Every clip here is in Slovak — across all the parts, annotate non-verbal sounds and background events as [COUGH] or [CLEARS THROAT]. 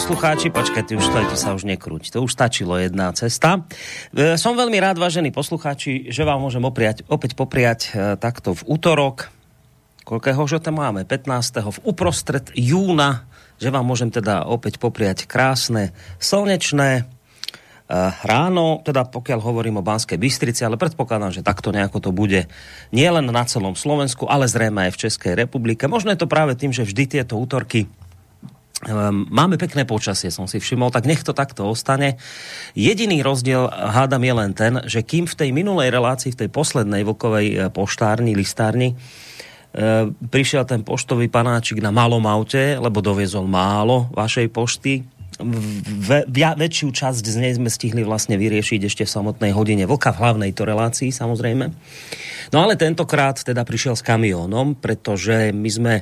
poslucháči, počkajte, už to sa už nekrúť, to už stačilo jedna cesta. E, som veľmi rád, vážení poslucháči, že vám môžem opriať, opäť popriať e, takto v útorok, koľkého že to máme, 15. v uprostred júna, že vám môžem teda opäť popriať krásne, slnečné, e, ráno, teda pokiaľ hovorím o Banskej Bystrici, ale predpokladám, že takto nejako to bude nielen na celom Slovensku, ale zrejme aj v Českej republike. Možno je to práve tým, že vždy tieto útorky máme pekné počasie, som si všimol, tak nech to takto ostane. Jediný rozdiel, hádam, je len ten, že kým v tej minulej relácii, v tej poslednej vlkovej e, poštárni, listárni, e, prišiel ten poštový panáčik na malom aute, lebo doviezol málo vašej pošty, ve, via, väčšiu časť z nej sme stihli vlastne vyriešiť ešte v samotnej hodine vlka v hlavnej to relácii, samozrejme. No ale tentokrát teda prišiel s kamiónom, pretože my sme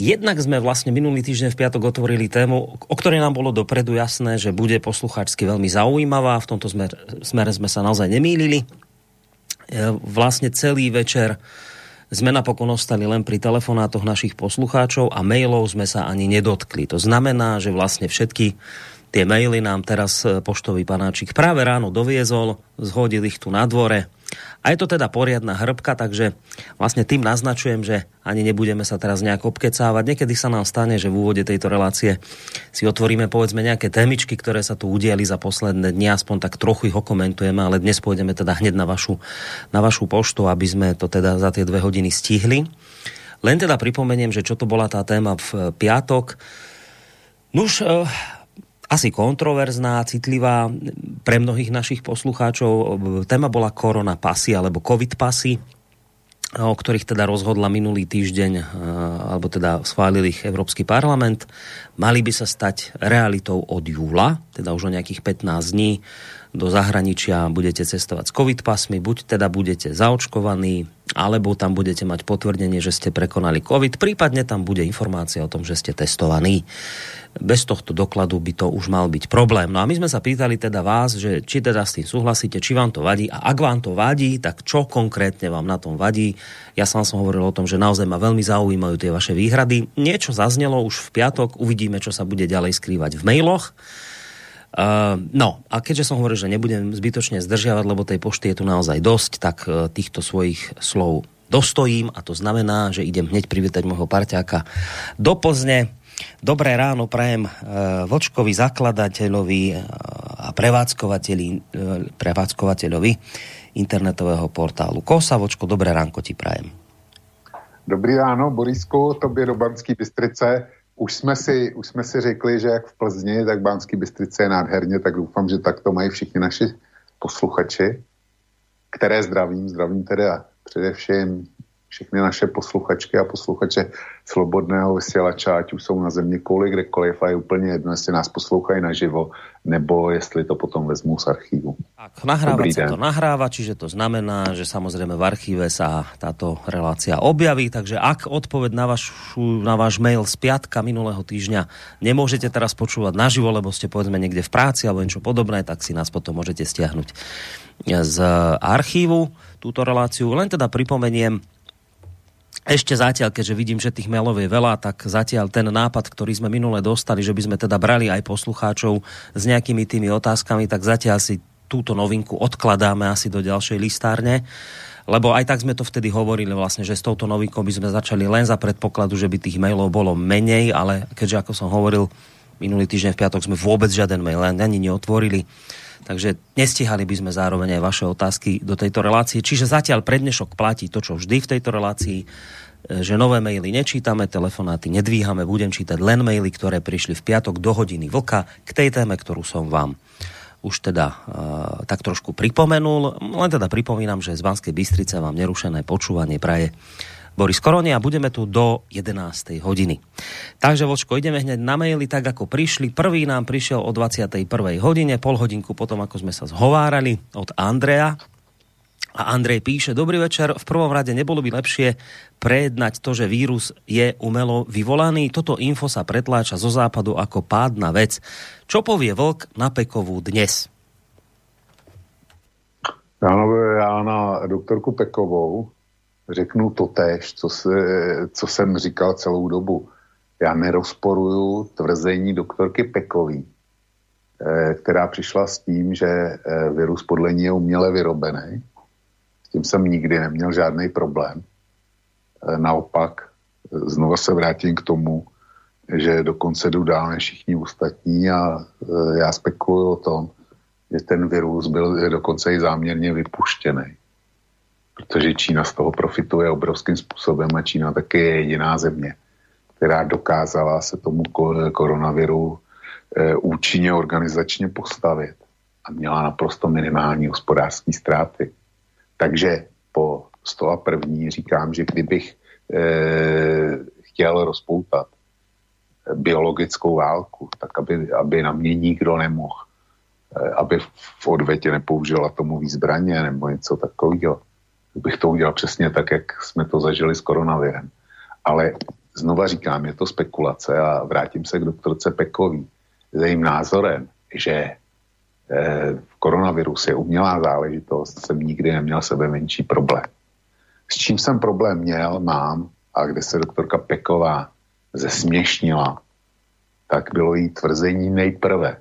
Jednak sme vlastne minulý týždeň v piatok otvorili tému, o ktorej nám bolo dopredu jasné, že bude poslucháčsky veľmi zaujímavá. V tomto smere, smere sme sa naozaj nemýlili. E, vlastne celý večer sme napokon ostali len pri telefonátoch našich poslucháčov a mailov sme sa ani nedotkli. To znamená, že vlastne všetky tie maily nám teraz e, poštový panáčik práve ráno doviezol, zhodil ich tu na dvore a je to teda poriadna hrbka, takže vlastne tým naznačujem, že ani nebudeme sa teraz nejak obkecávať. Niekedy sa nám stane, že v úvode tejto relácie si otvoríme povedzme nejaké témičky, ktoré sa tu udiali za posledné dni, aspoň tak trochu ich okomentujeme, ale dnes pôjdeme teda hneď na vašu, na vašu poštu, aby sme to teda za tie dve hodiny stihli. Len teda pripomeniem, že čo to bola tá téma v piatok. Nuž, eh, asi kontroverzná, citlivá pre mnohých našich poslucháčov. Téma bola korona pasy alebo covid pasy o ktorých teda rozhodla minulý týždeň, e, alebo teda schválil ich Európsky parlament, mali by sa stať realitou od júla, teda už o nejakých 15 dní. Do zahraničia budete cestovať s covid pasmi, buď teda budete zaočkovaní, alebo tam budete mať potvrdenie, že ste prekonali covid, prípadne tam bude informácia o tom, že ste testovaní bez tohto dokladu by to už mal byť problém. No a my sme sa pýtali teda vás, že či teda s tým súhlasíte, či vám to vadí a ak vám to vadí, tak čo konkrétne vám na tom vadí. Ja sám som hovoril o tom, že naozaj ma veľmi zaujímajú tie vaše výhrady. Niečo zaznelo už v piatok, uvidíme, čo sa bude ďalej skrývať v mailoch. Uh, no a keďže som hovoril, že nebudem zbytočne zdržiavať, lebo tej pošty je tu naozaj dosť, tak uh, týchto svojich slov dostojím a to znamená, že idem hneď privítať môjho parťáka do Plzne, Dobré ráno prajem e, Vočkovi, zakladateľovi e, a e, prevádzkovateľovi internetového portálu Kosa. Vočko, dobré ránko ti prajem. Dobrý ráno, Borisku, tobě do Banský Bystrice. Už jsme, si, už jsme si řekli, že jak v Plzni, tak Banský Bystrice je nádherně, tak doufám, že tak to mají všichni naši posluchači, které zdravím, zdravím teda především všechny naše posluchačky a posluchače slobodného vysílača, ať už jsou na země kvůli kdekoliv a je úplně jedno, jestli nás poslouchají naživo, nebo jestli to potom vezmú z archívu. Tak, nahrávať sa to nahráva, čiže to znamená, že samozrejme v archíve sa táto relácia objaví, takže ak odpoveď na, vašu, na váš mail z piatka minulého týždňa nemôžete teraz počúvať naživo, lebo ste povedzme niekde v práci alebo niečo podobné, tak si nás potom môžete stiahnuť z archívu túto reláciu. Len teda pripomeniem, ešte zatiaľ, keďže vidím, že tých mailov je veľa, tak zatiaľ ten nápad, ktorý sme minule dostali, že by sme teda brali aj poslucháčov s nejakými tými otázkami, tak zatiaľ si túto novinku odkladáme asi do ďalšej listárne. Lebo aj tak sme to vtedy hovorili vlastne, že s touto novinkou by sme začali len za predpokladu, že by tých mailov bolo menej, ale keďže ako som hovoril, minulý týždeň v piatok sme vôbec žiaden mail ani neotvorili, takže nestihali by sme zároveň aj vaše otázky do tejto relácie. Čiže zatiaľ prednešok platí to, čo vždy v tejto relácii, e, že nové maily nečítame, telefonáty nedvíhame, budem čítať len maily, ktoré prišli v piatok do hodiny vlka k tej téme, ktorú som vám už teda uh, tak trošku pripomenul. Len teda pripomínam, že z Banskej Bystrice vám nerušené počúvanie praje Boris Koroni a budeme tu do 11. hodiny. Takže Vočko, ideme hneď na maily tak, ako prišli. Prvý nám prišiel o 21. hodine, pol hodinku potom, ako sme sa zhovárali od Andreja. A Andrej píše, dobrý večer, v prvom rade nebolo by lepšie prejednať to, že vírus je umelo vyvolaný. Toto info sa pretláča zo západu ako pádna vec. Čo povie vlk na Pekovú dnes? Já na doktorku Pekovou řeknu to tež, co, se, co jsem říkal celou dobu. Já nerozporuju tvrzení doktorky Pekový, eh, která přišla s tím, že eh, virus podle ní je uměle vyrobený. S tím jsem nikdy neměl žádný problém. Eh, naopak, znova se vrátím k tomu, že dokonce jdu dál než všichni ostatní a já spekuluju o tom, že ten virus byl dokonce i záměrně vypuštěný. Protože Čína z toho profituje obrovským způsobem a Čína taky je jediná země, která dokázala se tomu koronaviru e, účinně organizačně postavit a měla naprosto minimální hospodářské ztráty. Takže po 101. říkám, že kdybych e, chtěl rozpoutat biologickou válku, tak aby, aby na mě nikdo nemohl Eh, aby v odvetě nepoužil atomový zbraně nebo něco takového. Bych to udělal přesně tak, jak jsme to zažili s koronavirem. Ale znova říkám, je to spekulace a vrátím se k doktorce Pekový s jejím názorem, že eh, koronavirus je umělá záležitost, jsem nikdy neměl sebe menší problém. S čím jsem problém měl, mám, a kde se doktorka Peková zesměšnila, tak bylo jí tvrzení nejprve,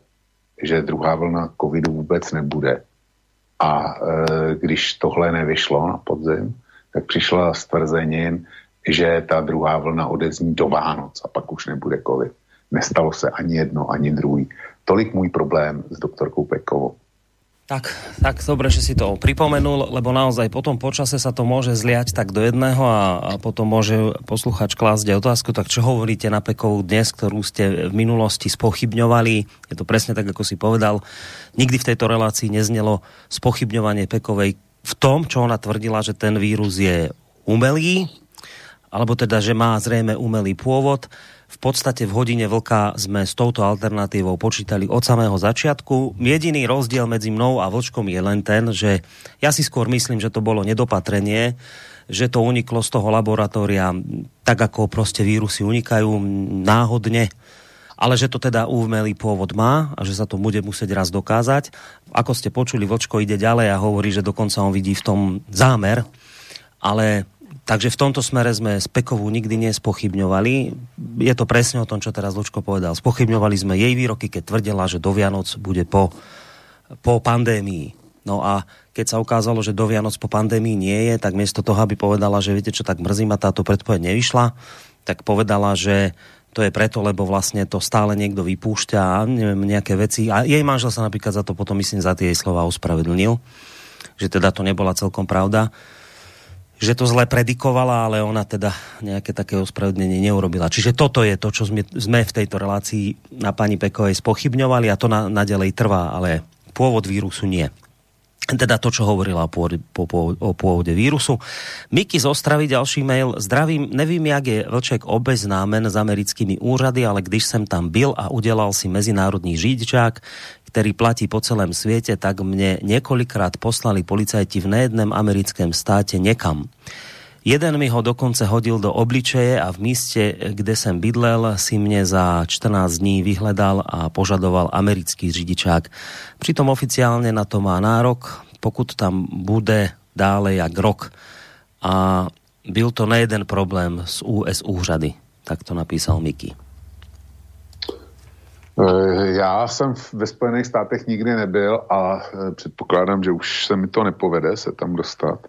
že druhá vlna covidu vůbec nebude. A e, když tohle nevyšlo na podzim, tak přišla s tvrzením, že ta druhá vlna odezní do Vánoc a pak už nebude covid. Nestalo se ani jedno, ani druhý. Tolik můj problém s doktorkou Pekovou. Tak, tak dobre, že si to pripomenul, lebo naozaj potom počase sa to môže zliať tak do jedného a, a potom môže posluchač klásť otázku, tak čo hovoríte na Pekovú dnes, ktorú ste v minulosti spochybňovali? Je to presne tak, ako si povedal. Nikdy v tejto relácii neznelo spochybňovanie Pekovej v tom, čo ona tvrdila, že ten vírus je umelý, alebo teda, že má zrejme umelý pôvod v podstate v hodine vlka sme s touto alternatívou počítali od samého začiatku. Jediný rozdiel medzi mnou a vlčkom je len ten, že ja si skôr myslím, že to bolo nedopatrenie, že to uniklo z toho laboratória tak, ako proste vírusy unikajú náhodne, ale že to teda umelý pôvod má a že sa to bude musieť raz dokázať. Ako ste počuli, Vlčko ide ďalej a hovorí, že dokonca on vidí v tom zámer, ale Takže v tomto smere sme Pekovú nikdy nespochybňovali. Je to presne o tom, čo teraz Lučko povedal. Spochybňovali sme jej výroky, keď tvrdila, že do Vianoc bude po, po pandémii. No a keď sa ukázalo, že do Vianoc po pandémii nie je, tak miesto toho, aby povedala, že viete čo, tak mrzí ma táto predpoveď nevyšla, tak povedala, že to je preto, lebo vlastne to stále niekto vypúšťa a neviem, nejaké veci. A jej manžel sa napríklad za to potom, myslím, za tie jej slova ospravedlnil, že teda to nebola celkom pravda že to zle predikovala, ale ona teda nejaké také ospravedlnenie neurobila. Čiže toto je to, čo sme, sme v tejto relácii na pani Pekovej spochybňovali a to na, naďalej trvá, ale pôvod vírusu nie. Teda to, čo hovorila o pôvode, o pôvode vírusu. Miky z Ostravy, ďalší mail. Zdravím, nevím, jak je Vlček obeznámen s americkými úřady, ale když jsem tam byl a udělal si mezinárodní řidičák, ktorý platí po celém sviete, tak mne niekoľkrát poslali policajti v nejedném americkém státe nekam. Jeden mi ho dokonce hodil do obličeje a v míste, kde jsem bydlel, si mne za 14 dní vyhledal a požadoval americký řidičák. Přitom oficiálne na to má nárok, pokud tam bude dále jak rok. A byl to nejeden problém s US úřady. Tak to napísal Mickey. Eh, já jsem ve Spojených státech nikdy nebyl a eh, předpokládám, že už se mi to nepovede se tam dostat.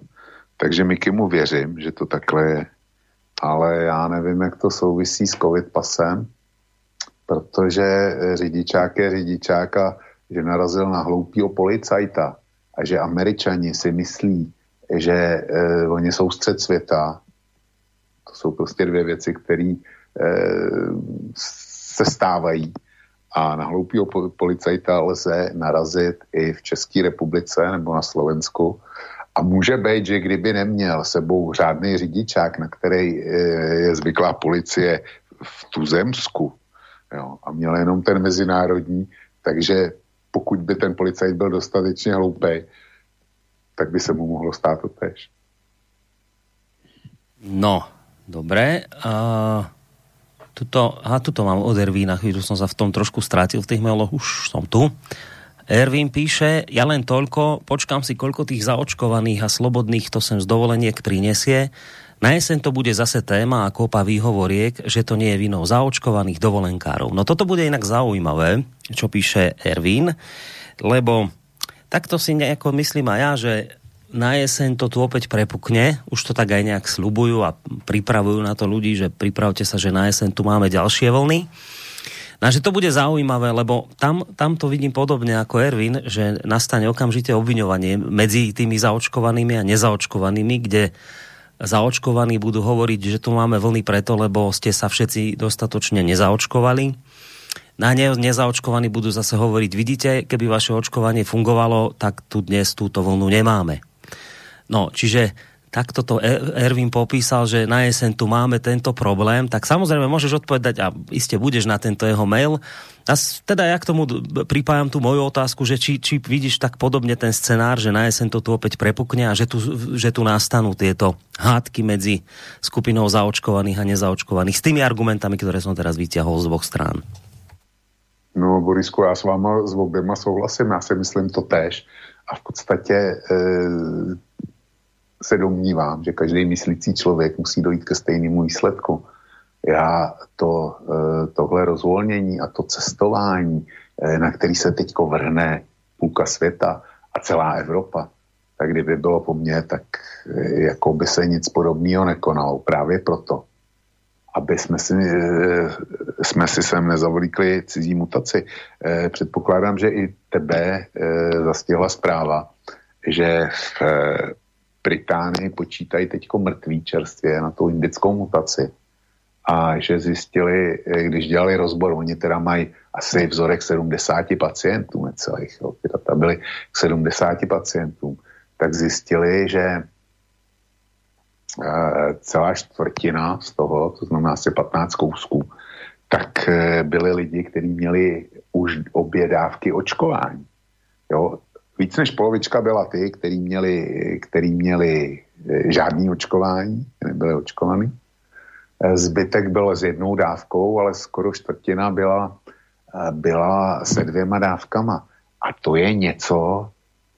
Takže Miky mu věřím, že to takhle je. Ale já nevím, jak to souvisí s covid pasem, protože eh, řidičák je řidičák a že narazil na hloupýho policajta a že američani si myslí, že eh, oni jsou střed světa. To jsou prostě dvě věci, které eh, se stávají a na hloupého policajta lze narazit i v České republice nebo na Slovensku A může být, že kdyby neměl sebou řádný řidičák, na který je zvyklá policie v Tuzemsku, jo, a měl jenom ten mezinárodní, takže pokud by ten policajt byl dostatečně hloupý, tak by se mu mohlo stát to tež. No, dobré. Uh, tuto, aha, tuto mám od Ervína, chvíľu som sa v tom trošku strátil v tých mailoch, už som tu. Ervín píše, ja len toľko, počkám si, koľko tých zaočkovaných a slobodných to sem z dovoleniek prinesie. Na jeseň to bude zase téma a kopa výhovoriek, že to nie je vinou zaočkovaných dovolenkárov. No toto bude inak zaujímavé, čo píše Ervín, lebo takto si nejako myslím aj ja, že na jeseň to tu opäť prepukne, už to tak aj nejak slubujú a pripravujú na to ľudí, že pripravte sa, že na jeseň tu máme ďalšie vlny. No že to bude zaujímavé, lebo tam, tam to vidím podobne ako Ervin, že nastane okamžite obviňovanie medzi tými zaočkovanými a nezaočkovanými, kde zaočkovaní budú hovoriť, že tu máme vlny preto, lebo ste sa všetci dostatočne nezaočkovali. Na ne, nezaočkovaní budú zase hovoriť, vidíte, keby vaše očkovanie fungovalo, tak tu dnes túto vlnu nemáme. No, čiže takto to Ervin popísal, že na jeseň tu máme tento problém, tak samozrejme môžeš odpovedať a iste budeš na tento jeho mail. A teda ja k tomu pripájam tú moju otázku, že či, či vidíš tak podobne ten scenár, že na jeseň to tu opäť prepukne a že tu, že tu nastanú tieto hádky medzi skupinou zaočkovaných a nezaočkovaných s tými argumentami, ktoré som teraz vyťahol z dvoch strán. No, Borisku, já s váma s oběma souhlasím, já si myslím to též. A v podstatě e, se domnívám, že každý myslící člověk musí dojít ke stejnému výsledku. Já to, eh, tohle rozvolnění a to cestování, eh, na který se teď vrhne půlka světa a celá Evropa, tak kdyby bylo po mně, tak eh, jako by se nic podobného nekonalo. Právě proto, aby jsme si, jsme si sem nezavlíkli cizí mutaci. Předpokládám, že i tebe zastihla zpráva, že v Británii počítají teď mrtví čerstvě na tou indickou mutaci a že zjistili, eh, když dělali rozbor, oni teda mají asi vzorek 70 pacientů necelých, jo, ty data byly k 70 pacientům, tak zjistili, že eh, celá čtvrtina z toho, to znamená asi 15 kousků, tak eh, byli lidi, kteří měli už obě dávky očkování. Jo, Víc než polovička byla ty, který měli, který měli eh, žádný očkování, nebyli očkovaný. Eh, zbytek byl s jednou dávkou, ale skoro čtvrtina byla, eh, byla se dvěma dávkama. A to je něco,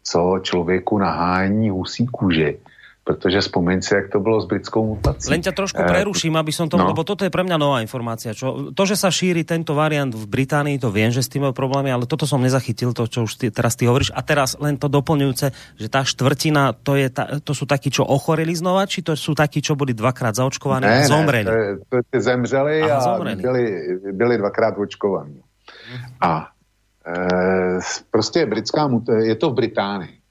co člověku nahání husí kůži Protože spomeň si, jak to bylo s britskou mutací. Len ťa trošku preruším, aby som to, no. lebo toto je pre mňa nová informácia. Čo, to, že sa šíri tento variant v Británii, to viem, že s tým majú problémy, ale toto som nezachytil, to, čo už ty, teraz ty hovoríš. A teraz len to doplňujúce, že tá štvrtina, to, je ta, to sú takí, čo ochoreli znova, či to sú takí, čo boli dvakrát zaočkovaní ne, a zomreli? Ne, to, to zemřeli Aha, a zomreli. Byli, byli dvakrát očkovaní. A e, prostě britská je to v Británii.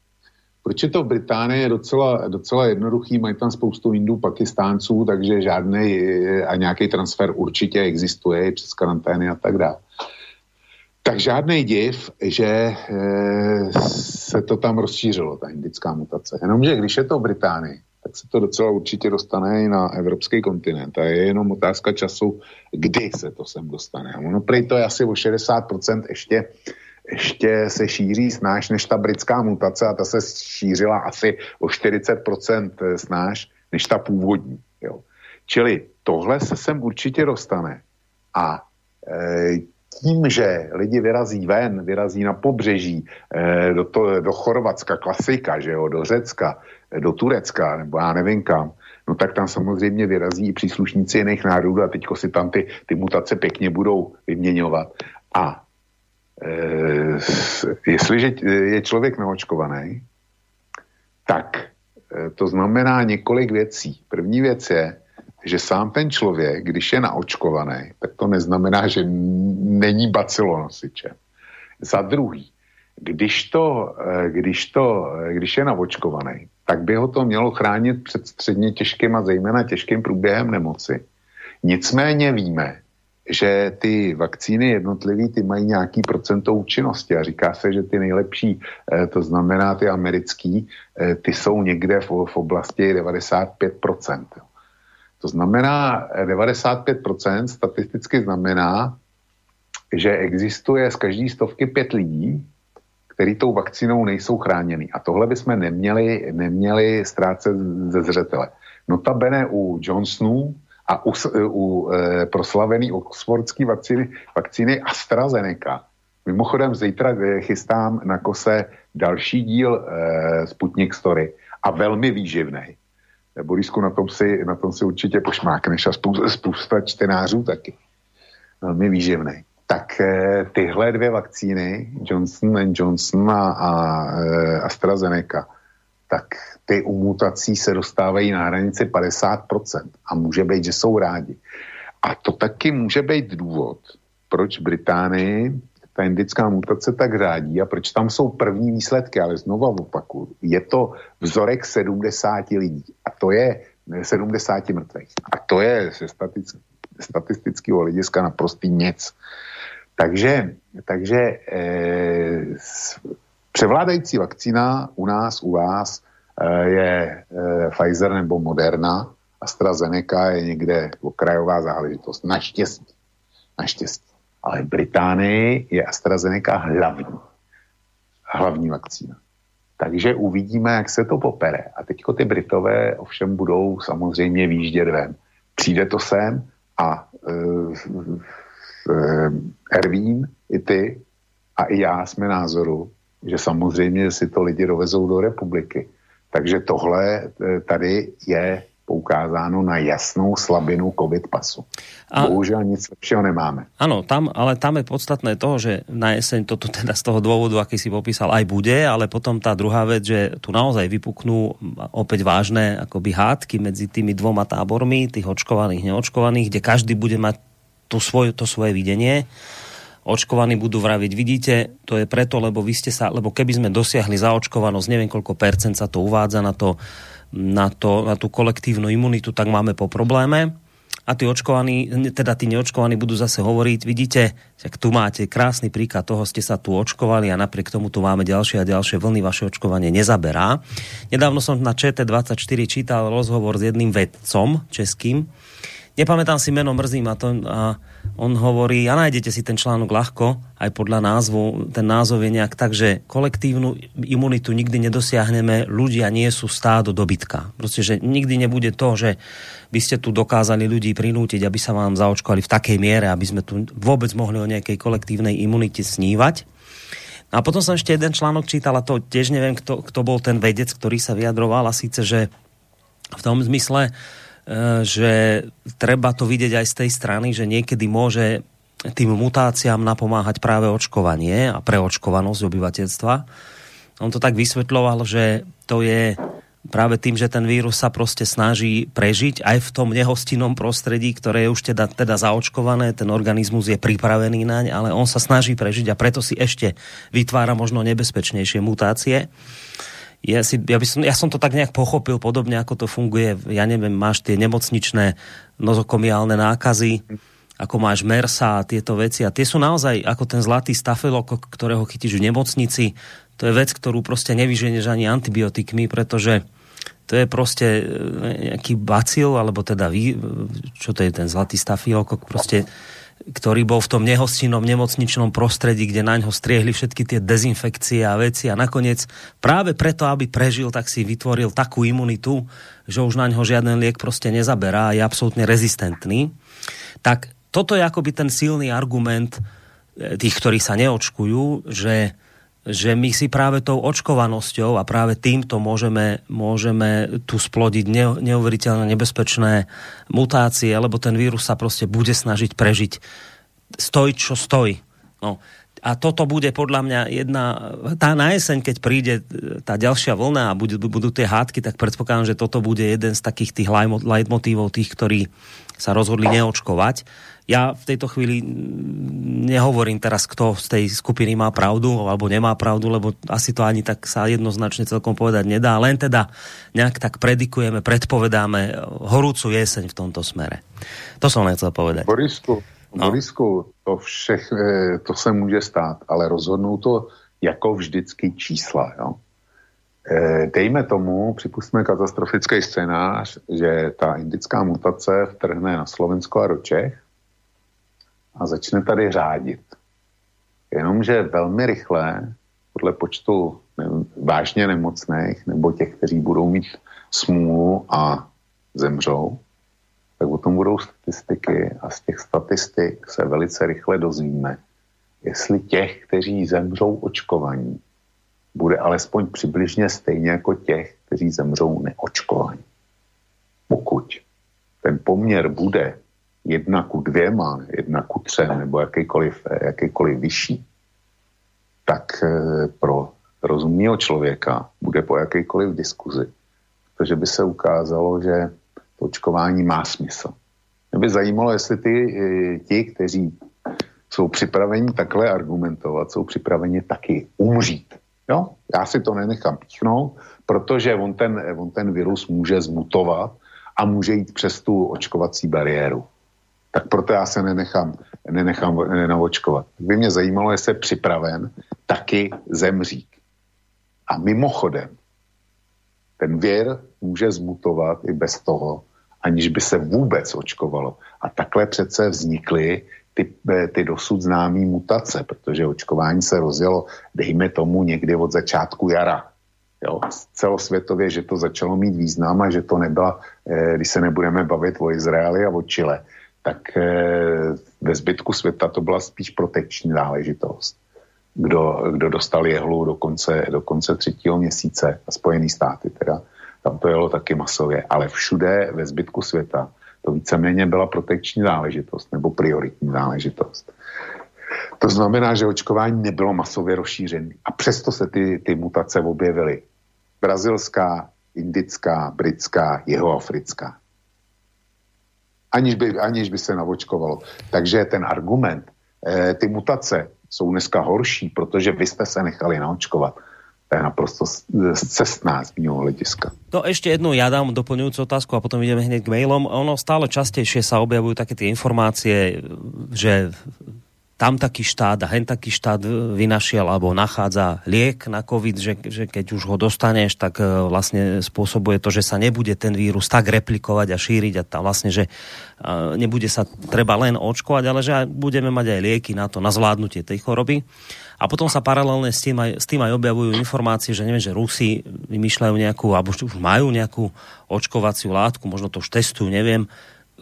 Proč je to v Británii docela, docela jednoduchý, mají tam spoustu Indů, Pakistánců, takže žádný a nějaký transfer určitě existuje přes karantény a tak dále. Tak žádný div, že e, se to tam rozšířilo, ta indická mutace. Jenomže když je to v Británii, tak se to docela určitě dostane i na evropský kontinent. A je jenom otázka času, kdy se to sem dostane. Ono prý to je asi o 60% ještě ještě se šíří snáš než ta britská mutace a ta se šířila asi o 40% snáš než ta původní. Jo. Čili tohle se sem určitě dostane. A e, tím, že lidi vyrazí ven, vyrazí na pobřeží, e, do, to, do Chorvatska, klasika, že jo, do Řecka, do Turecka, nebo já nevím kam, no tak tam samozřejmě vyrazí i příslušníci jiných národů a teďko si tam ty, ty mutace pěkně budou vyměňovat. A Eh, jestliže je člověk naočkovaný, tak eh, to znamená několik věcí. První věc je, že sám ten člověk, když je naočkovaný, tak to neznamená, že není bacilonosičem. Za druhý, když, to, eh, když, to, když je naočkovaný, tak by ho to mělo chránit před středně těžkým a zejména těžkým průběhem nemoci. Nicméně víme, že ty vakcíny jednotlivý, ty mají nějaký procento účinnosti a říká se, že ty nejlepší, eh, to znamená ty americký, eh, ty jsou někde v, v oblasti 95%. To znamená, 95% statisticky znamená, že existuje z každé stovky pět lidí, který tou vakcínou nejsou chráněný. A tohle bychom neměli, neměli ztrácet ze zřetele. Notabene u Johnsonu a u, u e, proslavený oxfordský vakcíny, vakcíny AstraZeneca. Mimochodem zítra e, chystám na kose další díl e, Sputnik Story a velmi výživný. E, Borisku, na tom si, na tom si určitě pošmákneš a spousta, spousta čtenářů taky. Velmi výživný. Tak e, tyhle dvě vakcíny, Johnson Johnson a, a e, AstraZeneca, tak ty u mutací se dostávají na hranici 50% a může být, že jsou rádi. A to taky může být důvod, proč Británii ta indická mutace tak řádí a proč tam jsou první výsledky, ale znova opaku, je to vzorek 70 lidí a to je 70 mrtvých. A to je ze statistického hlediska naprostý nic. Takže, takže eh, převládající vakcína u nás, u vás Eh, je eh, Pfizer nebo Moderna, AstraZeneca je někde okrajová záležitost. Naštěstí. Naštěstí. Ale v Británii je AstraZeneca hlavní. Hlavní vakcína. Takže uvidíme, jak se to popere. A teďko ty Britové ovšem budou samozřejmě výjíždět ven. Přijde to sem a uh, uh, Ervín, i ty a i já jsme názoru, že samozřejmě si to lidi dovezou do republiky takže tohle e, tady je poukázáno na jasnou slabinu COVID pasu. A, Bohužiaľ nic lepšieho nemáme. Áno, tam, ale tam je podstatné toho, že na jeseň toto teda z toho dôvodu, aký si popísal, aj bude, ale potom tá druhá vec, že tu naozaj vypuknú opäť vážne akoby hádky medzi tými dvoma tábormi, tých očkovaných, neočkovaných, kde každý bude mať tú svoj, to svoje videnie očkovaní budú vraviť, vidíte, to je preto, lebo vy ste sa, lebo keby sme dosiahli zaočkovanosť, neviem koľko percent sa to uvádza na, to, na, to, na tú kolektívnu imunitu, tak máme po probléme. A tí očkovaní, teda tí neočkovaní budú zase hovoriť, vidíte, tak tu máte krásny príklad toho, ste sa tu očkovali a napriek tomu tu máme ďalšie a ďalšie vlny, vaše očkovanie nezaberá. Nedávno som na ČT24 čítal rozhovor s jedným vedcom českým, nepamätám si meno, mrzí ma to, a on hovorí, a nájdete si ten článok ľahko, aj podľa názvu, ten názov je nejak tak, že kolektívnu imunitu nikdy nedosiahneme, ľudia nie sú stádo dobytka. Proste, že nikdy nebude to, že by ste tu dokázali ľudí prinútiť, aby sa vám zaočkovali v takej miere, aby sme tu vôbec mohli o nejakej kolektívnej imunite snívať. A potom som ešte jeden článok čítal, a to tiež neviem, kto, kto bol ten vedec, ktorý sa vyjadroval, a síce, že v tom zmysle, že treba to vidieť aj z tej strany, že niekedy môže tým mutáciám napomáhať práve očkovanie a preočkovanosť obyvateľstva. On to tak vysvetľoval, že to je práve tým, že ten vírus sa proste snaží prežiť aj v tom nehostinnom prostredí, ktoré je už teda, teda zaočkované, ten organizmus je pripravený naň, ale on sa snaží prežiť a preto si ešte vytvára možno nebezpečnejšie mutácie ja, si, ja, by som, ja som to tak nejak pochopil, podobne ako to funguje, ja neviem, máš tie nemocničné nozokomiálne nákazy, ako máš MERSA a tieto veci. A tie sú naozaj ako ten zlatý stafilok, ktorého chytíš v nemocnici. To je vec, ktorú proste nevyženieš ani antibiotikmi, pretože to je proste e, nejaký bacil, alebo teda vy, čo to je ten zlatý stafilok, proste ktorý bol v tom nehostinnom nemocničnom prostredí, kde na ňo striehli všetky tie dezinfekcie a veci a nakoniec práve preto, aby prežil, tak si vytvoril takú imunitu, že už na ňo žiaden liek proste nezaberá a je absolútne rezistentný. Tak toto je akoby ten silný argument eh, tých, ktorí sa neočkujú, že že my si práve tou očkovanosťou a práve týmto môžeme, môžeme tu splodiť ne, neuveriteľne nebezpečné mutácie, lebo ten vírus sa proste bude snažiť prežiť. Stoj, čo stoj. No. A toto bude podľa mňa jedna, tá na jeseň, keď príde tá ďalšia vlna a budú, budú tie hádky, tak predpokladám, že toto bude jeden z takých tých leitmotívov tých, ktorí sa rozhodli neočkovať ja v tejto chvíli nehovorím teraz, kto z tej skupiny má pravdu alebo nemá pravdu, lebo asi to ani tak sa jednoznačne celkom povedať nedá. Len teda nejak tak predikujeme, predpovedáme horúcu jeseň v tomto smere. To som len chcel povedať. Borisku, No. Borisku, to, všech, eh, to se může stát, ale rozhodnou to jako vždycky čísla. Jo? Eh, dejme tomu, připustíme katastrofický scénář, že ta indická mutace vtrhne na Slovensko a do Čech a začne tady řádit. Jenomže velmi rychle, podle počtu vážně nemocných nebo těch, kteří budou mít smůlu a zemřou, tak o tom budou statistiky a z těch statistik se velice rychle dozvíme, jestli těch, kteří zemřou očkovaní, bude alespoň přibližně stejně jako těch, kteří zemřou neočkovaní. Pokud ten poměr bude jedna ku dvěma, jedna ku třem nebo jakýkoliv, jakýkoliv vyšší, tak eh, pro rozumného člověka bude po jakýkoliv diskuzi, protože by se ukázalo, že to očkování má smysl. Mě by zajímalo, jestli ty, eh, ti, kteří jsou připraveni takhle argumentovat, jsou připraveni taky umřít. Jo? Já si to nenechám píchnout, protože on ten, on ten virus může zmutovat a může jít přes tu očkovací bariéru. Tak proto já se nenechám, nenechám nenaočkovat. By mě zajímalo, jestli je připraven taky zemřít. A mimochodem, ten věr může zmutovat i bez toho, aniž by se vůbec očkovalo. A takhle přece vznikly ty, eh, ty dosud známé mutace, protože očkování se rozjelo, dejme tomu, někdy od začátku jara. Jo, celosvětově, že to začalo mít význam a že to nebyla, eh, když se nebudeme bavit o Izraeli a o Chile, tak eh, ve zbytku světa to byla spíš protekční záležitost. Kdo, kdo dostal jehlu do konce, do konce třetího měsíce, a Spojený státy teda, tam to jelo taky masově, ale všude ve zbytku světa to víceméně byla protekční záležitost nebo prioritní záležitost. To znamená, že očkování nebylo masově rozšířené a přesto se ty, ty mutace objevily. Brazilská, indická, britská, jehoafrická. Aniž by, aniž by se navočkovalo. Takže ten argument, eh, ty mutace jsou dneska horší, protože vy jste se nechali naočkovat to je naprosto cestná z mého hlediska. To ešte jednu ja dám doplňujúcu otázku a potom ideme hneď k mailom. Ono stále častejšie sa objavujú také tie informácie, že tam taký štát a hen taký štát vynašiel alebo nachádza liek na COVID, že, že keď už ho dostaneš, tak e, vlastne spôsobuje to, že sa nebude ten vírus tak replikovať a šíriť a tam vlastne, že e, nebude sa treba len očkovať, ale že budeme mať aj lieky na to, na zvládnutie tej choroby. A potom sa paralelne s tým aj, s tým aj objavujú informácie, že neviem, že Rusi vymýšľajú nejakú, alebo už majú nejakú očkovaciu látku, možno to už testujú, neviem,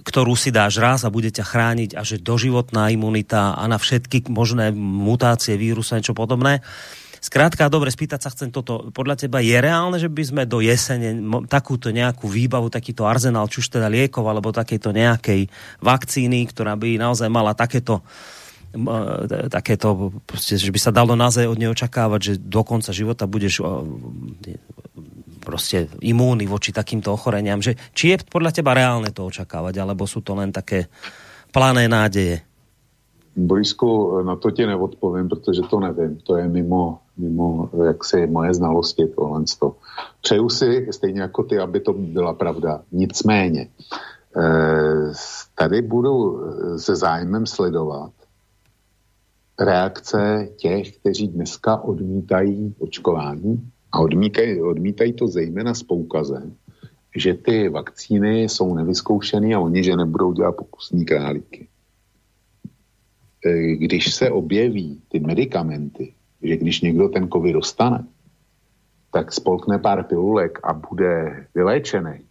ktorú si dáš raz a bude ťa chrániť a že doživotná imunita a na všetky možné mutácie vírusu a niečo podobné. Skrátka, dobre, spýtať sa chcem toto. Podľa teba je reálne, že by sme do jesene takúto nejakú výbavu, takýto arzenál, či už teda liekov, alebo takéto nejakej vakcíny, ktorá by naozaj mala takéto takéto, proste, že by sa dalo naozaj od nej očakávať, že do konca života budeš proste imúny voči takýmto ochoreniam. Že, či je podľa teba reálne to očakávať, alebo sú to len také plané nádeje? Borisku, na to ti neodpovím, protože to nevím. To je mimo, mimo jaksi moje znalosti tohle. Přeju si, stejně jako ty, aby to byla pravda. Nicméně, eh, tady budu se zájmem sledovat reakce těch, kteří dneska odmítají očkování, a odmítají, odmítají to zejména s poukazem, že ty vakcíny jsou nevyzkoušené a oni, že nebudou dělat pokusní králíky. E, když se objeví ty medicamenty, že když někdo ten covid dostane, tak spolkne pár pilulek a bude vyléčený,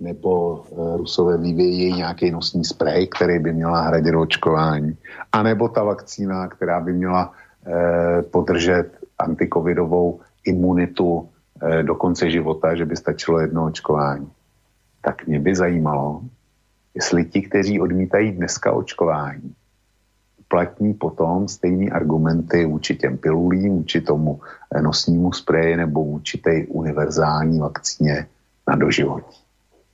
nebo e, Rusové vyvějí nějaký nosní sprej, který by měla hradit očkování, anebo ta vakcína, která by měla eh, podržet antikovidovou imunitu eh, do konce života, že by stačilo jedno očkování. Tak mě by zajímalo, jestli ti, kteří odmítají dneska očkování, platní potom stejné argumenty vůči těm pilulím, vůči tomu eh, nosnímu spreji nebo vůči té univerzální vakcíně na doživotí.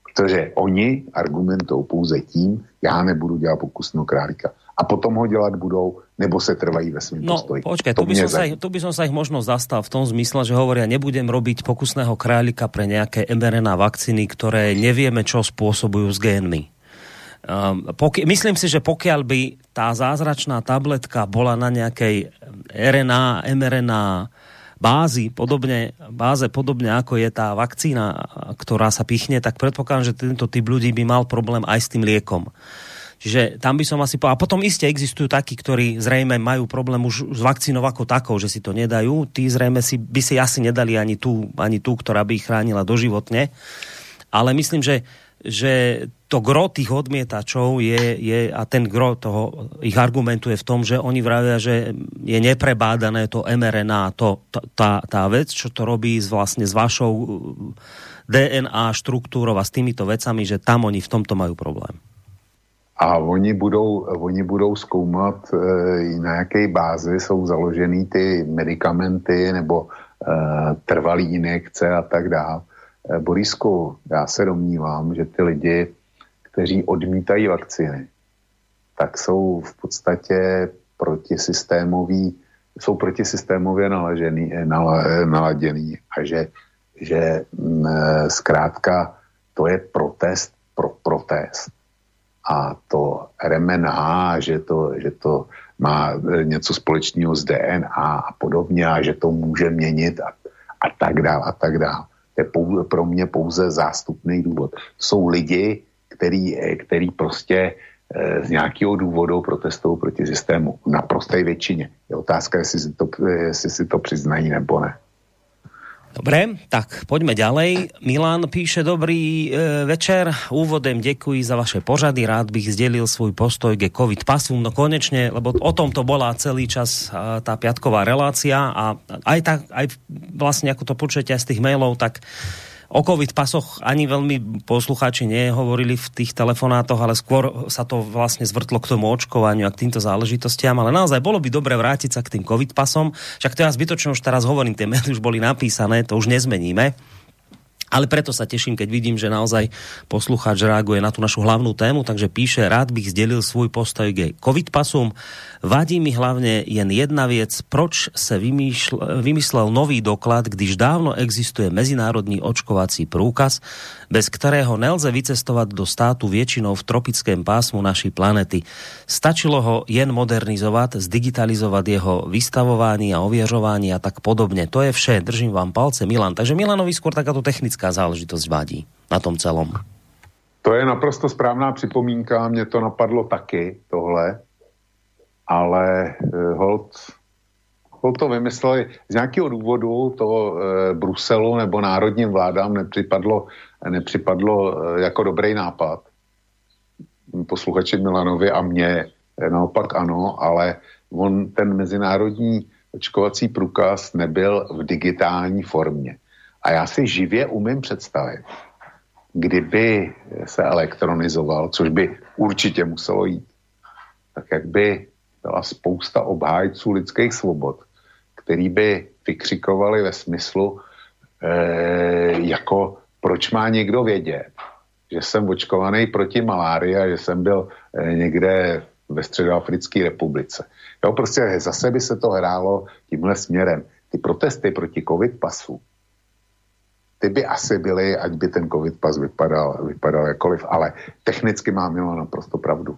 Protože oni argumentou pouze tím, já nebudu dělat pokusnou králíka a potom ho dělat budou, nebo se trvají ve svým no, postoji. Počkej, tu by, som sa ich, tu by som sa ich možno zastal v tom zmysle, že hovoria, nebudem robiť pokusného králika pre nejaké mRNA vakcíny, ktoré nevieme, čo spôsobujú s génmi. Um, poki- myslím si, že pokiaľ by tá zázračná tabletka bola na nejakej RNA, mRNA bázi, podobne, báze podobne ako je tá vakcína, ktorá sa pichne, tak predpokladám, že tento typ ľudí by mal problém aj s tým liekom. Čiže tam by som asi povedal. A potom iste existujú takí, ktorí zrejme majú problém už s vakcínou ako takou, že si to nedajú. Tí zrejme si, by si asi nedali ani tú, ani tú, ktorá by ich chránila doživotne. Ale myslím, že že to gro tých odmietačov je, je a ten gro toho ich argumentu je v tom, že oni vravia, že je neprebádané to mRNA, to, tá, tá vec, čo to robí s, vlastne s vašou uh, DNA štruktúrou a s týmito vecami, že tam oni v tomto majú problém. A oni budou, oni budou zkoumat, e, na jaké bázi jsou založený ty medicamenty nebo e, trvalý injekce a tak dále. Eh, Borisku, já se domnívám, že ty lidi, kteří odmítají vakcíny, tak jsou v podstatě protisystémoví, jsou protisystémově nalažený, eh, eh, naladěný a že, že mm, zkrátka to je protest pro protest. A to RMNH, že to, že to má něco společného s DNA a podobně a že to může měnit a, a tak dále a tak dále je pou, pro mě pouze zástupný důvod. Jsou lidi, který, který prostě eh, z nějakého důvodu protestují proti systému. Na prosté většině. Je otázka, jestli si to, eh, jestli si to přiznají nebo ne. Dobre, tak poďme ďalej. Milan píše, dobrý e, večer, úvodem ďakujem za vaše pořady, rád bych zdelil svůj postoj ke COVID pasu, no konečne, lebo o tom to bola celý čas e, tá piatková relácia a aj, tak, aj vlastne ako to počujete z tých mailov, tak O COVID pasoch ani veľmi poslucháči nehovorili v tých telefonátoch, ale skôr sa to vlastne zvrtlo k tomu očkovaniu a k týmto záležitostiam. Ale naozaj bolo by dobre vrátiť sa k tým COVID pasom. Však to ja zbytočne už teraz hovorím, tie maily už boli napísané, to už nezmeníme. Ale preto sa teším, keď vidím, že naozaj poslucháč reaguje na tú našu hlavnú tému, takže píše, rád bych zdelil svůj postoj k COVID pasům. Vadí mi hlavně jen jedna věc, proč vymýšl, vymyslel nový doklad, když dávno existuje mezinárodní očkovací průkaz, bez kterého nelze vycestovat do státu většinou v tropickém pásmu naší planety. Stačilo ho jen modernizovat, zdigitalizovat jeho vystavování a ověřování a tak podobně. To je vše. Držím vám palce, Milan. Takže Milanovi skôr takáto technická záležitosť vadí na tom celom. To je naprosto správná připomínka, mě to napadlo taky, tohle ale hold, hold to vymysleli z nějakého důvodu to eh, Bruselu nebo národním vládám nepřipadlo, nepřipadlo eh, jako dobrý nápad. Posluchači Milanovi a mě naopak ano, ale on ten mezinárodní očkovací průkaz nebyl v digitální formě. A já si živě umím představit, kdyby se elektronizoval, což by určitě muselo jít, tak jak by byla spousta obhájců lidských svobod, který by vykřikovali ve smyslu, e, jako proč má někdo vědět, že jsem očkovaný proti malárii a že jsem byl e, někde ve Středoafrické republice. Jo, prostě zase by se to hrálo tímhle směrem. Ty protesty proti covid pasu, ty by asi byly, ať by ten covid pas vypadal, vypadal jakoliv, ale technicky má Milo naprosto pravdu.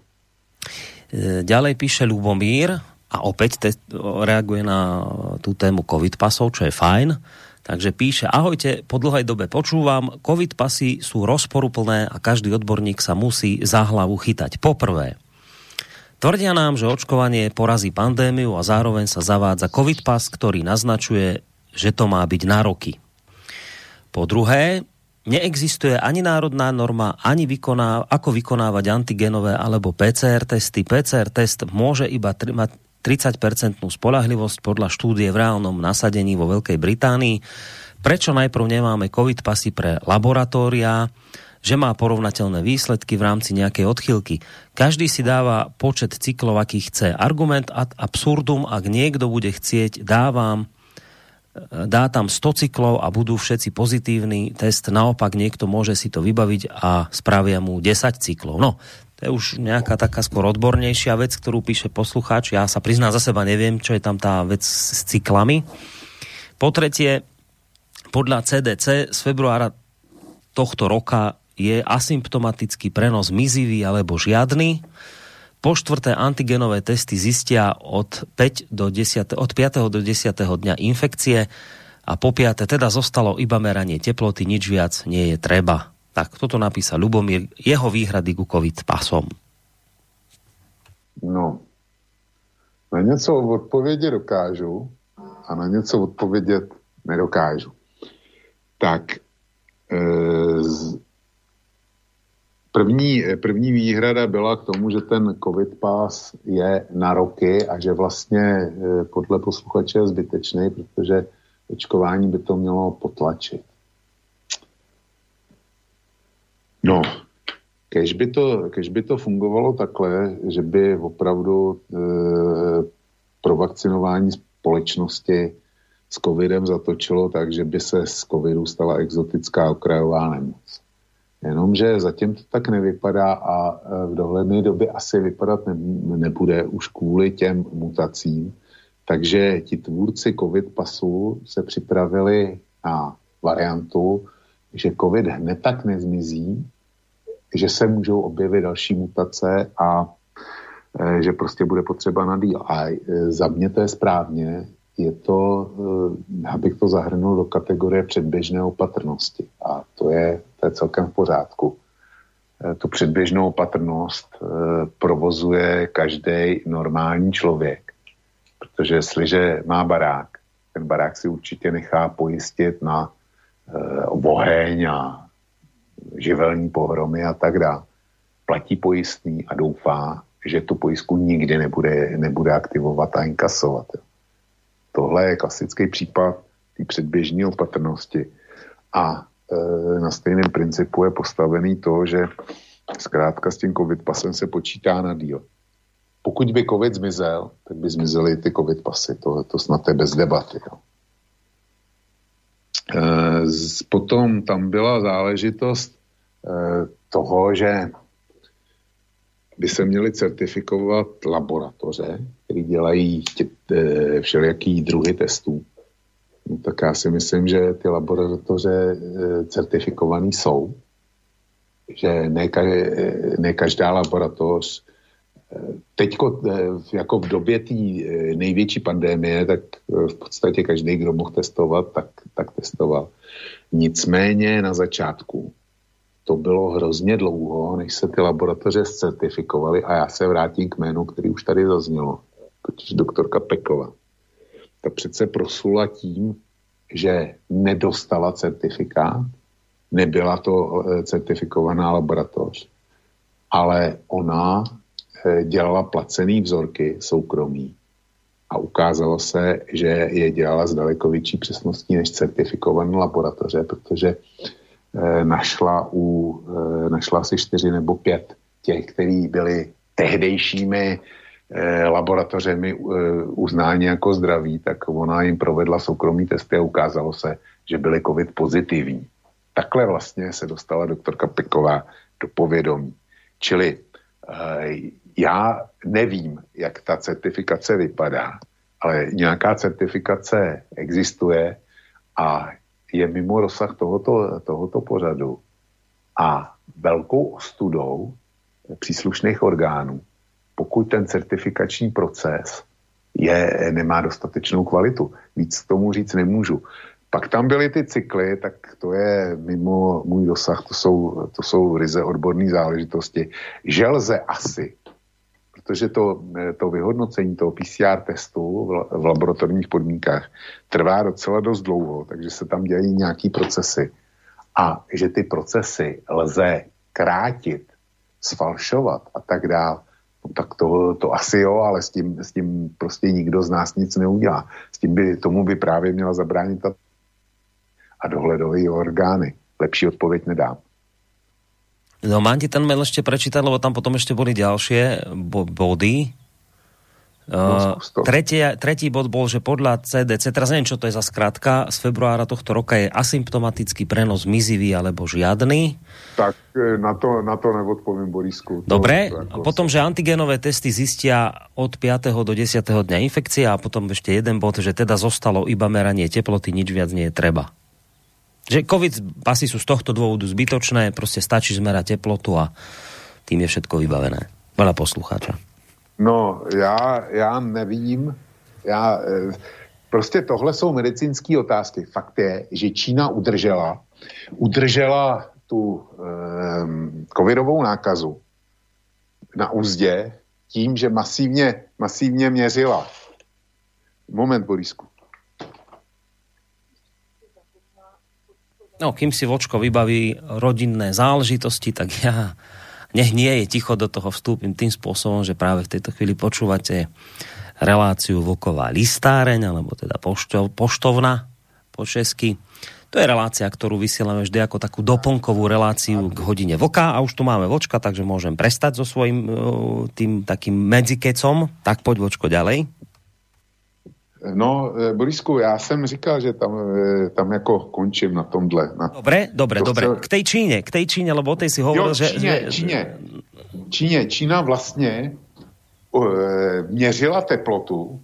E, ďalej píše Lubomír a opäť te, reaguje na tú tému COVID pasov, čo je fajn. Takže píše, ahojte, po dlhej dobe počúvam, COVID pasy sú rozporuplné a každý odborník sa musí za hlavu chytať. Poprvé, tvrdia nám, že očkovanie porazí pandémiu a zároveň sa zavádza COVID pas, ktorý naznačuje, že to má byť na roky. Po druhé, neexistuje ani národná norma, ani vykoná, ako vykonávať antigenové alebo PCR testy. PCR test môže iba mať 30% spolahlivosť podľa štúdie v reálnom nasadení vo Veľkej Británii. Prečo najprv nemáme COVID pasy pre laboratória, že má porovnateľné výsledky v rámci nejakej odchylky. Každý si dáva počet cyklov, aký chce. Argument ad absurdum, ak niekto bude chcieť, dávam dá tam 100 cyklov a budú všetci pozitívny test, naopak niekto môže si to vybaviť a spravia mu 10 cyklov. No, to je už nejaká taká skôr odbornejšia vec, ktorú píše poslucháč. Ja sa priznám za seba, neviem, čo je tam tá vec s cyklami. Po tretie, podľa CDC z februára tohto roka je asymptomatický prenos mizivý alebo žiadny. Po štvrté, antigenové testy zistia od, 5 do 10, od 5. do 10. dňa infekcie a po piate, teda zostalo iba meranie teploty, nič viac nie je treba. Tak, toto napísal Lubomír, jeho výhrady ku COVID pasom. No, na něco odpovědět dokážu a na něco odpovědět nedokážu. Tak e, z, první, první výhrada byla k tomu, že ten covid pas je na roky a že vlastně e, podle posluchače je zbytečný, protože očkování by to mělo potlačit. No, Kež by, to, kež by to fungovalo takhle, že by opravdu e, pro vakcinování společnosti s covidem zatočilo tak, že by se z covidu stala exotická okrajová nemoc. Jenomže zatím to tak nevypadá a e, v dohledné době asi vypadat ne, nebude už kvůli těm mutacím. Takže ti tvůrci covid pasu se připravili na variantu, že covid hned tak nezmizí, že se můžou objevit další mutace a e, že prostě bude potřeba na díl. A e, za mě to je správně, je to, e, abych to zahrnul do kategorie předběžné opatrnosti. A to je, to je celkem v pořádku. Tu předběžnou opatrnost provozuje každý normální člověk. Protože jestliže má barák, ten barák si určitě nechá pojistit na oheň a živelní pohromy a tak dále. Platí pojistný a doufá, že tu pojistku nikdy nebude, nebude aktivovat a inkasovat. Tohle je klasický případ té předběžné opatrnosti. A e, na stejném principu je postavený to, že zkrátka s tím covid pasem se počítá na díl. Pokud by covid zmizel, tak by zmizely ty covid pasy. To, to snad je bez debaty. Jo. E, potom tam byla záležitost e, toho, že by se měly certifikovat laboratoře, které dělají tě, e, všelijaký druhy testů. No, tak já si myslím, že ty laboratoře certifikované jsou, že ne každá laboratoř Teďko jako v době té největší pandémie, tak v podstatě každý, kdo mohl testovat, tak, tak testoval. Nicméně na začátku to bylo hrozně dlouho, než se ty laboratoře certifikovaly a já se vrátím k jménu, který už tady zaznělo, totiž doktorka Pekova. Ta přece prosula tím, že nedostala certifikát, nebyla to certifikovaná laboratoř, ale ona dělala placený vzorky soukromí a ukázalo se, že je dělala s daleko větší přesností než certifikované laboratoře, protože e, našla, u, e, našla asi čtyři nebo pět těch, kteří byli tehdejšími laboratořemi uznáni jako zdraví, tak ona jim provedla soukromý testy a ukázalo se, že byli covid pozitivní. Takhle vlastně se dostala doktorka Peková do povědomí. Čili já nevím, jak ta certifikace vypadá, ale nějaká certifikace existuje a je mimo rozsah tohoto, tohoto pořadu a velkou ostudou příslušných orgánů, pokud ten certifikační proces je, nemá dostatečnou kvalitu. Víc k tomu říct nemůžu. Pak tam byly ty cykly, tak to je mimo můj dosah, to jsou, to jsou ryze odborné záležitosti, že lze asi protože to, eh, to vyhodnocení toho PCR testu v, laboratorních podmínkách trvá docela dost dlouho, takže se tam dělají nějaký procesy. A že ty procesy lze krátit, sfalšovat a tak dále, no tak to, to asi jo, ale s tím, s tím prostě nikdo z nás nic neudělá. S tím by, tomu by právě měla zabránit a dohledové orgány. Lepší odpověď nedám. No mám ti ten mail ešte prečítať, lebo tam potom ešte boli ďalšie bo- body. Uh, tretí, tretí bod bol, že podľa CDC, teraz neviem, čo to je za skratka, z februára tohto roka je asymptomatický prenos mizivý alebo žiadny. Tak e, na to, na to neodpovím, Borisku. Dobre, to, a potom, že antigenové testy zistia od 5. do 10. dňa infekcie a potom ešte jeden bod, že teda zostalo iba meranie teploty, nič viac nie je treba. Že COVID pasy sú z tohto dôvodu zbytočné, proste stačí zmerať teplotu a tým je všetko vybavené. Veľa poslucháča. No, já, já nevím, já, e, prostě tohle jsou medicínské otázky. Fakt je, že Čína udržela, udržela tu um, covidovou nákazu na úzdě tím, že masívně, masívně měřila. Moment, Borisku. No, kým si Vočko vybaví rodinné záležitosti, tak ja nech nie je ticho do toho vstúpim tým spôsobom, že práve v tejto chvíli počúvate reláciu Voková listáreň, alebo teda poštov, poštovna po česky. To je relácia, ktorú vysielame vždy ako takú doplnkovú reláciu k hodine voka a už tu máme vočka, takže môžem prestať so svojím e, tým takým medzikecom. Tak poď vočko ďalej. No, e, Borisku, já jsem říkal, že tam, e, tam jako končím na tomhle. Na... Dobre, dobre, dobre. K tej Číne, k tej Číne, lebo o tej si hovoril, jo, že... Číně, že... Číně. Číně. Čína vlastně uh, měřila teplotu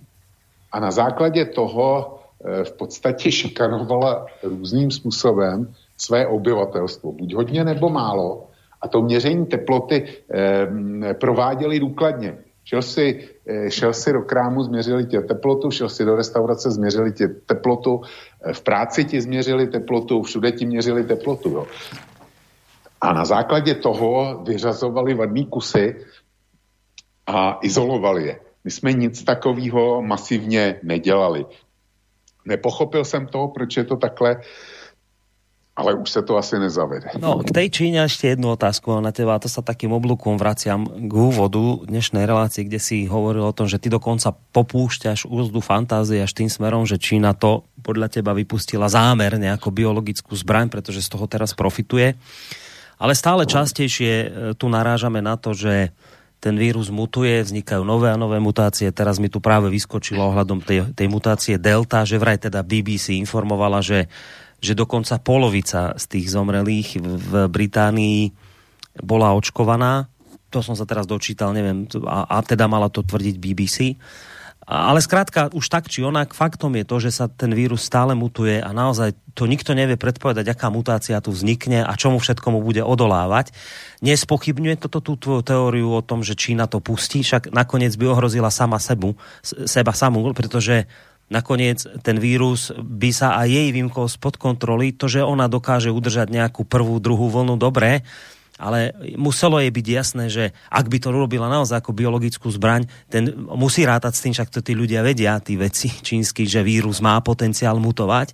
a na základě toho uh, v podstatě šikanovala různým způsobem své obyvatelstvo. Buď hodně nebo málo. A to měření teploty uh, prováděli důkladně. Šel si, eh, šel si do krámu, změřili tě teplotu, šel si do restaurace, změřili tě teplotu, eh, v práci ti změřili teplotu, všude ti měřili teplotu. Jo. A na základě toho vyřazovali vadný kusy a izolovali je. My jsme nic takového masivně nedělali. Nepochopil jsem to, proč je to takhle ale už sa to asi nezavede. No, k tej Číne ešte jednu otázku na teba, to sa takým oblúkom vraciam k úvodu dnešnej relácie, kde si hovoril o tom, že ty dokonca popúšťaš úzdu fantázie až tým smerom, že Čína to podľa teba vypustila zámerne ako biologickú zbraň, pretože z toho teraz profituje. Ale stále častejšie e, tu narážame na to, že ten vírus mutuje, vznikajú nové a nové mutácie. Teraz mi tu práve vyskočilo ohľadom tej, tej mutácie Delta, že vraj teda BBC informovala, že že dokonca polovica z tých zomrelých v Británii bola očkovaná. To som sa teraz dočítal, neviem, a, a teda mala to tvrdiť BBC. Ale skrátka, už tak či onak, faktom je to, že sa ten vírus stále mutuje a naozaj to nikto nevie predpovedať, aká mutácia tu vznikne a čomu všetkomu bude odolávať. Nespochybňuje toto tú tvoju teóriu o tom, že Čína to pustí, však nakoniec by ohrozila sama sebu, seba samú, pretože nakoniec ten vírus by sa aj jej vymkol spod kontroly. To, že ona dokáže udržať nejakú prvú, druhú vlnu, dobré, ale muselo jej byť jasné, že ak by to robila naozaj ako biologickú zbraň, ten musí rátať s tým, však to tí ľudia vedia, tí veci čínsky, že vírus má potenciál mutovať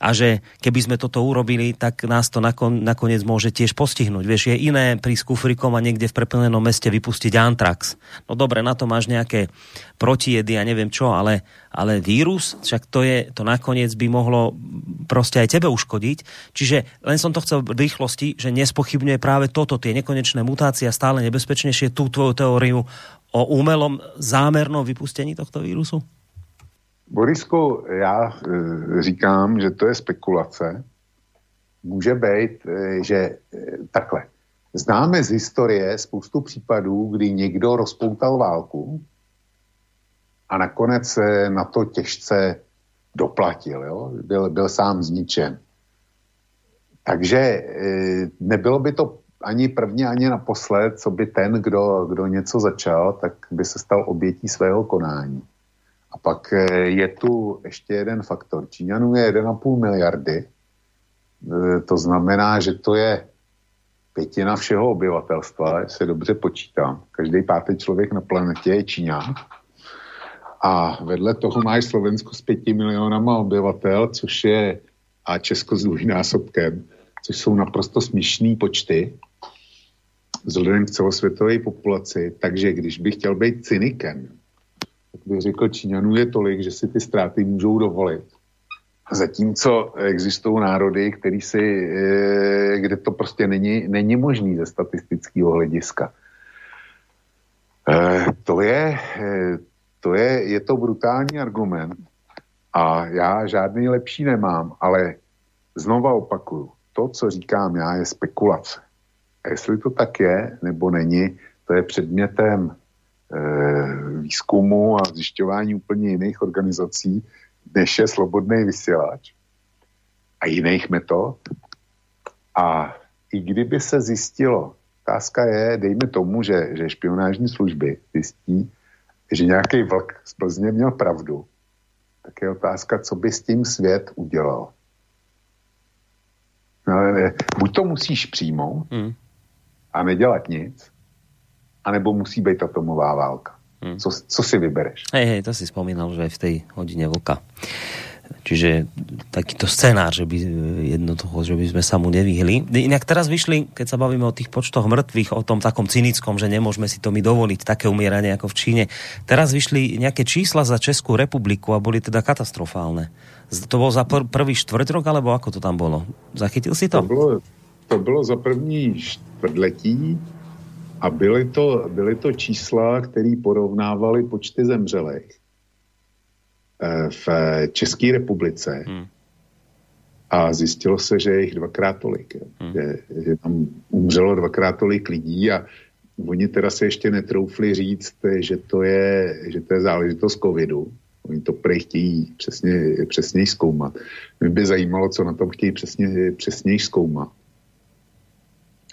a že keby sme toto urobili, tak nás to nakon, nakoniec môže tiež postihnúť. Vieš, je iné pri skufrikom a niekde v preplnenom meste vypustiť antrax. No dobre, na to máš nejaké protijedy a neviem čo, ale, ale vírus, však to je, to nakoniec by mohlo proste aj tebe uškodiť. Čiže len som to chcel v rýchlosti, že nespochybňuje práve toto, tie nekonečné mutácie a stále nebezpečnejšie tú tvoju teóriu o umelom zámernom vypustení tohto vírusu? Borisko, já e, říkám, že to je spekulace. Může být, e, že e, takhle. Známe z historie spoustu případů, kdy někdo rozpoutal válku a nakonec na to těžce doplatil, jo? Byl, byl sám zničen. Takže nebylo by to ani prvně, ani naposled, co by ten, kdo, kdo něco začal, tak by se stal obětí svého konání. A pak eh, je tu ještě jeden faktor. Číňanů je 1,5 miliardy. Eh, to znamená, že to je pětina všeho obyvatelstva, se dobře počítám. Každý pátý člověk na planetě je Číňan. A vedle toho máš Slovensko s pěti milionama obyvatel, což je a Česko s dvojnásobkem, což jsou naprosto směšné počty vzhledem k celosvětové populaci. Takže když bych chtěl být cynikem, tak bych řekl, Číňanů je tolik, že si ty ztráty můžou dovolit. Zatímco existují národy, který si, eh, kde to prostě není, není možný ze statistického hlediska. Eh, to je, eh, to je, je to brutální argument a já žádný lepší nemám, ale znova opakuju, to, co říkám já, je spekulace. A jestli to tak je, nebo není, to je předmětem výzkumu a zjišťování úplně jiných organizací, než je slobodný vysílač. a jiných metod. A i kdyby se zjistilo, otázka je, dejme tomu, že, že špionážní služby zjistí, že nějaký vlk z Plzně měl pravdu, tak je otázka, co by s tím svět udělal. No, ne, buď to musíš přijmout hmm. a nedělat nic, anebo musí být atomová válka. Hmm. Co, co si vybereš? Hej, hej, to si spomínal, že aj v tej hodine vlka. Čiže takýto scenár, že by jednoducho, že by sme sa mu nevyhli. Inak teraz vyšli, keď sa bavíme o tých počtoch mŕtvych, o tom takom cynickom, že nemôžeme si to my dovoliť, také umieranie ako v Číne. Teraz vyšli nejaké čísla za Českú republiku a boli teda katastrofálne. To bolo za pr- prvý štvrť rok, alebo ako to tam bolo? Zachytil si to? To bylo, to bylo za první čtvrtletí a byly to, byly to čísla, které porovnávaly počty zemřelých eh, v České republice. Hmm. A zjistilo se, že je jich dvakrát tolik. Hmm. Že, že tam umřelo dvakrát tolik lidí a oni teda se ještě netroufli říct, že to je, že to je záležitost covidu. Oni to prej chtějí přesně, přesněji zkoumat. Mě by zajímalo, co na tom chtějí přesně, přesněji zkoumat.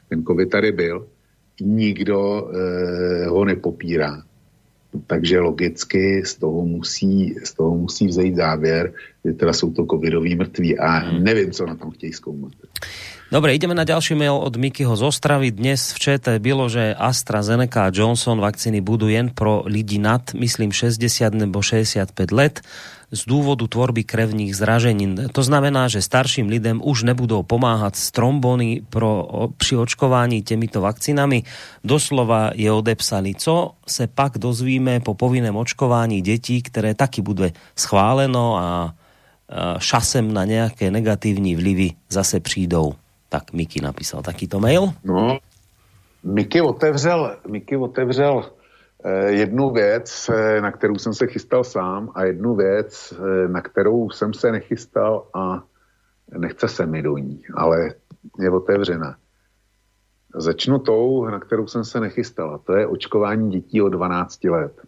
Ten covid tady byl, nikdo e, ho nepopírá. Takže logicky z toho musí, z toho musí vzejít závěr, že teda jsou to covidoví mrtví a hmm. nevím, co na tom chtějí zkoumat. Dobre, ideme na ďalší mail od Mikyho z Ostravy. Dnes v ČT bylo, že AstraZeneca a Johnson vakcíny budú jen pro lidi nad, myslím, 60 nebo 65 let z dôvodu tvorby krevních zraženín. To znamená, že starším lidem už nebudou pomáhať strombony pro, pri očkování těmito vakcínami. Doslova je odepsali. Co se pak dozvíme po povinném očkování detí, které taky bude schváleno a šasem na nejaké negatívní vlivy zase přijdou. Tak Miky napísal takýto mail. No, Miky otevřel, Miky otevřel jednu věc, eh, na kterou jsem se chystal sám a jednu věc, eh, na kterou jsem se nechystal a nechce se mi do ní, ale je otevřená. Začnu tou, na kterou jsem se nechystal, a to je očkování dětí od 12 let.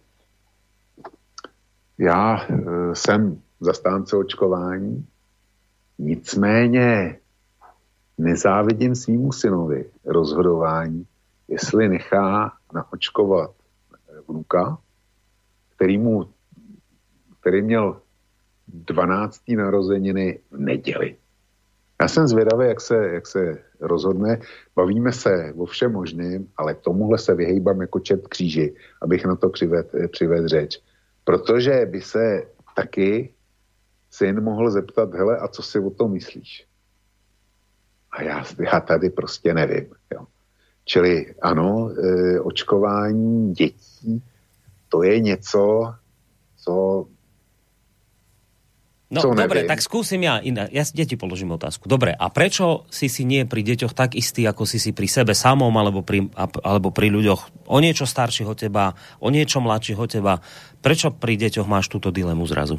Já jsem zastánce očkování, nicméně nezávidím svýmu synovi rozhodování, jestli nechá naočkovat vnuka, který, mu, který měl 12. narozeniny v neděli. Já jsem zvědavý, jak se, jak se rozhodne. Bavíme se o všem možným, ale tomuhle se vyhejbám jako čet kříži, abych na to přived, přived řeč. Protože by se taky syn mohl zeptat, hele, a co si o tom myslíš? A já, já tady prostě nevím. Jo. Čili ano, e, očkování dětí, to je něco, co No Co dobre, neviem. tak skúsim ja iná. Ja ti položím otázku. Dobre, a prečo si si nie pri deťoch tak istý, ako si si pri sebe samom, alebo pri, alebo pri ľuďoch o niečo starších od teba, o niečo mladších od teba? Prečo pri deťoch máš túto dilemu zrazu?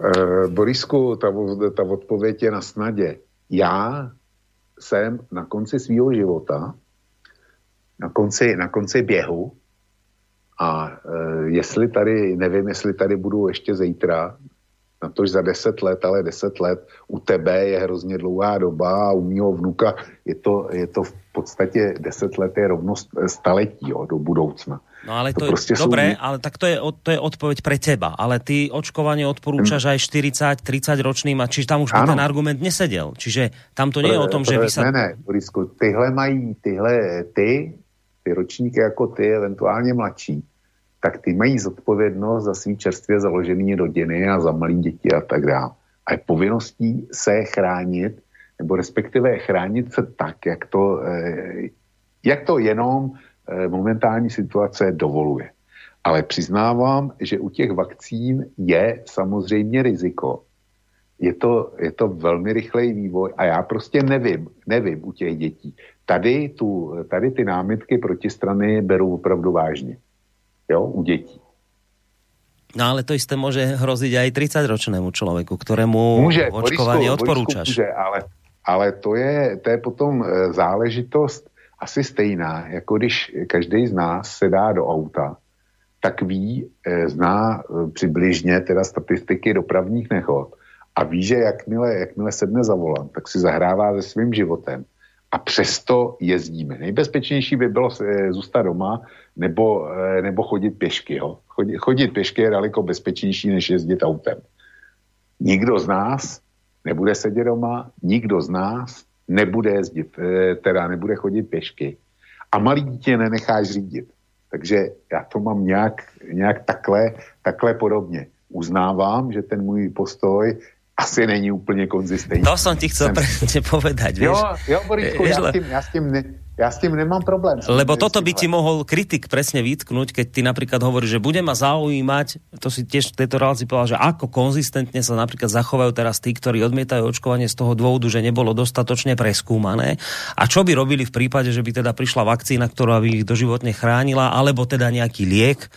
Uh, Borisku, ta, ta odpověď je na snadě. Já jsem na konci svého života, na konci, na konci běhu, a e, jestli tady, nevím, jestli tady budu ještě zítra, na tož za deset let, ale deset let u tebe je hrozně dlouhá doba a u mého vnuka je to, je to v podstatě deset let je rovnost staletí jo, do budoucna. No ale to, to je, dobre, sú... ale tak to je, to je odpoveď pre teba. Ale ty očkovanie odporúčaš aj 40, 30 ročným a čiže tam už by ten argument nesedel. Čiže tam to nie je o tom, že vy sa... Ne, ne, Borisku, tyhle mají, tyhle, ty, ty ročníky jako ty, eventuálně mladší, tak ty mají zodpovědnost za svý čerstvě založený rodiny a za malý děti a tak dále. A je povinností se chránit, nebo respektive chránit se tak, jak to, eh, jak to jenom Eh, momentální situace dovoluje. Ale přiznávám, že u těch vakcín je samozřejmě riziko. Je to, je to velmi rychlej vývoj a já prostě nevím, nevím u těch dětí. Tady, tu, tady ty námitky protistrany berou opravdu vážně. Jo, u dětí. No ale to isté může hrozit aj 30-ročnému člověku, kterému může, očkování odporúčaš. Může, ale, ale to, je, to je potom eh, záležitost asi stejná, jako když každý z nás se dá do auta, tak ví, eh, zná eh, přibližně teda statistiky dopravních nehod a ví, že jakmile, jakmile sedne za volant, tak si zahrává se svým životem a přesto jezdíme. Nejbezpečnější by bylo zůstat doma nebo, eh, nebo chodit pěšky. Jo? Chodit, chodit pěšky je daleko bezpečnější, než jezdit autem. Nikdo z nás nebude sedět doma, nikdo z nás nebude jezdit, eh, teda nebude chodit pěšky. A malý dítě nenecháš řídit. Takže já to mám nějak, nějak takhle, takhle podobně. Uznávám, že ten můj postoj asi není úplně konzistentní. To som ti chcel presne [LAUGHS] povedať, vieš. Jo, jo, Borisku, vieš, ja, s tým, ja, s tým ne, ja s tým nemám problém. Lebo toto by ti mohol kritik presne vytknúť, keď ty napríklad hovoríš, že bude ma zaujímať, to si tiež v tejto relácii povedal, že ako konzistentne sa napríklad zachovajú teraz tí, ktorí odmietajú očkovanie z toho dôvodu, že nebolo dostatočne preskúmané. A čo by robili v prípade, že by teda prišla vakcína, ktorá by ich doživotne chránila, alebo teda nejaký liek,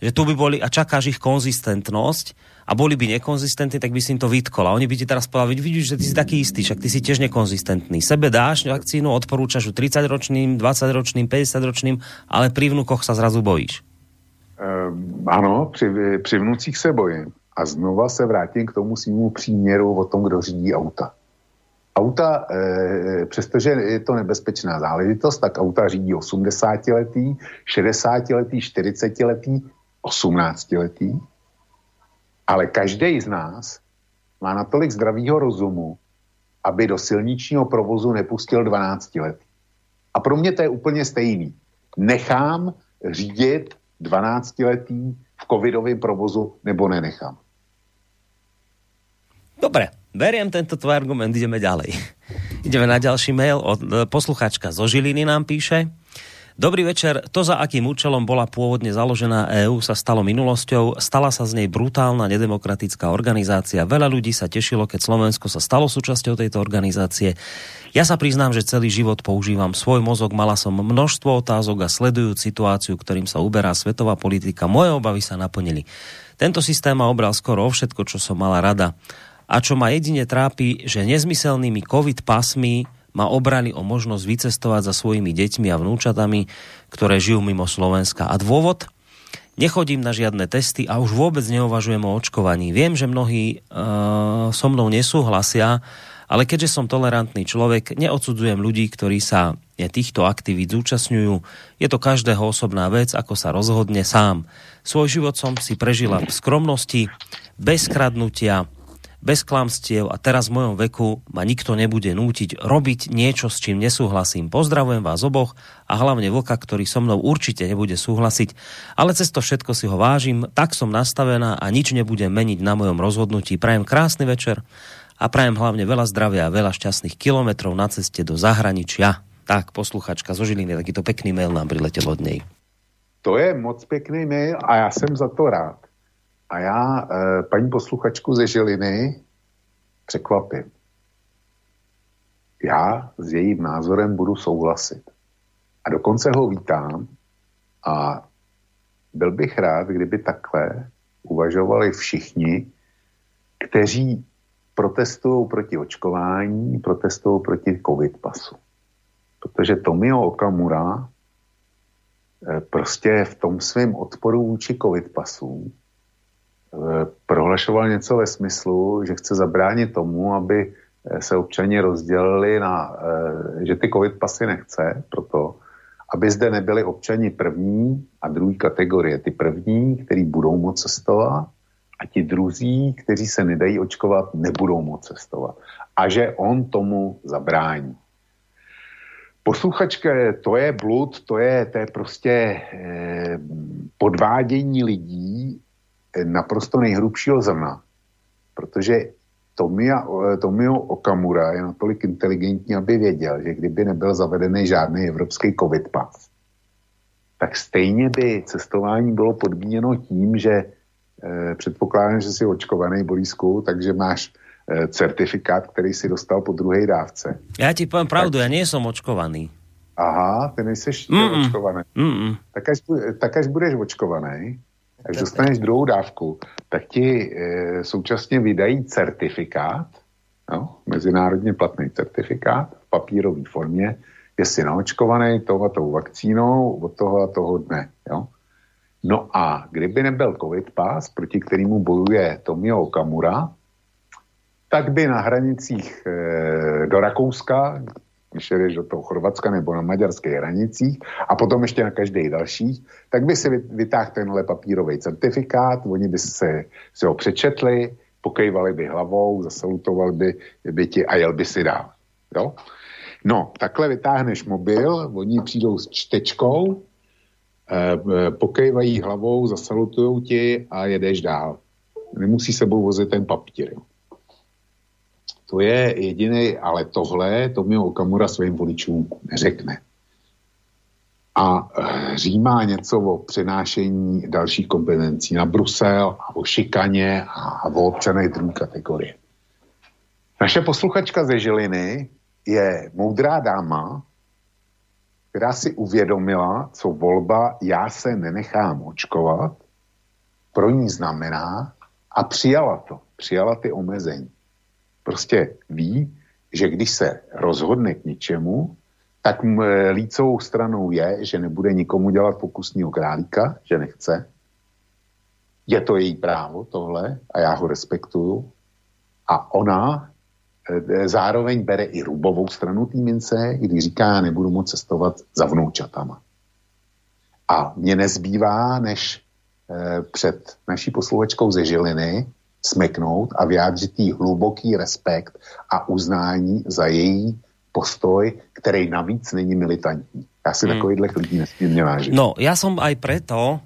že tu by boli, a čakáš ich konzistentnosť, a boli by nekonzistentní, tak by si im to vytkol. A oni by ti teraz povedali, vidíš, že ty si taký istý, však ty si tiež nekonzistentný. Sebe dáš vakcínu, odporúčaš ju 30-ročným, 20-ročným, 50-ročným, ale pri vnukoch sa zrazu bojíš. Um, ano, při, při vnucích se bojím. A znova se vrátím k tomu svýmu příměru o tom, kdo řídí auta. Auta, e, přestože je to nebezpečná záležitost, tak auta řídí 80-letý, 60-letý, 40-letý, 18-letý ale každý z nás má natolik zdravého rozumu, aby do silničního provozu nepustil 12 let. A pro mě to je úplně stejný. Nechám řídit 12-letý v covidovém provozu nebo nenechám. Dobre, beriem tento tvoj argument, ideme ďalej. Ideme na ďalší mail od e, posluchačka zo Žiliny nám píše. Dobrý večer. To, za akým účelom bola pôvodne založená EÚ, sa stalo minulosťou. Stala sa z nej brutálna nedemokratická organizácia. Veľa ľudí sa tešilo, keď Slovensko sa stalo súčasťou tejto organizácie. Ja sa priznám, že celý život používam svoj mozog. Mala som množstvo otázok a sledujúc situáciu, ktorým sa uberá svetová politika, moje obavy sa naplnili. Tento systém ma obral skoro o všetko, čo som mala rada. A čo ma jedine trápi, že nezmyselnými covid pasmi ma obrali o možnosť vycestovať za svojimi deťmi a vnúčatami, ktoré žijú mimo Slovenska. A dôvod? Nechodím na žiadne testy a už vôbec neuvažujem o očkovaní. Viem, že mnohí uh, so mnou nesúhlasia, ale keďže som tolerantný človek, neodsudzujem ľudí, ktorí sa týchto aktivít zúčastňujú. Je to každého osobná vec, ako sa rozhodne sám. Svoj život som si prežila v skromnosti, bez kradnutia, bez klamstiev a teraz v mojom veku ma nikto nebude nútiť robiť niečo, s čím nesúhlasím. Pozdravujem vás oboch a hlavne Vlka, ktorý so mnou určite nebude súhlasiť, ale cez to všetko si ho vážim, tak som nastavená a nič nebudem meniť na mojom rozhodnutí. Prajem krásny večer a prajem hlavne veľa zdravia a veľa šťastných kilometrov na ceste do zahraničia. Tak, posluchačka zo Žiliny, takýto pekný mail nám priletel od nej. To je moc pekný mail a já jsem za to rád. A já e, paní posluchačku ze Žiliny překvapím. Já s jejím názorem budu souhlasit. A dokonce ho vítám a byl bych rád, kdyby takhle uvažovali všichni, kteří protestují proti očkování, protestují proti covid pasu. Protože Tomio Okamura eh, prostě v tom svém odporu vůči covid pasům Eh, prohlašoval něco ve smyslu, že chce zabránit tomu, aby eh, se občani rozdělili na, eh, že ty covid pasy nechce, proto, aby zde nebyli občani první a druhé kategorie. Ty první, kteří budou moct cestovat a ti druzí, kteří se nedají očkovat, nebudou moct cestovat. A že on tomu zabrání. Posluchačka, to je blud, to je, to je prostě eh, podvádění lidí naprosto nejhrubšího zrna, protože Tomia, Tomio Okamura je natolik inteligentní, aby věděl, že kdyby nebyl zavedený žádný evropský covid pas, tak stejně by cestování bylo podmíněno tím, že eh, předpokládám, že jsi očkovaný, Borisku, takže máš eh, certifikát, který si dostal po druhé dávce. Já ti povím pravdu, tak... já nejsem očkovaný. Aha, ty nejsi očkovaný. Mm-mm. Tak, až, tak až budeš očkovaný, až dostaneš druhou dávku, tak ti e, současně vydají certifikát, no, mezinárodně platný certifikát v papírové formě, jsi naočkovaný tou a tou vakcínou od toho a toho dne. Jo? No a kdyby nebyl covid pas, proti kterému bojuje Tomio Okamura, tak by na hranicích e, do Rakouska, když jedeš do toho Chorvatska nebo na maďarských hranicích a potom ještě na každých dalších, tak by si vytáhl tenhle papírový certifikát, oni by se, si ho přečetli, pokejvali by hlavou, zasalutovali by, by ti a jel by si dál. Jo? No, takhle vytáhneš mobil, oni přijdou s čtečkou, eh, pokejvají hlavou, zasalutují ti a jedeš dál. Nemusí sebou vozit ten papír. Jo. To je jediný, ale tohle to mi Okamura svým voličům neřekne. A eh, římá něco o přenášení dalších kompetencí na Brusel a o šikaně a o občanech druhé kategorie. Naše posluchačka ze Žiliny je moudrá dáma, která si uvědomila, co volba já se nenechám očkovat, pro ní znamená a přijala to. Přijala ty omezení. Prostě ví, že když se rozhodne k ničemu, tak lícovou stranou je, že nebude nikomu dělat pokusního králíka, že nechce. Je to její právo tohle a já ho respektuju. A ona e, zároveň bere i rubovou stranu té mince, kdy říká, já nebudu moc cestovat za vnoučatama. A mně nezbývá, než e, před naší posluchačkou ze Žiliny smeknout a vyjádřit jí hluboký respekt a uznání za její postoj, který navíc není militantní. Já si hmm. takovýchhle lidí nesmírně vážím. No, ja som aj preto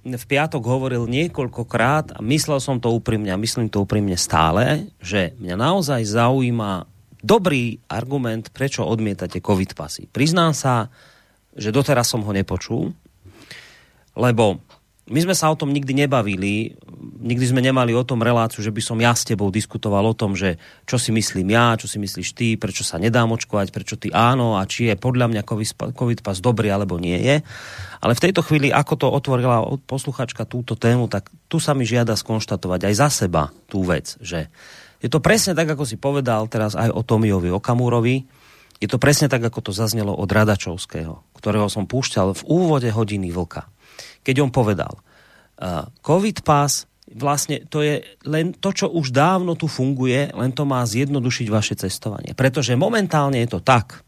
v piatok hovoril niekoľkokrát a myslel som to úprimne a myslím to úprimne stále, že mňa naozaj zaujíma dobrý argument, prečo odmietate covid pasy. Priznám sa, že doteraz som ho nepočul, lebo my sme sa o tom nikdy nebavili, nikdy sme nemali o tom reláciu, že by som ja s tebou diskutoval o tom, že čo si myslím ja, čo si myslíš ty, prečo sa nedám očkovať, prečo ty áno a či je podľa mňa COVID pas dobrý alebo nie je. Ale v tejto chvíli, ako to otvorila posluchačka túto tému, tak tu sa mi žiada skonštatovať aj za seba tú vec, že je to presne tak, ako si povedal teraz aj o Tomiovi Okamurovi, je to presne tak, ako to zaznelo od Radačovského, ktorého som púšťal v úvode hodiny vlka keď on povedal, uh, COVID pas vlastne to je len to, čo už dávno tu funguje, len to má zjednodušiť vaše cestovanie. Pretože momentálne je to tak,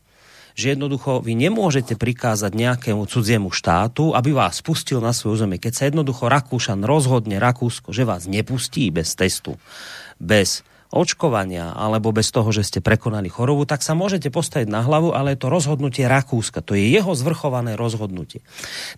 že jednoducho vy nemôžete prikázať nejakému cudziemu štátu, aby vás pustil na svoju zemi. Keď sa jednoducho Rakúšan rozhodne Rakúsko, že vás nepustí bez testu, bez očkovania alebo bez toho, že ste prekonali chorobu, tak sa môžete postaviť na hlavu, ale je to rozhodnutie Rakúska. To je jeho zvrchované rozhodnutie.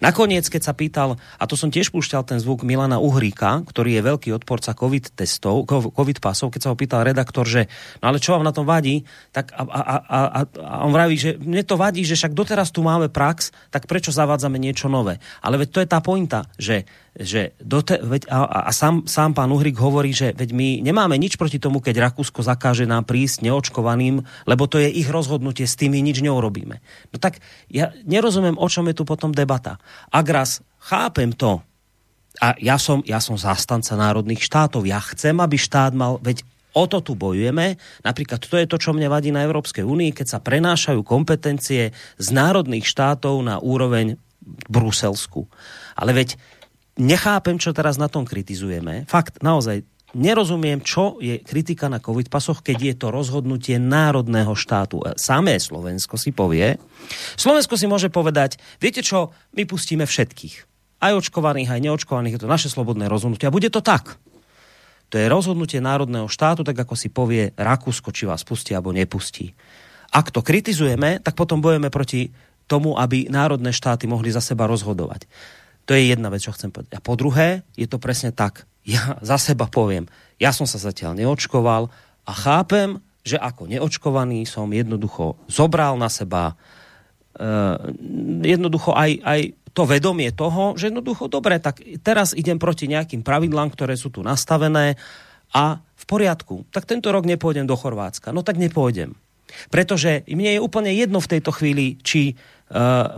Nakoniec, keď sa pýtal, a to som tiež púšťal ten zvuk Milana Uhríka, ktorý je veľký odporca COVID testov, COVID pasov, keď sa ho pýtal redaktor, že no ale čo vám na tom vadí, tak a, a, a, a, a on vraví, že mne to vadí, že však doteraz tu máme prax, tak prečo zavádzame niečo nové? Ale veď to je tá pointa, že že dote, veď, a, a sám, sám pán Uhrik hovorí, že veď my nemáme nič proti tomu, keď Rakúsko zakáže nám prísť neočkovaným, lebo to je ich rozhodnutie, s tými nič neurobíme. No tak ja nerozumiem, o čom je tu potom debata. Ak raz chápem to, a ja som, ja som zástanca národných štátov, ja chcem, aby štát mal, veď o to tu bojujeme. Napríklad to je to, čo mne vadí na Európskej únii, keď sa prenášajú kompetencie z národných štátov na úroveň bruselsku. Ale veď nechápem, čo teraz na tom kritizujeme. Fakt, naozaj, nerozumiem, čo je kritika na COVID pasoch, keď je to rozhodnutie národného štátu. Samé Slovensko si povie. Slovensko si môže povedať, viete čo, my pustíme všetkých. Aj očkovaných, aj neočkovaných, je to naše slobodné rozhodnutie. A bude to tak. To je rozhodnutie národného štátu, tak ako si povie Rakúsko, či vás pustí alebo nepustí. Ak to kritizujeme, tak potom bojeme proti tomu, aby národné štáty mohli za seba rozhodovať. To je jedna vec, čo chcem povedať. A po druhé, je to presne tak. Ja za seba poviem, ja som sa zatiaľ neočkoval a chápem, že ako neočkovaný som jednoducho zobral na seba uh, jednoducho aj, aj to vedomie toho, že jednoducho dobre, tak teraz idem proti nejakým pravidlám, ktoré sú tu nastavené a v poriadku, tak tento rok nepôjdem do Chorvátska. No tak nepôjdem. Pretože mne je úplne jedno v tejto chvíli, či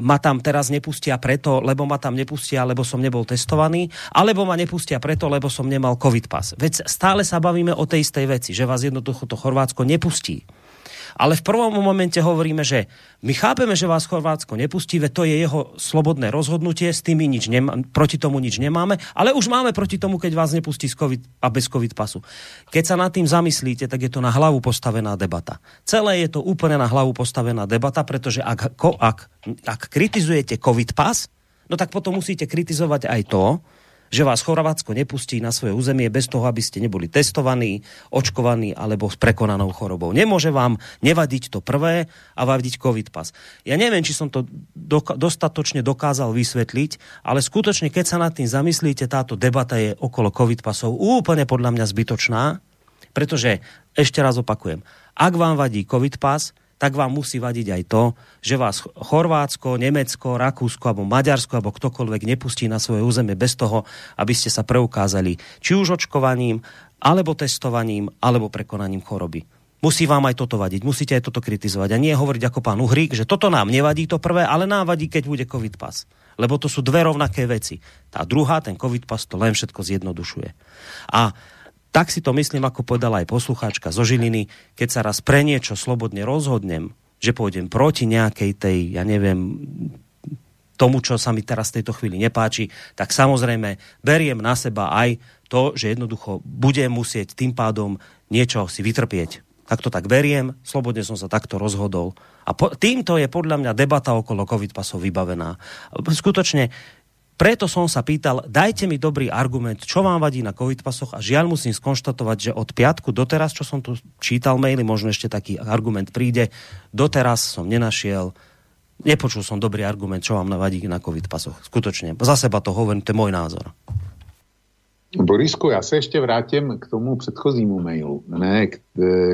ma tam teraz nepustia preto, lebo ma tam nepustia, lebo som nebol testovaný, alebo ma nepustia preto, lebo som nemal covid pas. Veď stále sa bavíme o tej istej veci, že vás jednoducho to Chorvátsko nepustí. Ale v prvom momente hovoríme, že my chápeme, že vás Chorvátsko nepustí, to je jeho slobodné rozhodnutie, s tými nič nemá, proti tomu nič nemáme, ale už máme proti tomu, keď vás nepustí z COVID a bez COVID pasu. Keď sa nad tým zamyslíte, tak je to na hlavu postavená debata. Celé je to úplne na hlavu postavená debata, pretože ak, ak, ak kritizujete COVID pas, no tak potom musíte kritizovať aj to, že vás Chorvátsko nepustí na svoje územie bez toho, aby ste neboli testovaní, očkovaní alebo s prekonanou chorobou. Nemôže vám nevadiť to prvé a vadiť COVID pas. Ja neviem, či som to doka- dostatočne dokázal vysvetliť, ale skutočne, keď sa nad tým zamyslíte, táto debata je okolo COVID pasov úplne podľa mňa zbytočná, pretože, ešte raz opakujem, ak vám vadí COVID pas, tak vám musí vadiť aj to, že vás Chorvátsko, Nemecko, Rakúsko alebo Maďarsko alebo ktokoľvek nepustí na svoje územie bez toho, aby ste sa preukázali či už očkovaním, alebo testovaním, alebo prekonaním choroby. Musí vám aj toto vadiť, musíte aj toto kritizovať a nie hovoriť ako pán Uhrík, že toto nám nevadí to prvé, ale nám vadí, keď bude COVID pas. Lebo to sú dve rovnaké veci. Tá druhá, ten COVID pas, to len všetko zjednodušuje. A tak si to myslím, ako povedala aj poslucháčka zo Žiliny, keď sa raz pre niečo slobodne rozhodnem, že pôjdem proti nejakej tej, ja neviem, tomu, čo sa mi teraz v tejto chvíli nepáči, tak samozrejme beriem na seba aj to, že jednoducho budem musieť tým pádom niečo si vytrpieť. Tak to tak beriem, slobodne som sa takto rozhodol. A po, týmto je podľa mňa debata okolo COVID pasov vybavená. Skutočne preto som sa pýtal, dajte mi dobrý argument, čo vám vadí na COVID pasoch a žiaľ musím skonštatovať, že od piatku doteraz, čo som tu čítal maily, možno ešte taký argument príde, doteraz som nenašiel, nepočul som dobrý argument, čo vám vadí na COVID pasoch. Skutočne, za seba to hovorím, to je môj názor. Borisku, já se ještě vrátím k tomu předchozímu mailu, ne k,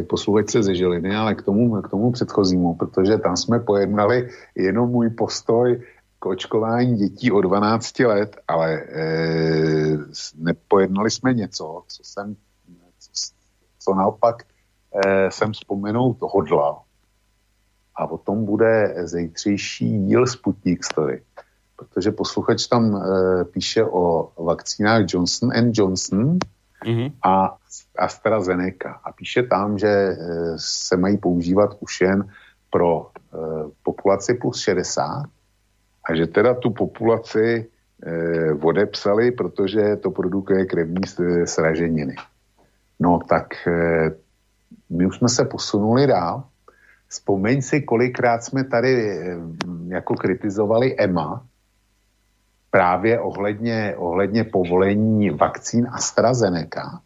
k posluchačce ze Žiliny, ale k tomu, k tomu předchozímu, protože tam jsme pojednali jenom můj postoj k očkování dětí o 12 let, ale e, nepojednali jsme něco, co jsem, co, co naopak e, jsem vzpomenout hodlal. A o tom bude zejtřejší díl Sputnik Story. Protože posluchač tam e, píše o vakcínách Johnson Johnson mm-hmm. a AstraZeneca. A píše tam, že e, se mají používat už jen pro e, populaci plus 60 a že teda tu populaci eh, odepsali, protože to produkuje krevní sraženiny. No tak eh, my už jsme se posunuli dál. Vzpomeň si, kolikrát jsme tady eh, jako kritizovali EMA, právě ohledně, ohledně povolení vakcín AstraZeneca,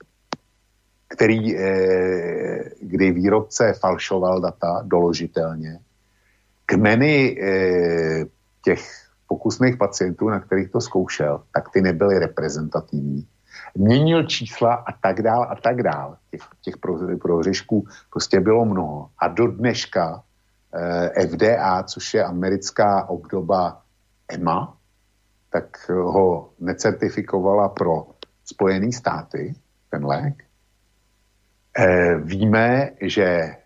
který, eh, kdy výrobce falšoval data doložitelně. Kmeny eh, těch pokusných pacientů, na kterých to zkoušel, tak ty nebyly reprezentativní. Měnil čísla a tak dál a tak dál. Těch, těch prohřešků prostě bylo mnoho. A do dneška eh, FDA, což je americká obdoba EMA, tak ho necertifikovala pro Spojené státy, ten lék. Eh, víme, že Eh,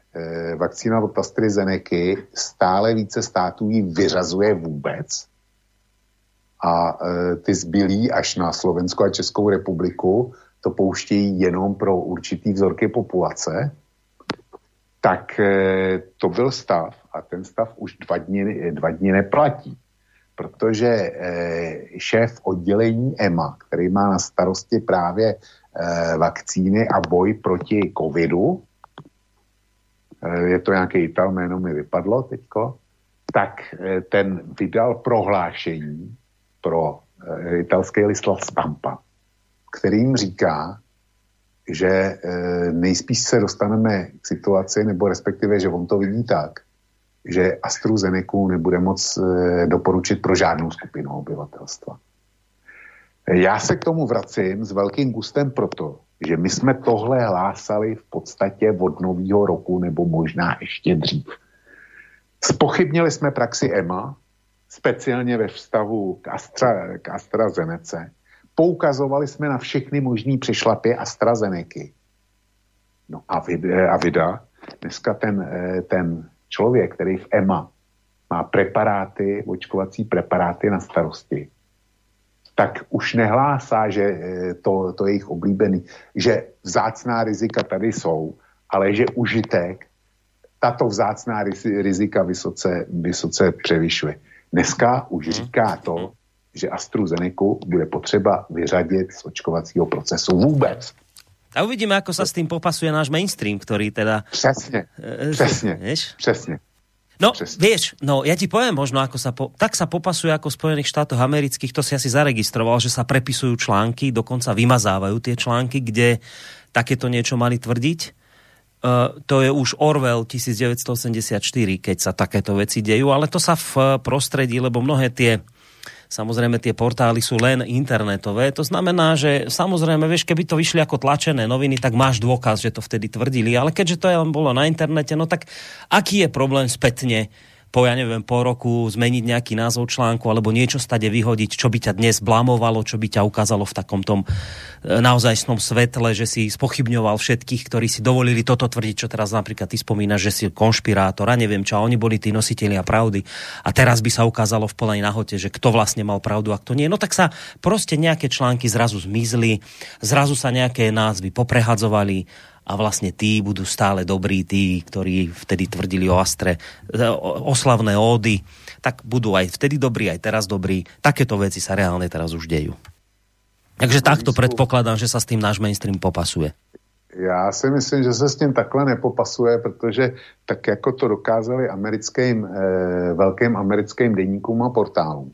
vakcína od AstraZeneca stále více států ji vyřazuje vůbec. A eh, ty zbylí až na Slovensko a Českou republiku to pouštějí jenom pro určitý vzorky populace, tak eh, to byl stav a ten stav už dva dny, dva dny neplatí, protože šéf oddělení EMA, který má na starosti právě vakcíny a boj proti covidu, Eh, je to nějaký Ital, jméno mi vypadlo teďko, tak eh, ten vydal prohlášení pro eh, italský lislav Stampa, kterým říká, že nejspíš se dostaneme k situaci, nebo respektive, že on to vidí tak, že AstraZeneca nebude moc doporučit pro žádnou skupinu obyvatelstva. Já se k tomu vracím s velkým gustem proto, že my jsme tohle hlásali v podstatě od nového roku nebo možná ještě dřív. Spochybnili jsme praxi EMA, speciálně ve vztahu k, Astra, k AstraZeneca. Poukazovali jsme na všechny možné přešlapy AstraZeneca. No a, vid, a vida, dneska ten, eh, ten člověk, který v EMA má preparáty, očkovací preparáty na starosti, tak už nehlásá, že eh, to, to je jejich oblíbený, že vzácná rizika tady jsou, ale že užitek tato vzácná rizika vysoce, vysoce převyšuje. Dneska už hmm. říká to, že AstraZeneca bude potřeba vyřadit z očkovacího procesu vůbec. A uvidíme, ako sa s tým popasuje náš mainstream, ktorý teda... Přesně, přesně, vieš? přesně. No, Přesne. vieš, no ja ti poviem možno, ako sa po, tak sa popasuje ako v Spojených štátoch amerických, to si asi zaregistroval, že sa prepisujú články, dokonca vymazávajú tie články, kde takéto niečo mali tvrdiť. Uh, to je už Orwell 1984, keď sa takéto veci dejú, ale to sa v prostredí, lebo mnohé tie Samozrejme, tie portály sú len internetové. To znamená, že samozrejme, vieš, keby to vyšli ako tlačené noviny, tak máš dôkaz, že to vtedy tvrdili. Ale keďže to len bolo na internete, no tak aký je problém spätne po, ja neviem, po roku zmeniť nejaký názov článku alebo niečo stade vyhodiť, čo by ťa dnes blamovalo, čo by ťa ukázalo v takom tom e, naozajstnom svetle, že si spochybňoval všetkých, ktorí si dovolili toto tvrdiť, čo teraz napríklad ty spomínaš, že si konšpirátor a neviem čo, a oni boli tí nositeľia pravdy. A teraz by sa ukázalo v plnej nahote, že kto vlastne mal pravdu a kto nie. No tak sa proste nejaké články zrazu zmizli, zrazu sa nejaké názvy poprehadzovali a vlastne tí budú stále dobrí, tí, ktorí vtedy tvrdili o Astre, e, oslavné ódy, tak budú aj vtedy dobrí, aj teraz dobrí. Takéto veci sa reálne teraz už dejú. Takže takto predpokladám, že sa s tým náš mainstream popasuje. Já si myslím, že se s tím takhle nepopasuje, protože tak jako to dokázali americkým, eh, velkým americkým denníkům a portálům,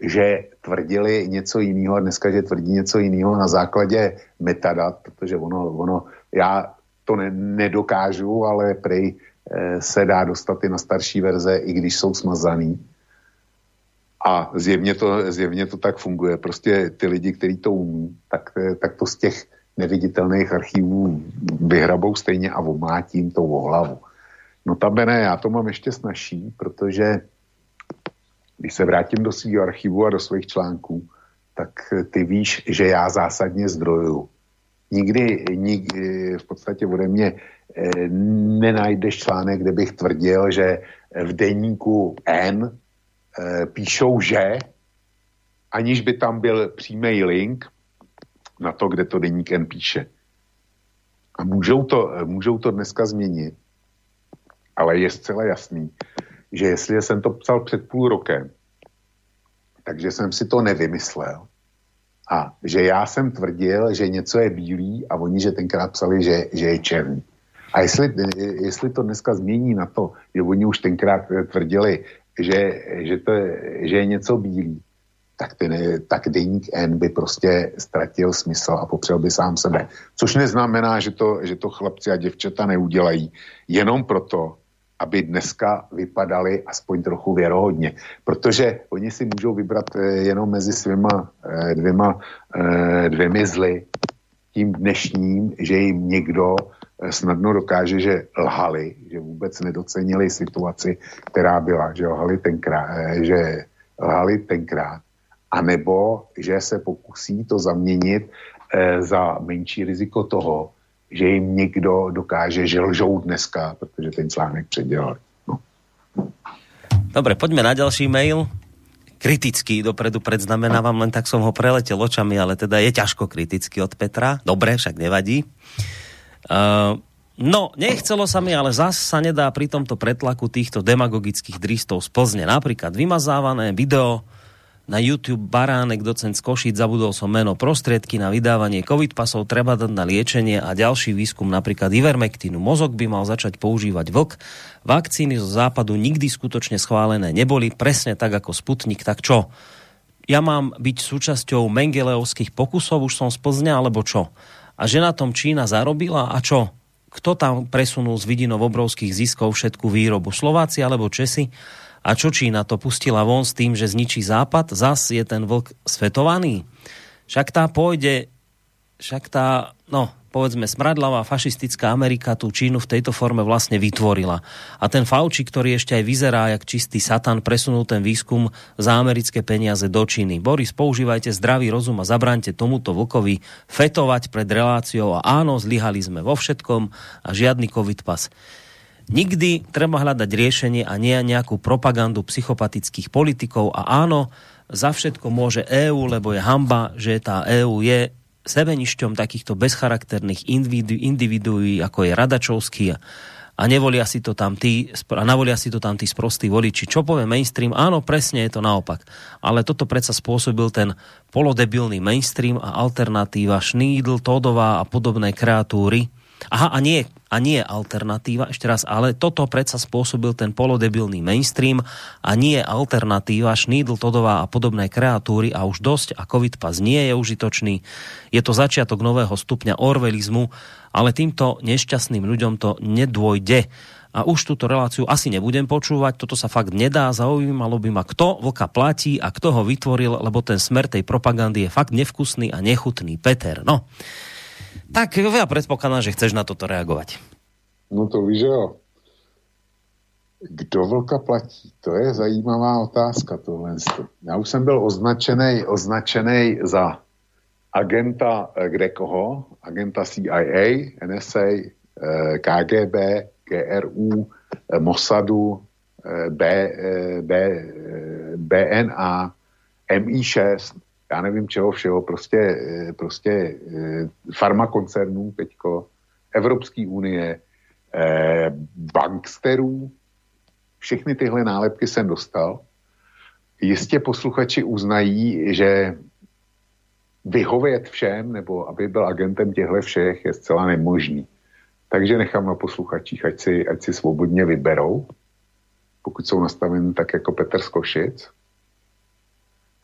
že tvrdili něco jiného a dneska, že tvrdí něco jiného na základě metadat, protože ono, ono já to ne, nedokážu, ale prej eh, se dá dostat i na starší verze, i když jsou smazaný. A zjevně to, zjevně to tak funguje. Prostě ty lidi, kteří to umí, tak, eh, tak to z těch neviditelných archivů vyhrabou stejně a omlátím to o hlavu. No tabene, já to mám ještě snažší, protože když se vrátím do svého archivu a do svých článků, tak ty víš, že já zásadně zdroju nikdy, nikdy v podstatě ode mě eh, nenajdeš článek, kde bych tvrdil, že v denníku N eh, píšou, že aniž by tam byl přímý link na to, kde to denník N píše. A můžou to, můžou to dneska změnit, ale je zcela jasný, že jestli jsem to psal před půl rokem, takže jsem si to nevymyslel, a že já jsem tvrdil, že něco je bílý a oni, že tenkrát psali, že, že je černý. A jestli, jestli to dneska změní na to, že oni už tenkrát tvrdili, že, že, to, že je něco bílý, tak, ten, tak deník N by prostě ztratil smysl a popřel by sám sebe. Což neznamená, že to, že to chlapci a děvčata neudělají. Jenom proto, aby dneska vypadali aspoň trochu věrohodně. Protože oni si můžou vybrat eh, jenom mezi svýma eh, dvěma, eh, dvěmi zly tím dnešním, že jim někdo snadno dokáže, že lhali, že vůbec nedocenili situaci, která byla, že lhali tenkrát, že lhali tenkrát, anebo že se pokusí to zaměnit za menší riziko toho, že jim někdo dokáže, že lžou dneska, protože ten článek předělali. No. Dobre, poďme na ďalší mail. Kritický dopredu predznamenávam, len tak som ho preletel očami, ale teda je ťažko kriticky od Petra. Dobre, však nevadí. Uh, No, nechcelo sa mi, ale zas sa nedá pri tomto pretlaku týchto demagogických dristov z Plzne. Napríklad vymazávané video na YouTube Baránek, docent z Košic, zabudol som meno, prostriedky na vydávanie COVID pasov treba dať na liečenie a ďalší výskum napríklad Ivermectinu. Mozog by mal začať používať vlk. Vakcíny zo západu nikdy skutočne schválené neboli, presne tak ako Sputnik, tak čo? Ja mám byť súčasťou Mengeleovských pokusov, už som z Plzňa, alebo čo? A že na tom Čína zarobila a čo? Kto tam presunul z vidinov obrovských ziskov všetku výrobu? Slováci alebo Česi? A čo Čína to pustila von s tým, že zničí západ? Zas je ten vlk svetovaný? Však tá pôjde, však tá, no, povedzme, smradlavá fašistická Amerika tú Čínu v tejto forme vlastne vytvorila. A ten Fauci, ktorý ešte aj vyzerá jak čistý satan, presunul ten výskum za americké peniaze do Číny. Boris, používajte zdravý rozum a zabrante tomuto vlkovi fetovať pred reláciou a áno, zlyhali sme vo všetkom a žiadny covid pas. Nikdy treba hľadať riešenie a nie nejakú propagandu psychopatických politikov a áno, za všetko môže EÚ, lebo je hamba, že tá EÚ je sebenišťom takýchto bezcharakterných individu, individuí, ako je Radačovský a, a nevolia si to tam tí, a navolia si to tam tí sprostí voliči. Čo povie mainstream? Áno, presne je to naopak. Ale toto predsa spôsobil ten polodebilný mainstream a alternatíva Šnídl, Todová a podobné kreatúry. Aha, a nie, a nie alternatíva, ešte raz, ale toto predsa spôsobil ten polodebilný mainstream a nie alternatíva Šnídl, Todová a podobné kreatúry a už dosť a COVID pas nie je užitočný. Je to začiatok nového stupňa orvelizmu ale týmto nešťastným ľuďom to nedôjde. A už túto reláciu asi nebudem počúvať, toto sa fakt nedá, zaujímalo by ma, kto vlka platí a kto ho vytvoril, lebo ten smer tej propagandy je fakt nevkusný a nechutný. Peter, no. Tak ja predpokladám, že chceš na toto reagovať. No to víš, jo. Kdo vlka platí? To je zajímavá otázka tohle. Já už jsem byl označený, označený za agenta eh, kde koho, agenta CIA, NSA, eh, KGB, GRU, eh, Mossadu, B, B, BNA, MI6, já nevím čeho všeho, prostě, prostě farmakoncernů teďko, Evropské unie, banksterů, všechny tyhle nálepky jsem dostal. Jistě posluchači uznají, že vyhovět všem, nebo aby byl agentem těchto všech, je zcela nemožný. Takže nechám na posluchačích, ať si, ať si svobodně vyberou, pokud jsou nastaveni tak jako Petr Skošic.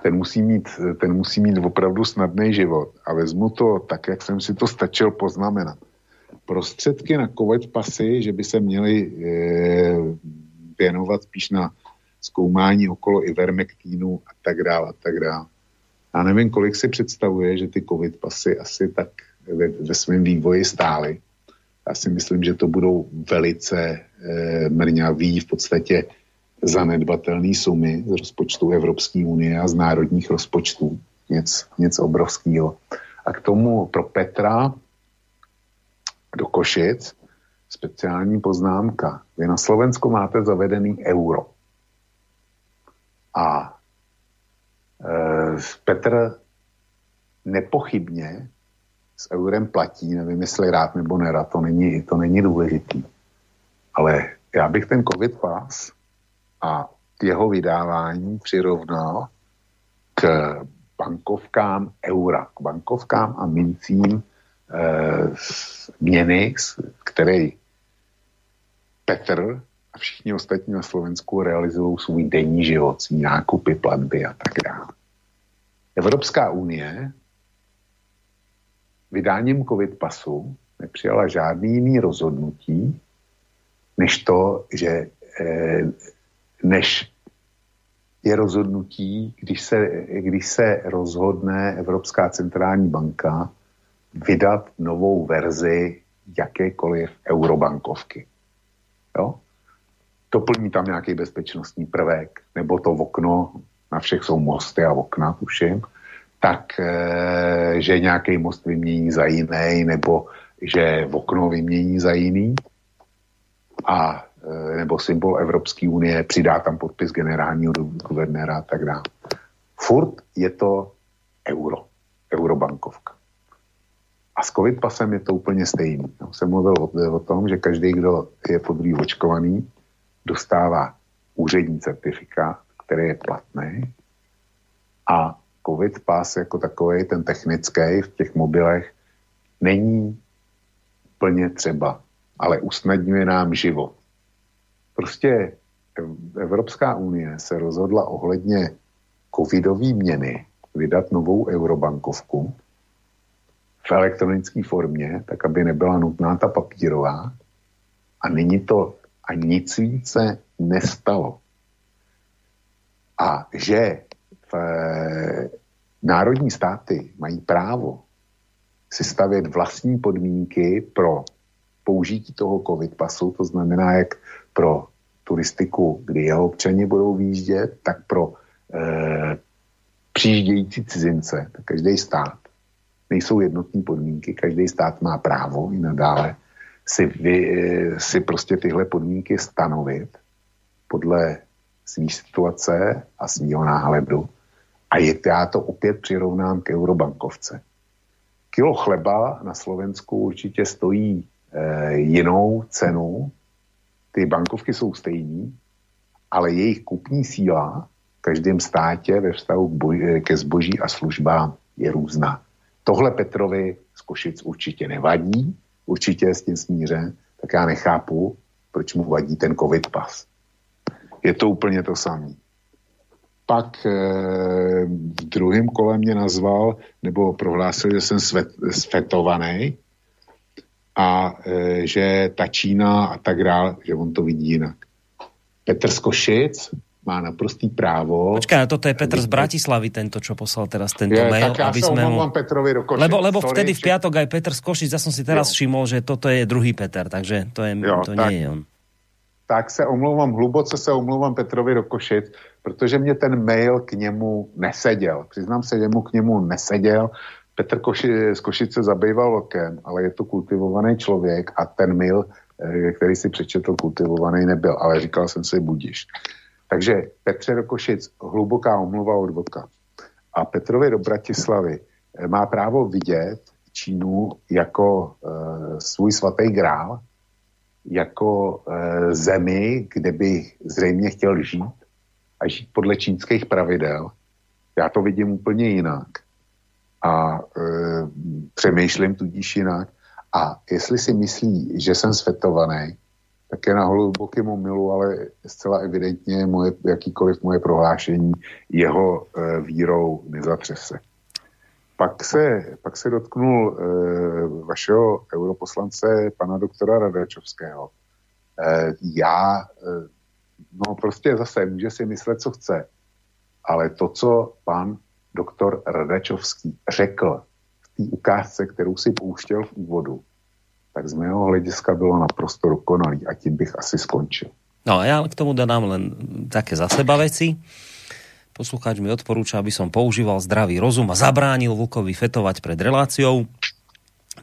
Ten musí mít, ten musí mít opravdu snadný život. A vezmu to tak, jak jsem si to stačil poznamenat. Prostředky na COVID pasy, že by se měly e, věnovat spíš na zkoumání okolo ivermektínu a tak dále a tak dále. Já nevím, kolik si představuje, že ty covid pasy asi tak ve, ve svém vývoji stály. Já si myslím, že to budou velice e, mrňaví, v podstatě zanedbatelné sumy z rozpočtu Evropské unie a z národních rozpočtů. Nic, nic obrovského. A k tomu pro Petra do Košic speciální poznámka. Vy na Slovensku máte zavedený euro. A Eh, Petr nepochybně s eurem platí, nevím, jestli rád nebo nerad, to není, to není důležitý. Ale já bych ten covid pass a jeho vydávání přirovnal k bankovkám eura, k bankovkám a mincím e, měny, které Petr a všichni ostatní na Slovensku realizují svůj denní život, svý nákupy, platby a tak dále. Evropská unie vydáním covid pasu nepřijala žádný jiný rozhodnutí, než to, že eh, než je rozhodnutí, když se, když se rozhodne Evropská centrální banka vydat novou verzi jakékoliv eurobankovky. Jo? doplní tam nějaký bezpečnostní prvek, nebo to okno, na všech jsou mosty a okna, tuším, tak, e, že nějaký most vymění za jiný, nebo že okno vymění za jiný, a, nebo symbol Evropské unie, přidá tam podpis generálního guvernéra a tak dále. Furt je to euro, eurobankovka. A s covid pasem je to úplně stejný. Já jsem mluvil o, o tom, že každý, kdo je podrý očkovaný, dostává úřední certifikát, který je platný a COVID pas jako takový, ten technický v těch mobilech, není plně třeba, ale usnadňuje nám život. Prostě Evropská unie se rozhodla ohledně covidové měny vydat novou eurobankovku v elektronické formě, tak aby nebyla nutná ta papírová. A nyní to a nic více nestalo. A že v, e, národní státy mají právo si stavět vlastní podmínky pro použití toho covid pasu, to znamená jak pro turistiku, kdy jeho občani budou výjíždět, tak pro e, přijíždějící cizince, tak každý stát, nejsou jednotní podmínky, každý stát má právo i nadále si, vy, si prostě tyhle podmínky stanovit podle své situace a svého náhledu. A je, já to opět přirovnám k eurobankovce. Kilo chleba na Slovensku určitě stojí e, jinou cenu ty bankovky jsou stejný, ale jejich kupní síla v každém státě ve vztahu ke zboží a službám je různá. Tohle Petrovi z Košic určitě nevadí, určitě je s tím smířen, tak já nechápu, proč mu vadí ten covid pas. Je to úplně to samé. Pak e, v druhém kole mě nazval, nebo prohlásil, že jsem svet, svetovaný a e, že ta Čína a tak dále, že on to vidí jinak. Petr z Košic má naprostý právo. Počkaj, toto je Petr z Bratislavy, tento, čo poslal teraz tento je, mail. Tak ja aby sme mu... Petrovi do Košic. Lebo, lebo vtedy v piatok aj Petr z Košic, ja som si teraz jo. všimol, že toto je druhý Peter, takže to, je, jo, to tak, nie je on. Tak se omlouvám, hluboce se omlouvám Petrovi do Košic, protože mě ten mail k němu neseděl. Přiznám se, že mu k němu neseděl. Petr Koši, z Košice zabýval lokem, ale je to kultivovaný člověk a ten mail, eh, který si přečetl, kultivovaný nebyl. Ale říkal jsem si, budíš. Takže Petře do Košic hluboká omluva od voka. A Petrovi do Bratislavy eh, má právo vidět Čínu jako e, svůj svatý grál, jako e, zemi, kde by zřejmě chtěl žít a žít podle čínských pravidel. Já to vidím úplně jinak a e, přemýšlím tudíž jinak. A jestli si myslí, že jsem svetovaný, tak je na hlubokém omilu, ale zcela evidentně moje, jakýkoliv moje prohlášení jeho e, vírou nezatřese. Pak se, pak se dotknul e, vašeho europoslance, pana doktora Radačovského. E, já, e, no prostě zase, může si myslet, co chce, ale to, co pan doktor Radačovský řekl v té ukázce, kterou si pouštěl v úvodu, tak z mého hlediska bylo naprosto dokonalý a tím bych asi skončil. No a ja k tomu dodám len také za seba veci. Poslucháč mi odporúča, aby som používal zdravý rozum a zabránil Vukovi fetovať pred reláciou.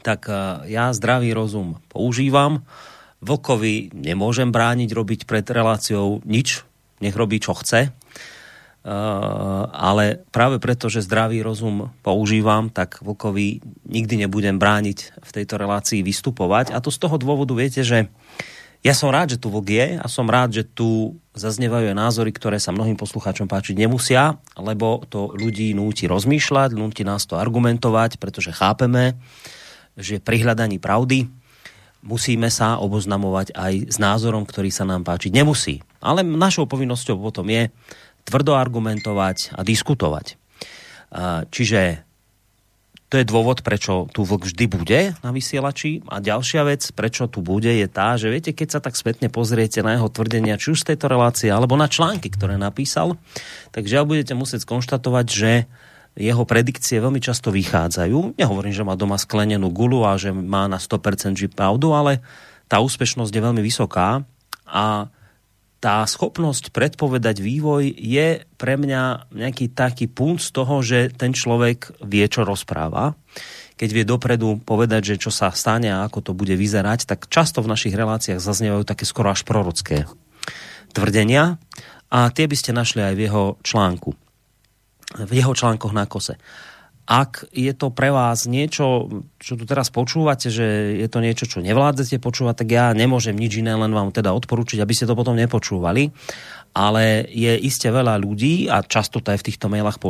Tak e, ja zdravý rozum používam. Vlkovi nemôžem brániť robiť pred reláciou nič, nech robí čo chce. Eh, ale práve preto, že zdravý rozum používam, tak Vlkovi nikdy nebudem brániť v tejto relácii vystupovať. A to z toho dôvodu viete, že ja som rád, že tu Vlk je a som rád, že tu zaznievajú názory, ktoré sa mnohým poslucháčom páčiť nemusia, lebo to ľudí núti rozmýšľať, núti nás to argumentovať, pretože chápeme, že pri hľadaní pravdy musíme sa oboznamovať aj s názorom, ktorý sa nám páčiť nemusí. Ale našou povinnosťou potom je tvrdo argumentovať a diskutovať. Čiže to je dôvod, prečo tu vlk vždy bude na vysielači. A ďalšia vec, prečo tu bude, je tá, že viete, keď sa tak spätne pozriete na jeho tvrdenia, či už z tejto relácie, alebo na články, ktoré napísal, tak žiaľ budete musieť skonštatovať, že jeho predikcie veľmi často vychádzajú. Nehovorím, že má doma sklenenú gulu a že má na 100% pravdu, ale tá úspešnosť je veľmi vysoká a tá schopnosť predpovedať vývoj je pre mňa nejaký taký punt z toho, že ten človek vie, čo rozpráva. Keď vie dopredu povedať, že čo sa stane a ako to bude vyzerať, tak často v našich reláciách zaznievajú také skoro až prorocké tvrdenia a tie by ste našli aj v jeho článku. V jeho článkoch na kose ak je to pre vás niečo, čo tu teraz počúvate, že je to niečo, čo nevládzete počúvať, tak ja nemôžem nič iné, len vám teda odporúčiť, aby ste to potom nepočúvali. Ale je iste veľa ľudí, a často to aj v týchto mailách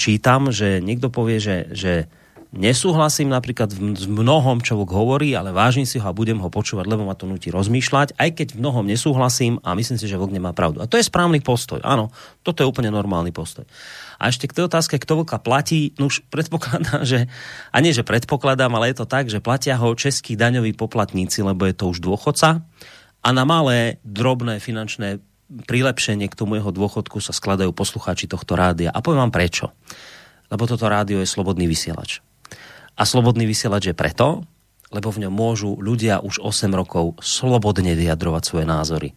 čítam, že niekto povie, že, že nesúhlasím napríklad v mnohom, čo Vlk hovorí, ale vážim si ho a budem ho počúvať, lebo ma to nutí rozmýšľať, aj keď v mnohom nesúhlasím a myslím si, že Vlk nemá pravdu. A to je správny postoj. Áno, toto je úplne normálny postoj. A ešte k tej otázke, kto Vlka platí, no už predpokladám, [LAUGHS] že, a nie, že predpokladám, ale je to tak, že platia ho českí daňoví poplatníci, lebo je to už dôchodca a na malé, drobné finančné prilepšenie k tomu jeho dôchodku sa skladajú poslucháči tohto rádia. A poviem vám prečo. Lebo toto rádio je slobodný vysielač. A slobodný vysielač je preto, lebo v ňom môžu ľudia už 8 rokov slobodne vyjadrovať svoje názory.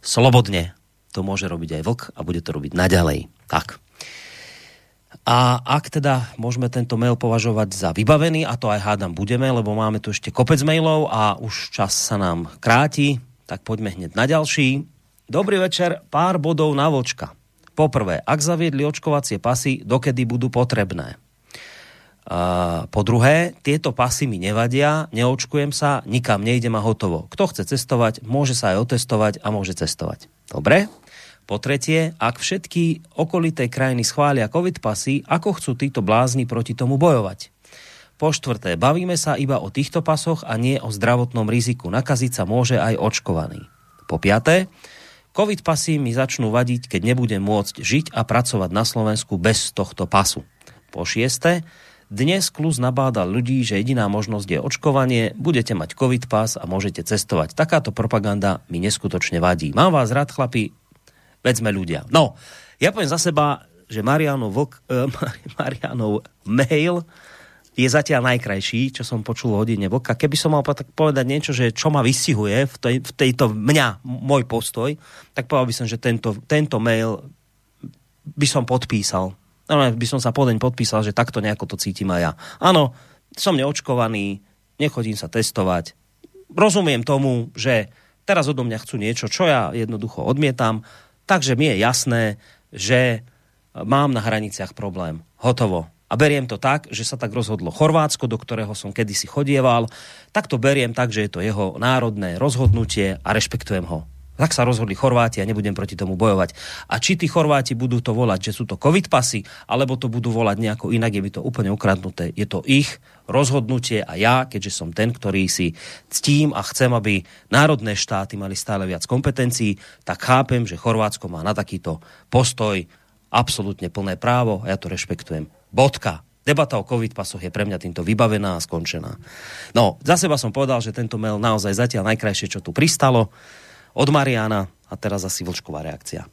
Slobodne. To môže robiť aj vlk a bude to robiť naďalej. Tak. A ak teda môžeme tento mail považovať za vybavený, a to aj hádam budeme, lebo máme tu ešte kopec mailov a už čas sa nám kráti, tak poďme hneď na ďalší. Dobrý večer, pár bodov na vočka. Poprvé, ak zaviedli očkovacie pasy, dokedy budú potrebné? Uh, po druhé, tieto pasy mi nevadia, neočkujem sa, nikam nejdem a hotovo. Kto chce cestovať, môže sa aj otestovať a môže cestovať. Dobre? Po tretie, ak všetky okolité krajiny schvália covid pasy, ako chcú títo blázni proti tomu bojovať? Po štvrté, bavíme sa iba o týchto pasoch a nie o zdravotnom riziku. Nakaziť sa môže aj očkovaný. Po piaté, covid pasy mi začnú vadiť, keď nebudem môcť žiť a pracovať na Slovensku bez tohto pasu. Po šieste, dnes Klus nabádal ľudí, že jediná možnosť je očkovanie, budete mať covid pas a môžete cestovať. Takáto propaganda mi neskutočne vadí. Mám vás rád, chlapi, veď sme ľudia. No, ja poviem za seba, že Marianov, vlk, uh, [LAUGHS] Marianov mail je zatiaľ najkrajší, čo som počul o hodine vlka. Keby som mal povedať niečo, že čo ma vystihuje v, tej, v tejto mňa, môj postoj, tak povedal by som, že tento, tento mail by som podpísal No, by som sa podeň podpísal, že takto nejako to cítim aj ja. Áno, som neočkovaný, nechodím sa testovať. Rozumiem tomu, že teraz odo mňa chcú niečo, čo ja jednoducho odmietam, takže mi je jasné, že mám na hraniciach problém. Hotovo. A beriem to tak, že sa tak rozhodlo Chorvátsko, do ktorého som kedysi chodieval. Tak to beriem tak, že je to jeho národné rozhodnutie a rešpektujem ho. Tak sa rozhodli Chorváti a nebudem proti tomu bojovať. A či tí Chorváti budú to volať, že sú to covid pasy, alebo to budú volať nejako inak, je by to úplne ukradnuté. Je to ich rozhodnutie a ja, keďže som ten, ktorý si ctím a chcem, aby národné štáty mali stále viac kompetencií, tak chápem, že Chorvátsko má na takýto postoj absolútne plné právo a ja to rešpektujem. Bodka debata o covid pasoch je pre mňa týmto vybavená a skončená. No, za seba som povedal, že tento mail naozaj zatiaľ najkrajšie, čo tu pristalo od Mariana a teraz asi vlčková reakcia.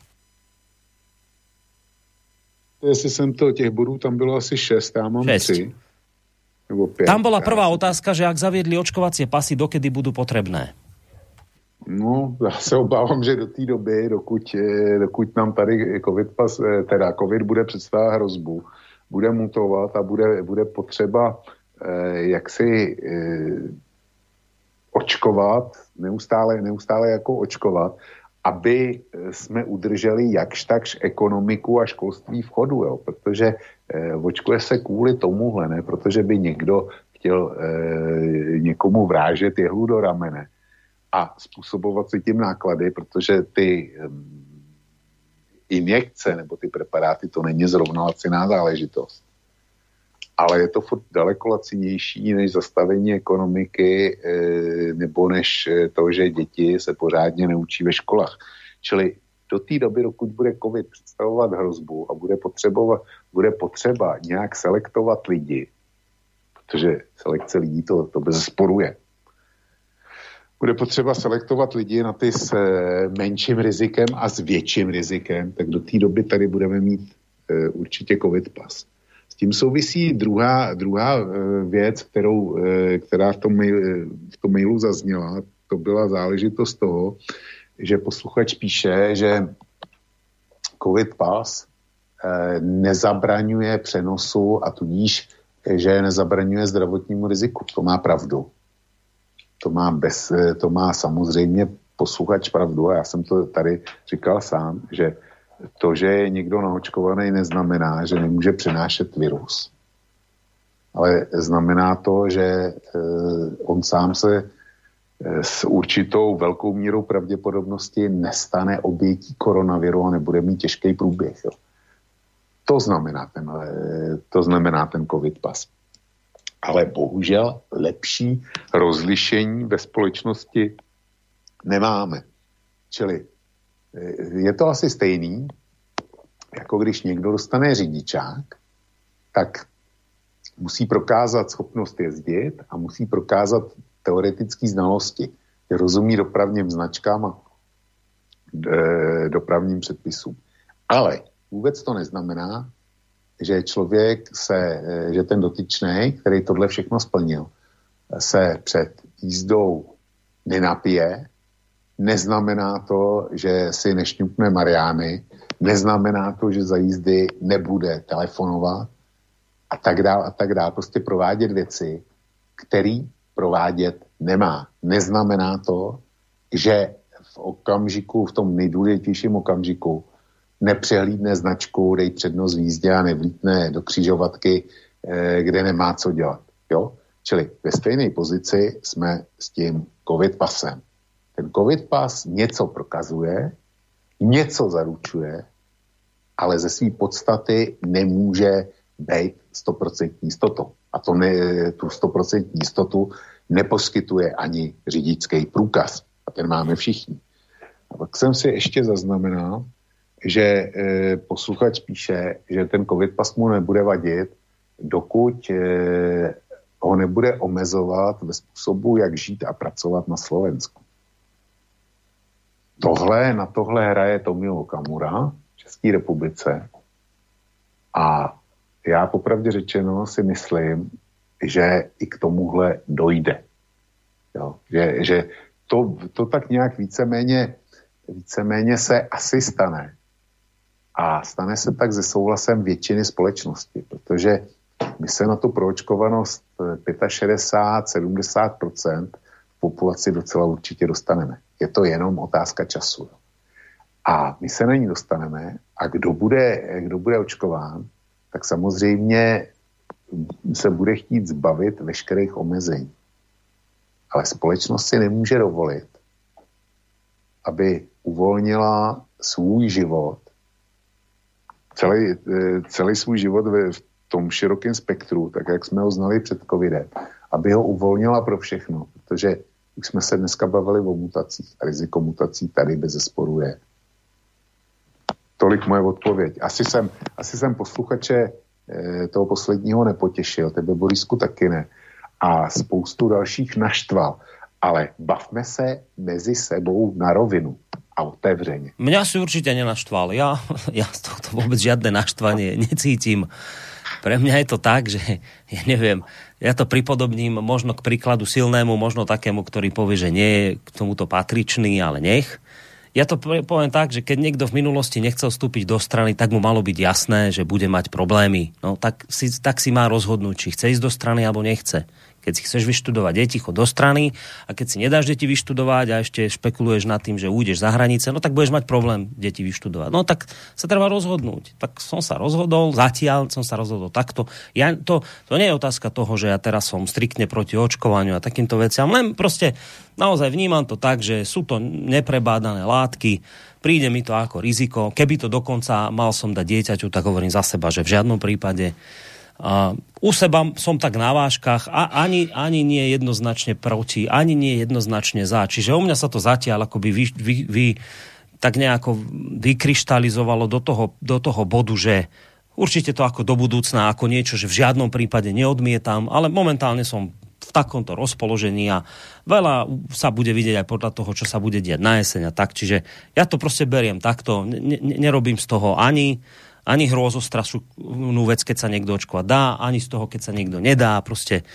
Jestli jsem to, těch bodů tam bylo asi 6, já mám 3. Nebo 5. Tam bola prvá otázka, že ak zaviedli očkovacie pasy, dokedy budú potrebné? No, já se obávám, že do té doby, dokud, eh, dokud nám tady COVID pas, eh, teda COVID bude představovat hrozbu, bude mutovat a bude, bude potřeba eh, jaksi eh, očkovat, neustále, neustále jako očkovat, aby eh, jsme udrželi jakž takž ekonomiku a školství v chodu, jo? protože eh, očkuje se kvůli tomuhle, ne? protože by někdo chtěl eh, někomu vrážet jehlu do ramene a způsobovat si tím náklady, protože ty eh, injekce nebo ty preparáty, to není zrovna laciná záležitost ale je to furt daleko lacinější než zastavení ekonomiky eh, nebo než eh, to, že děti se pořádně neučí ve školách. Čili do té doby, dokud bude COVID představovat hrozbu a bude, potřebovat, bude potřeba nějak selektovat lidi, protože selekce lidí to, to bez bude potřeba selektovat lidi na ty s eh, menším rizikem a s větším rizikem, tak do té doby tady budeme mít určitě COVID pas tím souvisí druhá, druhá eh, věc, kterou, eh, která v tom, mail, v tom mailu zazněla. To byla záležitost toho, že posluchač píše, že COVID pas eh, nezabraňuje přenosu a tudíž, že nezabraňuje zdravotnímu riziku. To má pravdu. To má, bez, to má samozřejmě posluchač pravdu a já jsem to tady říkal sám, že to, že je někdo naočkovaný, neznamená, že nemůže přenášet virus. Ale znamená to, že e, on sám se e, s určitou velkou mírou pravděpodobnosti nestane obětí koronaviru a nebude mít těžký průběh. Jo. To znamená ten, e, to znamená ten covid pas. Ale bohužel lepší rozlišení ve společnosti nemáme. Čili je to asi stejný, jako když někdo dostane řidičák, tak musí prokázat schopnost jezdit a musí prokázat teoretické znalosti, rozumí dopravním značkám a e, dopravním předpisům. Ale vůbec to neznamená, že člověk se, e, že ten dotyčný, který tohle všechno splnil, se před jízdou nenapije Neznamená to, že si nešňupne Mariány, neznamená to, že za jízdy nebude telefonovat a tak dále a tak dále. Prostě provádět věci, který provádět nemá. Neznamená to, že v okamžiku, v tom nejdůležitějším okamžiku nepřehlídne značku, dej přednost v jízdě a nevlítne do křižovatky eh, kde nemá co dělat. Jo? Čili ve stejné pozici jsme s tím covid pasem. Ten covid pas něco prokazuje, něco zaručuje, ale ze své podstaty nemůže být 100% jistotou. A to ne, tu 100% jistotu neposkytuje ani řidičský průkaz. A ten máme všichni. A pak jsem si ještě zaznamenal, že e, posluchač píše, že ten covid pas mu nebude vadit, dokud e, ho nebude omezovat ve způsobu, jak žít a pracovat na Slovensku. Tohle, na tohle hraje Tomio Kamura v České republice a já popravdě řečeno si myslím, že i k tomuhle dojde. Jo, že, že to, to tak nějak víceméně, víceméně se asi stane. A stane se tak se souhlasem většiny společnosti, protože my se na tu proočkovanost 65-70% v populaci docela určitě dostaneme. Je to jenom otázka času. A my se na ní dostaneme a kdo bude, kdo bude očkován, tak samozřejmě se bude chtít zbavit veškerých omezení. Ale společnost si nemůže dovolit, aby uvolnila svůj život, celý, eh, celý svůj život ve, v tom širokém spektru, tak jak jsme ho znali před covidem, aby ho uvolnila pro všechno, protože už jsme se dneska bavili o mutacích a riziko mutací tady bez zesporu je. Tolik moje odpověď. Asi jsem, asi jsem posluchače e, toho posledního nepotěšil, tebe Borisku taky ne. A spoustu dalších naštval. Ale bavme se mezi sebou na rovinu a otevřeně. Mňa si určite nenaštval. Ja, [LAUGHS] ja z tohto vôbec žiadne naštvanie necítim. Pre mňa je to tak, že ja neviem, ja to pripodobním možno k príkladu silnému, možno takému, ktorý povie, že nie je k tomuto patričný, ale nech. Ja to poviem tak, že keď niekto v minulosti nechcel vstúpiť do strany, tak mu malo byť jasné, že bude mať problémy. No tak si, tak si má rozhodnúť, či chce ísť do strany alebo nechce. Keď si chceš vyštudovať deti, chod do strany a keď si nedáš deti vyštudovať a ešte špekuluješ nad tým, že ujdeš za hranice, no tak budeš mať problém deti vyštudovať. No tak sa treba rozhodnúť. Tak som sa rozhodol, zatiaľ som sa rozhodol takto. Ja, to, to nie je otázka toho, že ja teraz som striktne proti očkovaniu a takýmto veciam, len proste naozaj vnímam to tak, že sú to neprebádané látky, príde mi to ako riziko. Keby to dokonca mal som dať dieťaťu, tak hovorím za seba, že v žiadnom prípade u seba som tak na váškach a ani, ani nie jednoznačne proti, ani nie jednoznačne za. Čiže u mňa sa to zatiaľ akoby vy, vy, vy, tak nejako vykryštalizovalo do toho, do toho bodu, že určite to ako do budúcna, ako niečo, že v žiadnom prípade neodmietam, ale momentálne som v takomto rozpoložení a veľa sa bude vidieť aj podľa toho, čo sa bude diať na jeseň a tak. Čiže ja to proste beriem takto. Ne, ne, nerobím z toho ani ani hrôzostrašnú vec, keď sa niekto očkovať dá, ani z toho, keď sa niekto nedá. Proste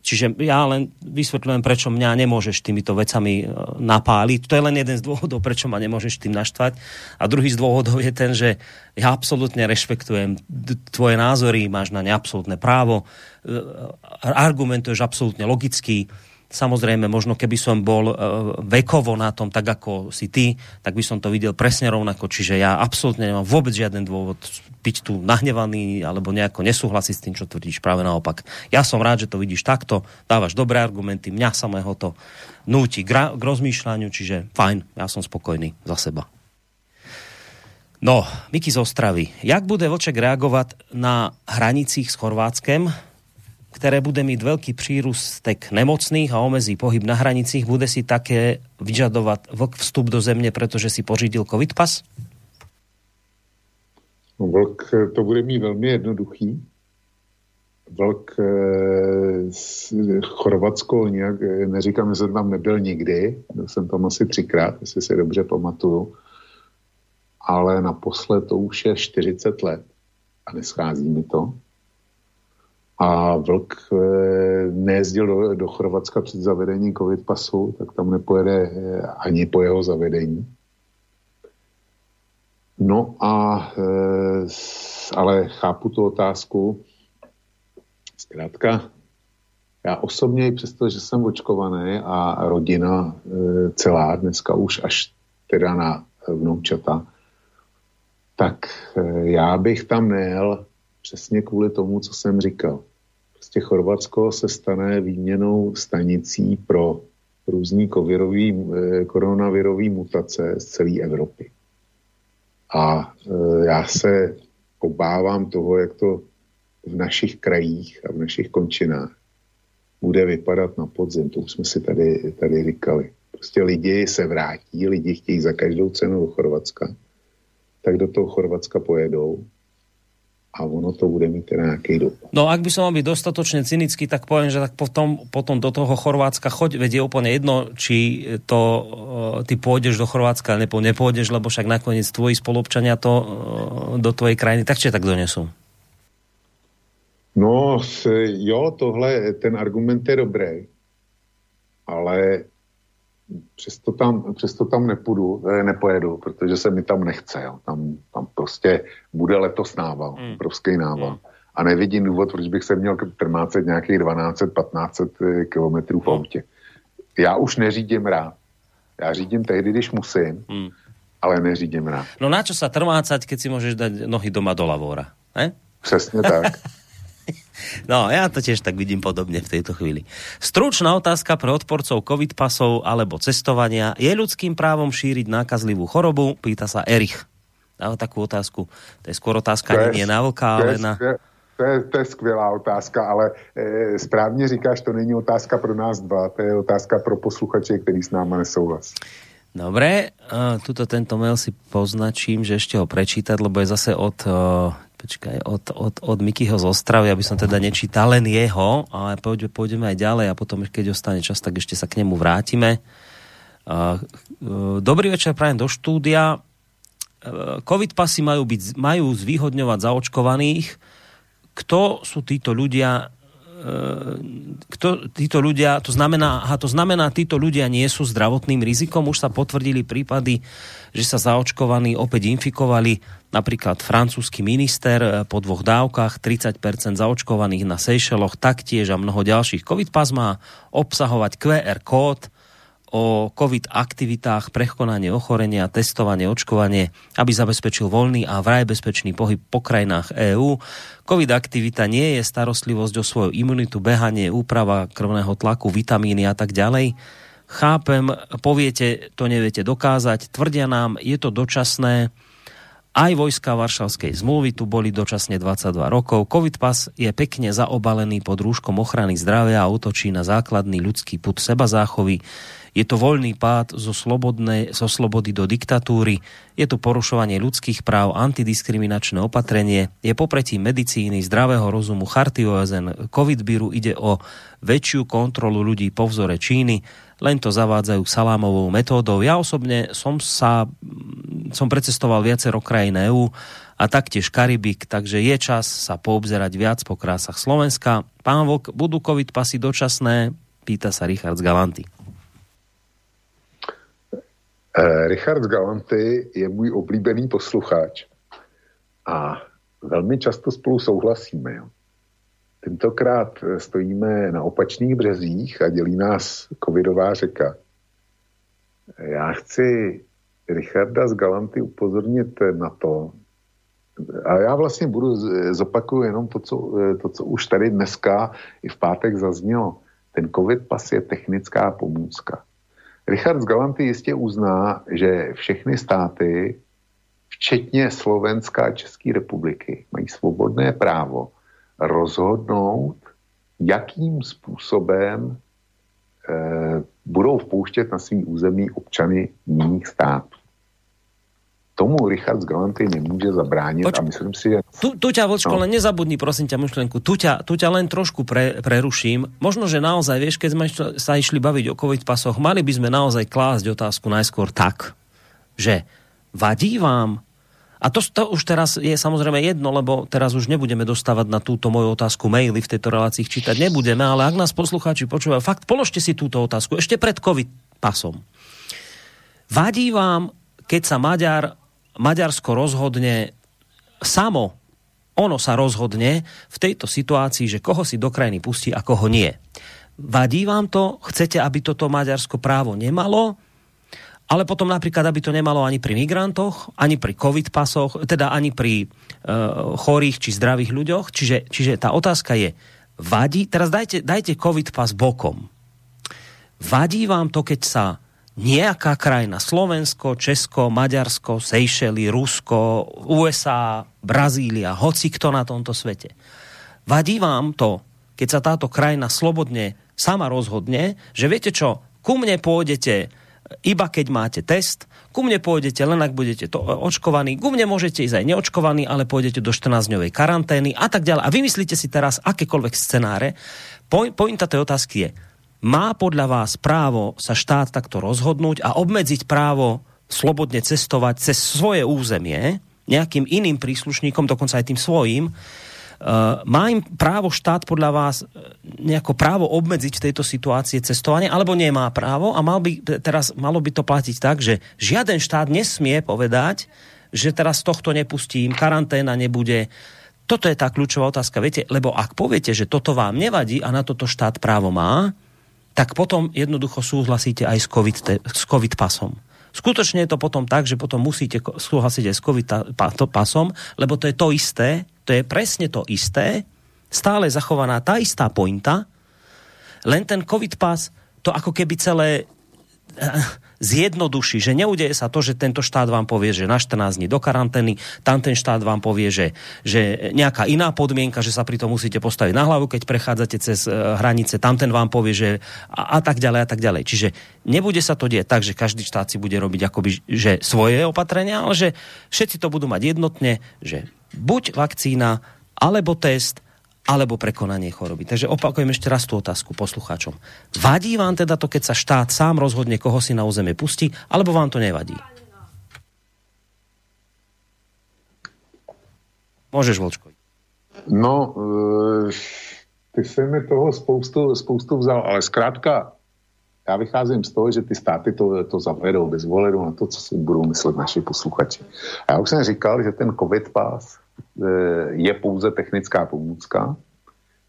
Čiže ja len vysvetľujem, prečo mňa nemôžeš týmito vecami e, napáliť. To je len jeden z dôvodov, prečo ma nemôžeš tým naštvať. A druhý z dôvodov je ten, že ja absolútne rešpektujem tvoje názory, máš na ne absolútne právo, e, argumentuješ absolútne logicky, Samozrejme, možno keby som bol e, vekovo na tom, tak ako si ty, tak by som to videl presne rovnako. Čiže ja absolútne nemám vôbec žiaden dôvod byť tu nahnevaný alebo nejako nesúhlasiť s tým, čo tvrdíš. Práve naopak. Ja som rád, že to vidíš takto, dávaš dobré argumenty, mňa samého to núti k, k rozmýšľaniu, čiže fajn, ja som spokojný za seba. No, Miky z Ostravy. Jak bude Vlček reagovať na hranicích s Chorvátskem? Ktoré bude mít veľký přírustek nemocných a omezí pohyb na hranicích, bude si také vyžadovat vlk vstup do země, protože si pořídil covid pas? Vlk to bude mít velmi jednoduchý. Vlk eh, Chorvatsko nějak, neříkám, že jsem tam nebyl nikdy, byl jsem tam asi třikrát, jestli si dobře pamatuju, ale naposled to už je 40 let a neschází mi to a Vlk e, nejezdil do, do Chorvatska před zavedením covid pasu, tak tam nepojede e, ani po jeho zavedení. No a e, ale chápu tu otázku. Zkrátka, já osobně, i přesto, že jsem očkovaný a rodina celá, dneska už až teda na vnoučata, tak já bych tam nejel přesně kvůli tomu, co jsem říkal prostě Chorvatsko se stane výměnou stanicí pro různý covirový, eh, koronavirový mutace z celé Evropy. A e, já se obávám toho, jak to v našich krajích a v našich končinách bude vypadat na podzim. To už jsme si tady, tady říkali. Prostě lidi se vrátí, lidi chtějí za každou cenu do Chorvatska, tak do toho Chorvatska pojedou a ono to bude mít teda nejaký dopad. No ak by som mal byť dostatočne cynický, tak poviem, že tak potom, potom do toho Chorvátska choď, vedie úplne jedno, či to uh, ty pôjdeš do Chorvátska, alebo nepôjdeš, lebo však nakoniec tvoji spolupčania to uh, do tvojej krajiny tak či tak donesú. No, jo, tohle, ten argument je dobrý, ale přesto tam, přesto tam nepůjdu, eh, nepojedu, protože se mi tam nechce. Jo. Tam, tam prostě bude letos nával, mm. obrovský nával. Mm. A nevidím důvod, proč bych se měl trmácet nějakých 1200-1500 kilometrů v mm. autě. Já už neřídím rád. Já řídím tehdy, když musím, mm. ale neřídím rád. No na čo sa trmácať, keď si môžeš dať nohy doma do lavóra? Ne? Přesně tak. [LAUGHS] [LAUGHS] No, ja to tiež tak vidím podobne v tejto chvíli. Stručná otázka pre odporcov COVID pasov alebo cestovania. Je ľudským právom šíriť nákazlivú chorobu? Pýta sa Erich. Dáva takú otázku. To je skôr otázka to nie na vlka, ale na... To je, to je skvělá otázka, ale e, správně říkáš, to není otázka pro nás dva, to je otázka pro posluchače, který s náma nesouhlasí. Dobre, uh, tuto tento mail si poznačím, že ešte ho prečítať, lebo je zase od uh, počkaj, od, od, od Mikyho z Ostravy, aby som teda nečítal len jeho, ale pôjde, pôjdeme aj ďalej a potom, keď ostane čas, tak ešte sa k nemu vrátime. Dobrý večer, prajem do štúdia. Covid pasy majú, byť, majú zvýhodňovať zaočkovaných. Kto sú títo ľudia? Kto, títo ľudia, to znamená, aha, to znamená, títo ľudia nie sú zdravotným rizikom. Už sa potvrdili prípady, že sa zaočkovaní opäť infikovali Napríklad francúzsky minister eh, po dvoch dávkach, 30% zaočkovaných na Seychelloch, taktiež a mnoho ďalších. COVID pas má obsahovať QR kód o COVID aktivitách, prekonanie ochorenia, testovanie, očkovanie, aby zabezpečil voľný a vraj bezpečný pohyb po krajinách EÚ. COVID aktivita nie je starostlivosť o svoju imunitu, behanie, úprava krvného tlaku, vitamíny a tak ďalej. Chápem, poviete, to neviete dokázať, tvrdia nám, je to dočasné, aj vojska Varšavskej zmluvy tu boli dočasne 22 rokov. Covid pas je pekne zaobalený pod rúškom ochrany zdravia a útočí na základný ľudský put seba záchovy. Je to voľný pád zo, slobodnej, zo slobody do diktatúry. Je tu porušovanie ľudských práv, antidiskriminačné opatrenie. Je popretí medicíny, zdravého rozumu, charty OSN, COVID bíru. Ide o väčšiu kontrolu ľudí po vzore Číny len to zavádzajú salámovou metódou. Ja osobne som sa som precestoval viacero krajín EÚ a taktiež Karibik, takže je čas sa poobzerať viac po krásach Slovenska. Pán Vok, budú COVID pasy dočasné? Pýta sa Richard z Galanty. Eh, Richard z Galanty je můj oblíbený posluchač a velmi často spolu souhlasíme. Jo. Tentokrát eh, stojíme na opačných březích a dělí nás covidová řeka. Já chci Richarda z Galanty upozornit na to, a já vlastně budu zopakuju jenom to co, eh, to, co už tady dneska i v pátek zaznělo. Ten covid pas je technická pomůcka. Richard z Galanty jistě uzná, že všechny státy, včetně Slovenska a České republiky, mají svobodné právo rozhodnout, jakým způsobem e, budou vpouštět na svý území občany jiných států. Tomu Richard z Galanty nemůže zabránit Poč- a myslím si, že... Tu, tu ťa, Vočko, no. len nezabudni, prosím ťa, myšlenku. Tu ťa, tu ťa len trošku pre, preruším. Možno, že naozaj, vieš, keď sme sa išli baviť o COVID pasoch, mali by sme naozaj klásť otázku najskôr tak, že vadí vám a to, to už teraz je samozrejme jedno, lebo teraz už nebudeme dostávať na túto moju otázku maily v tejto relácii čítať nebudeme, ale ak nás poslucháči počúvajú, fakt položte si túto otázku ešte pred COVID pasom. Vadí vám, keď sa Maďar, Maďarsko rozhodne samo, ono sa rozhodne v tejto situácii, že koho si do krajiny pustí a koho nie. Vadí vám to? Chcete, aby toto Maďarsko právo nemalo? ale potom napríklad, aby to nemalo ani pri migrantoch, ani pri covid pasoch, teda ani pri uh, chorých či zdravých ľuďoch. Čiže, čiže tá otázka je, Vadí, teraz dajte, dajte COVID pas bokom. Vadí vám to, keď sa nejaká krajina, Slovensko, Česko, Maďarsko, Seychely, Rusko, USA, Brazília, hoci kto na tomto svete. Vadí vám to, keď sa táto krajina slobodne sama rozhodne, že viete čo, ku mne pôjdete iba keď máte test, ku mne pôjdete len ak budete to očkovaní, ku mne môžete ísť aj neočkovaní, ale pôjdete do 14-dňovej karantény a tak ďalej. A vymyslíte si teraz akékoľvek scenáre. Pointa tej otázky je, má podľa vás právo sa štát takto rozhodnúť a obmedziť právo slobodne cestovať cez svoje územie nejakým iným príslušníkom, dokonca aj tým svojím, Uh, má im právo štát podľa vás nejako právo obmedziť v tejto situácie cestovanie, alebo nemá právo? A mal by, teraz malo by to platiť tak, že žiaden štát nesmie povedať, že teraz tohto nepustím, karanténa nebude. Toto je tá kľúčová otázka, viete, lebo ak poviete, že toto vám nevadí a na toto štát právo má, tak potom jednoducho súhlasíte aj s COVID, s COVID pasom. Skutočne je to potom tak, že potom musíte súhlasiť aj s COVID pasom, lebo to je to isté, to je presne to isté, stále zachovaná tá istá pointa, len ten COVID pas to ako keby celé [LAUGHS] zjednoduší, že neudeje sa to, že tento štát vám povie, že na 14 dní do karantény, tam ten štát vám povie, že, že nejaká iná podmienka, že sa pri tom musíte postaviť na hlavu, keď prechádzate cez e, hranice, tam ten vám povie, že a, a tak ďalej a tak ďalej. Čiže nebude sa to dieť tak, že každý štát si bude robiť akoby, že svoje opatrenia, ale že všetci to budú mať jednotne, že buď vakcína, alebo test, alebo prekonanie choroby. Takže opakujem ešte raz tú otázku poslucháčom. Vadí vám teda to, keď sa štát sám rozhodne, koho si na územie pustí, alebo vám to nevadí? Môžeš, Volčko. No, e, ty si mi toho spoustu, spoustu vzal, ale zkrátka já vycházím z toho, že ty státy to, to zavedou bez ohledu na to, co si budou myslet naši posluchači. A já už jsem říkal, že ten covid e, je pouze technická pomůcka,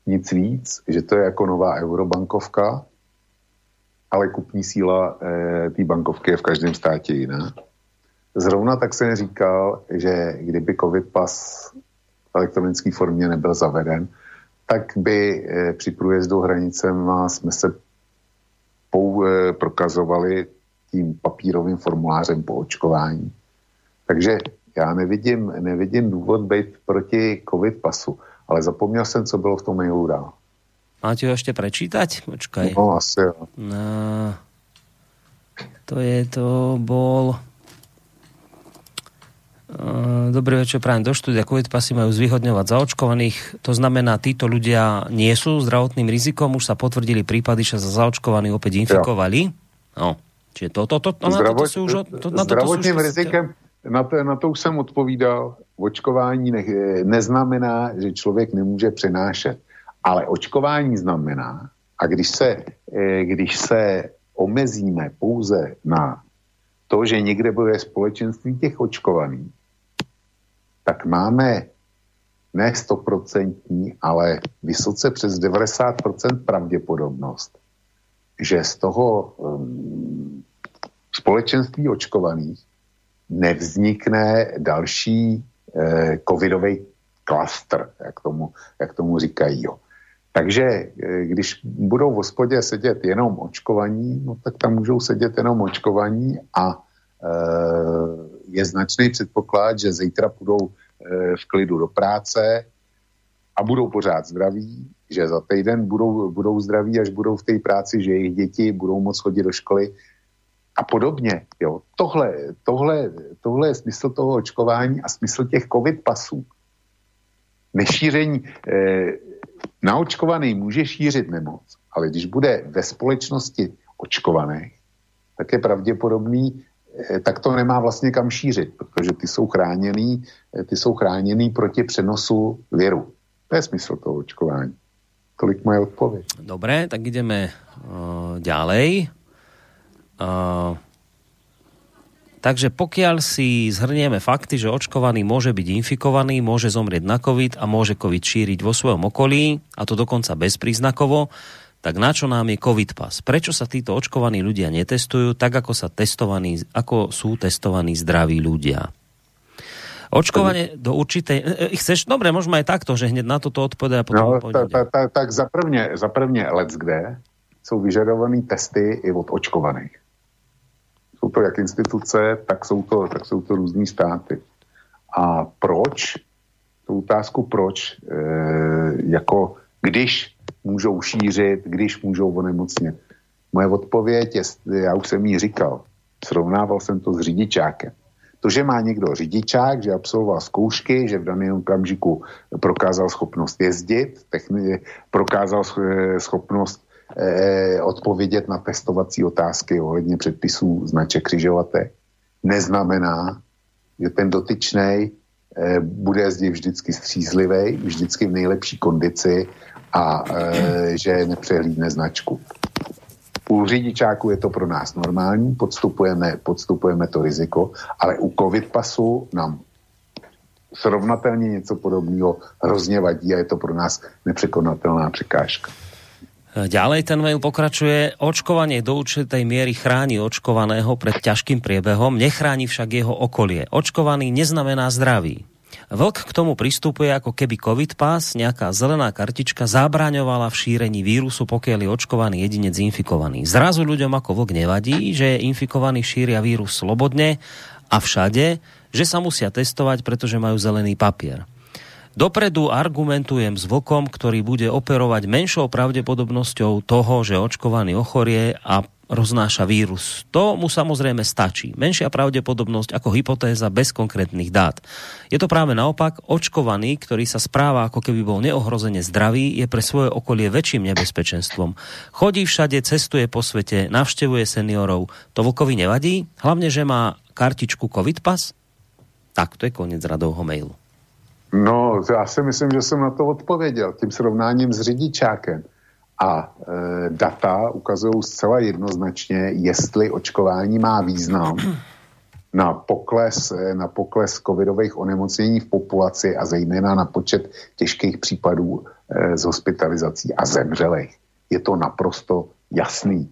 nic víc, že to je jako nová eurobankovka, ale kupní síla e, té bankovky je v každém státě jiná. Zrovna tak jsem říkal, že kdyby covid pas v elektronické formě nebyl zaveden, tak by e, při průjezdu hranicem jsme se pou, e, prokazovali tím papírovým formulářem po očkování. Takže já nevidím, nevidím důvod být proti covid pasu, ale zapomněl jsem, co bylo v tom mailu dál. Máte ho ešte prečítať? Počkaj. No, asi jo. No, to je, to bol... Dobrý večer, prajem do štúdia. COVID pasy majú zvýhodňovať zaočkovaných. To znamená, títo ľudia nie sú zdravotným rizikom. Už sa potvrdili prípady, že sa zaočkovaní opäť infikovali. No, čiže to, to, to, to, Zdravot, na toto sú už... To, na zdravotným sú rizikem, na to, na to už jsem odpovídal. Očkování ne, neznamená, že člověk nemůže přenášet. Ale očkování znamená, a když se, když se omezíme pouze na to, že někde bude společenství těch očkovaných, tak máme ne stoprocentní, ale vysoce přes 90% pravděpodobnost, že z toho um, společenství očkovaných nevznikne další eh, covidový klastr, jak tomu, jak tomu říkají. Jo. Takže eh, když budou v hospodě sedět jenom očkovaní, no tak tam můžou sedět jenom očkovaní a e, je značný předpoklad, že zítra půjdou e, v klidu do práce a budou pořád zdraví, že za týden budou, budou zdraví, až budou v té práci, že jejich děti budou moct chodit do školy a podobně. Jo. Tohle, tohle, tohle je smysl toho očkování a smysl těch covid pasů. Nešíření, eh, naočkovaný může šířit nemoc, ale když bude ve společnosti očkovaných, tak je pravděpodobný, eh, tak to nemá vlastně kam šířit, protože ty jsou chráněný, eh, ty jsou chráněný proti přenosu viru. To je smysl toho očkování. Tolik moje odpověď. Dobre, tak ideme uh, ďalej. Uh, takže pokiaľ si zhrnieme fakty, že očkovaný môže byť infikovaný, môže zomrieť na COVID a môže COVID šíriť vo svojom okolí, a to dokonca bezpríznakovo, tak na čo nám je COVID pas? Prečo sa títo očkovaní ľudia netestujú tak, ako, sa testovaní, ako sú testovaní zdraví ľudia? Očkovanie do určitej... E, e, chceš? Dobre, môžeme aj takto, že hneď na toto odpovedá a potom... No, ta, ta, ta, tak za prvně, za prvně let kde jsou vyžadované testy i od očkovaných. Jsou to jak instituce, tak jsou to, tak jsou to různý státy. A proč? Tu otázku proč, e, jako když můžou šířit, když můžou onemocnit. Moje odpověď je, já už jsem jí říkal, srovnával jsem to s řidičákem. To, že má někdo řidičák, že absolvoval zkoušky, že v daném okamžiku prokázal schopnost jezdit, techni- prokázal schopnost eh, odpovědět na testovací otázky ohledně předpisů značek křižovatek, neznamená, že ten dotyčný eh, bude jezdit vždycky střízlivý, vždycky v nejlepší kondici a eh, že nepřehlídne značku. U řidičáku je to pro nás normální, podstupujeme, podstupujeme to riziko, ale u covid pasu nám srovnatelně něco podobného hrozně vadí a je to pro nás nepřekonatelná překážka. Ďalej ten mail pokračuje. Očkovanie do určitej miery chráni očkovaného pred ťažkým priebehom, nechráni však jeho okolie. Očkovaný neznamená zdravý. Vlk k tomu pristupuje ako keby COVID pas, nejaká zelená kartička zabraňovala v šírení vírusu, pokiaľ je očkovaný jedinec infikovaný. Zrazu ľuďom ako vlk nevadí, že je infikovaný šíria vírus slobodne a všade, že sa musia testovať, pretože majú zelený papier. Dopredu argumentujem s vlkom, ktorý bude operovať menšou pravdepodobnosťou toho, že očkovaný ochorie a roznáša vírus. To mu samozrejme stačí. Menšia pravdepodobnosť ako hypotéza bez konkrétnych dát. Je to práve naopak, očkovaný, ktorý sa správa ako keby bol neohrozene zdravý, je pre svoje okolie väčším nebezpečenstvom. Chodí všade, cestuje po svete, navštevuje seniorov. To vlkovi nevadí? Hlavne, že má kartičku COVID pas? Tak, to je konec radovho mailu. No, já si myslím, že jsem na to odpověděl tím srovnáním s řidičákem. A e, data ukazují zcela jednoznačně, jestli očkování má význam [CLEARS THROAT] na pokles, e, na pokles covidových onemocnění v populaci a zejména na počet těžkých případů e, z hospitalizací a zemřelých. Je to naprosto jasný.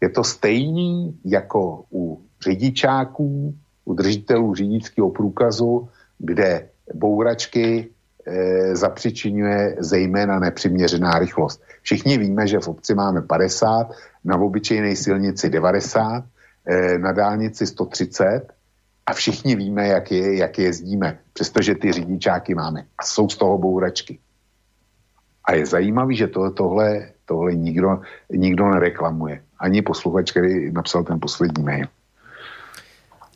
Je to stejný jako u řidičáků, u držitelů řidičského průkazu, kde bouračky e, zapřičinuje zejména nepřiměřená rychlost. Všichni víme, že v obci máme 50, na obyčejné silnici 90, e, na dálnici 130 a všichni víme, jak, je, jak jezdíme, přestože ty řidičáky máme. A jsou z toho bouračky. A je zajímavý, že tohle, tohle, tohle nikdo, nikdo nereklamuje. Ani posluchač, který napsal ten poslední mail.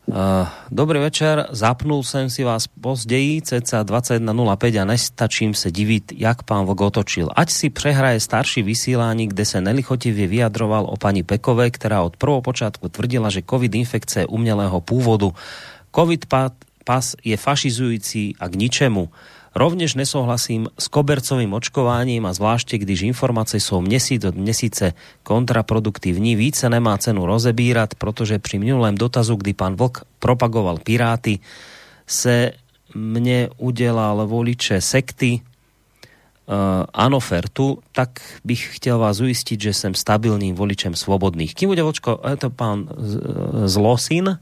Uh, dobrý večer, zapnul jsem si vás později, cca 21.05 a nestačím se divit, jak pán Vok otočil. Ať si přehraje starší vysílání, kde se nelichotivě vyjadroval o pani Pekové, která od prvopočátku tvrdila, že COVID infekce je umělého původu. COVID pas je fašizující a k ničemu. Rovněž nesouhlasím s kobercovým očkováním a zvláště, když informace jsou měsíc od měsíce kontraproduktivní, více nemá cenu rozebírat, protože při minulém dotazu, kdy pan Vlk propagoval Piráty, se mne udělal voliče sekty uh, Anofertu, tak bych chtěl vás ujistiť, že jsem stabilným voličem svobodných. Kým bude vočko, je to pán Zlosin, uh,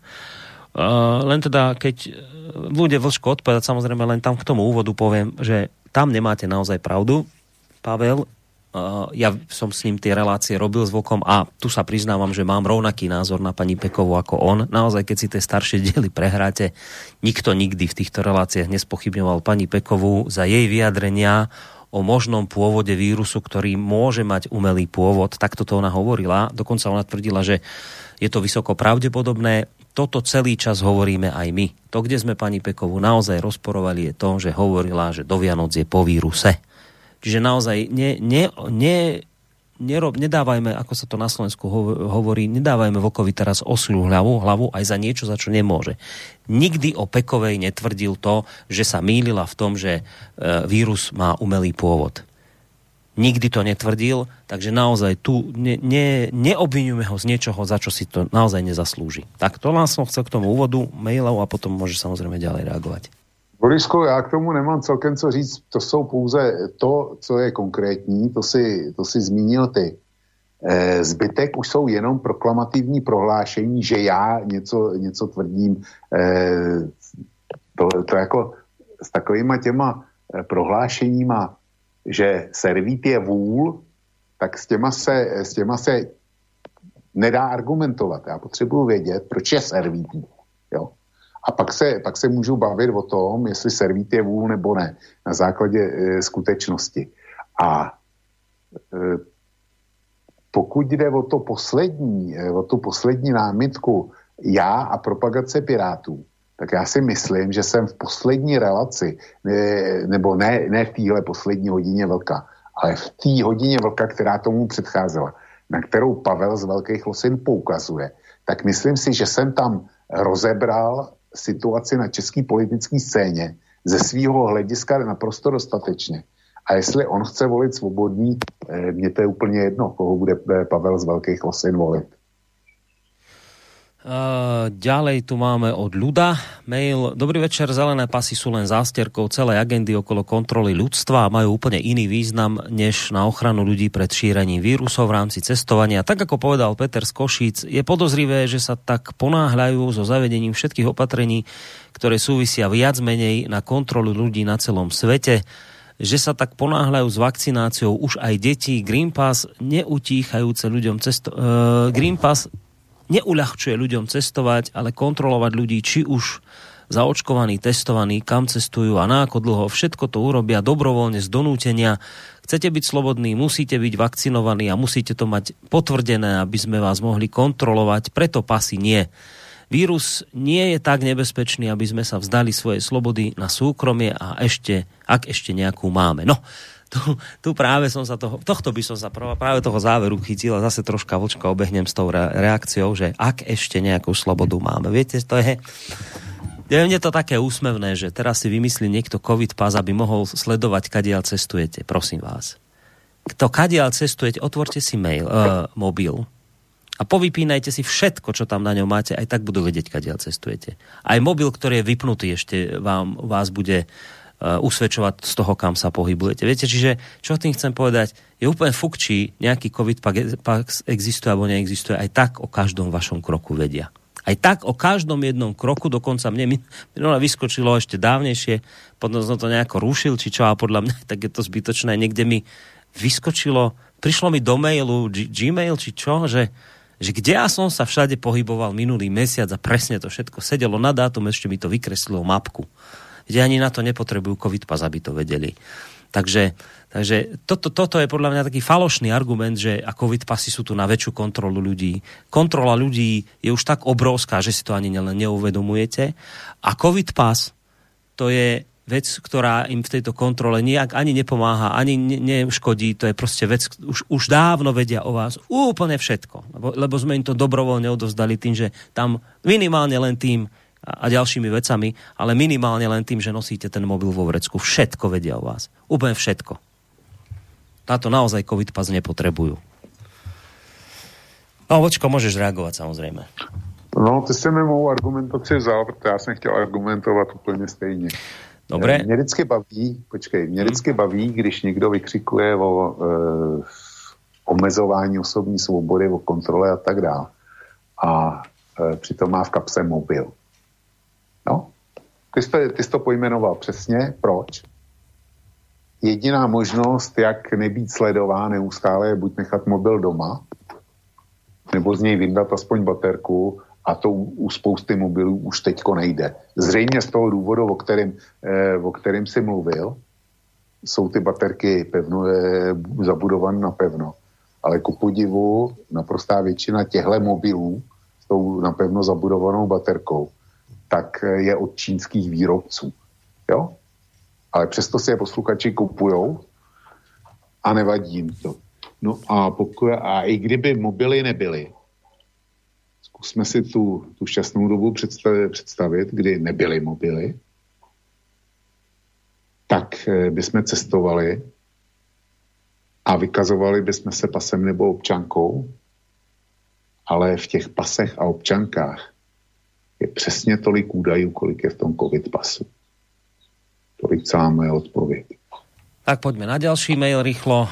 len teda, keď bude Vlško odpovedať, samozrejme len tam k tomu úvodu poviem, že tam nemáte naozaj pravdu, Pavel. Uh, ja som s ním tie relácie robil s Vlkom a tu sa priznávam, že mám rovnaký názor na pani Pekovu ako on. Naozaj, keď si tie staršie [LAUGHS] diely prehráte, nikto nikdy v týchto reláciách nespochybňoval pani Pekovu za jej vyjadrenia o možnom pôvode vírusu, ktorý môže mať umelý pôvod. Takto to ona hovorila. Dokonca ona tvrdila, že je to vysoko pravdepodobné toto celý čas hovoríme aj my. To, kde sme pani Pekovu naozaj rozporovali, je to, že hovorila, že do Vianoc je po víruse. Čiže naozaj ne, ne, ne, nerob, nedávajme, ako sa to na Slovensku hovorí, nedávajme Vokovi teraz osľú hlavu, hlavu aj za niečo, za čo nemôže. Nikdy o Pekovej netvrdil to, že sa mýlila v tom, že e, vírus má umelý pôvod nikdy to netvrdil, takže naozaj tu ne, ne, neobvinujeme ho z niečoho, za čo si to naozaj nezaslúži. Tak to len som chcel k tomu úvodu mailov a potom môže samozrejme ďalej reagovať. Borisko, já k tomu nemám celkem co říct. To jsou pouze to, co je konkrétní, to si, to si zmínil ty. E, zbytek už jsou jenom proklamativní prohlášení, že já něco, něco tvrdím. E, to, to jako s takovýma těma eh, prohlášeníma, že servít je vůl, tak s těma se, s těma se nedá argumentovat. Já potřebuji vědět, proč je servít. Jo? A pak se, pak se můžu bavit o tom, jestli servít je vůl nebo ne, na základě e, skutečnosti. A e, pokud jde o to poslední, e, o tu poslední námitku já a propagace Pirátů, tak já si myslím, že jsem v poslední relaci, ne, nebo ne, ne v téhle poslední hodině vlka, ale v té hodině vlka, která tomu předcházela, na kterou Pavel z Velkých Losin poukazuje, tak myslím si, že jsem tam rozebral situaci na české politické scéně ze svého hlediska naprosto dostatečně. A jestli on chce volit svobodný, eh, mně to je úplně jedno, koho bude eh, Pavel z Velkých Losin volit. Ďalej tu máme od Ľuda mail. Dobrý večer, zelené pasy sú len zástierkou celej agendy okolo kontroly ľudstva a majú úplne iný význam než na ochranu ľudí pred šírením vírusov v rámci cestovania. Tak ako povedal Peter z Košíc, je podozrivé, že sa tak ponáhľajú so zavedením všetkých opatrení, ktoré súvisia viac menej na kontrolu ľudí na celom svete že sa tak ponáhľajú s vakcináciou už aj deti. Green Pass neutíchajúce ľuďom cesto... Uh, Green Pass neuľahčuje ľuďom cestovať, ale kontrolovať ľudí, či už zaočkovaní, testovaní, kam cestujú a na ako dlho. Všetko to urobia dobrovoľne z donútenia. Chcete byť slobodní, musíte byť vakcinovaní a musíte to mať potvrdené, aby sme vás mohli kontrolovať. Preto pasy nie. Vírus nie je tak nebezpečný, aby sme sa vzdali svojej slobody na súkromie a ešte, ak ešte nejakú máme. No, tu, tu práve som sa toho, tohto by som sa práve toho záveru chytil a zase troška vočka obehnem s tou reakciou, že ak ešte nejakú slobodu máme. Viete, to je... Je mne to také úsmevné, že teraz si vymyslí niekto COVID pas, aby mohol sledovať, kadiaľ cestujete. Prosím vás. Kto kadiaľ cestujete, otvorte si mail, uh, mobil a povypínajte si všetko, čo tam na ňom máte, aj tak budú vedieť, kadiaľ cestujete. Aj mobil, ktorý je vypnutý, ešte vám, vás bude Uh, usvedčovať z toho, kam sa pohybujete. Viete, čiže čo tým chcem povedať, je úplne fuk, či nejaký COVID pax existuje alebo neexistuje, aj tak o každom vašom kroku vedia. Aj tak o každom jednom kroku, dokonca mne minule vyskočilo ešte dávnejšie, potom som to nejako rušil, či čo, a podľa mňa [LAUGHS] tak je to zbytočné. Niekde mi vyskočilo, prišlo mi do mailu G- Gmail, či čo, že, že kde ja som sa všade pohyboval minulý mesiac a presne to všetko sedelo na dátum, ešte mi to vykreslilo mapku kde ani na to nepotrebujú COVID pas, aby to vedeli. Takže, takže toto, toto je podľa mňa taký falošný argument, že a COVID pasy sú tu na väčšiu kontrolu ľudí. Kontrola ľudí je už tak obrovská, že si to ani neuvedomujete. A COVID pas to je vec, ktorá im v tejto kontrole nejak ani nepomáha, ani neškodí. To je proste vec, už, už dávno vedia o vás úplne všetko. Lebo, lebo sme im to dobrovoľne odovzdali tým, že tam minimálne len tým, a ďalšími vecami, ale minimálne len tým, že nosíte ten mobil vo vrecku. Všetko vedia o vás. Úplne všetko. Na to naozaj COVID pas nepotrebujú. No, Vočko, môžeš reagovať samozrejme. No, ty si mi mou argumentaci vzal, protože já jsem chtěl argumentovat úplně stejně. Dobre. Mě vždycky baví, počkej, mě vždycky baví, když někdo vykřikuje o e, omezování osobní svobody, o kontrole a tak dále. A e, přitom má v kapse mobil. No, ty jsi, to, ty jsi to pojmenoval přesně. Proč? Jediná možnost, jak nebýt sledován neustále, je buď nechat mobil doma, nebo z něj vyndat aspoň baterku a to u spousty mobilů už teďko nejde. Zřejmě z toho důvodu, o kterým, eh, o kterým si mluvil, jsou ty baterky pevno, eh, zabudované na pevno. Ale ku podivu naprostá většina těchto mobilů s tou napevno zabudovanou baterkou tak je od čínských výrobců. Jo? Ale přesto si je posluchači kupujou a nevadí jim to. No a, pokud, a i kdyby mobily nebyly, zkusme si tu, tu šťastnou dobu představit, představit, kdy nebyly mobily, tak eh, bychom cestovali a vykazovali bychom se pasem nebo občankou, ale v těch pasech a občankách je přesně tolik údajů, kolik je v tom COVID pasu. Tolik celá moje odpověď. Tak poďme na ďalší mail rýchlo.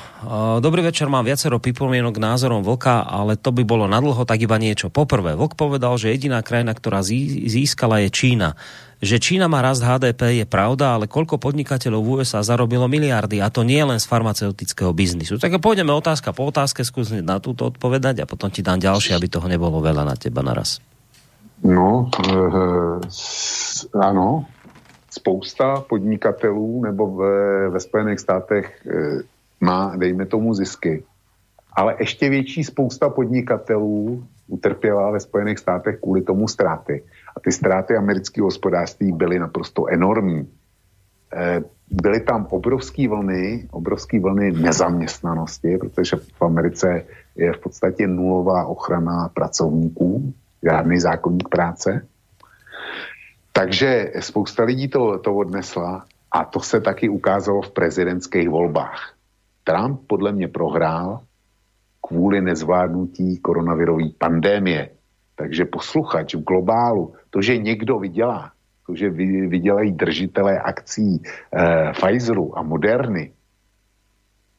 Dobrý večer, mám viacero pripomienok k názorom Vlka, ale to by bolo nadlho, tak iba niečo. Poprvé, Vlk povedal, že jediná krajina, ktorá získala je Čína. že Čína má rast HDP, je pravda, ale koľko podnikateľov v USA zarobilo miliardy a to nie len z farmaceutického biznisu. Tak pôjdeme otázka po otázke, skús na túto odpovedať a potom ti dám ďalšie, aby toho nebolo veľa na teba naraz. No, e, ano, spousta podnikatelů nebo ve, ve Spojených státech e, má, dejme tomu, zisky. Ale ještě větší spousta podnikatelů utrpěla ve Spojených státech kvůli tomu ztráty. A ty ztráty amerického hospodářství byly naprosto enormní. E, byly tam obrovské vlny, obrovské vlny nezaměstnanosti, protože v Americe je v podstatě nulová ochrana pracovníků, žádný zákonník práce. Takže spousta lidí to, to odnesla a to se taky ukázalo v prezidentských volbách. Trump podle mě prohrál kvůli nezvládnutí koronavirové pandémie. Takže posluchač v globálu, to, že někdo vydělá, to, že vydělají držitelé akcí eh, Pfizeru a Moderny,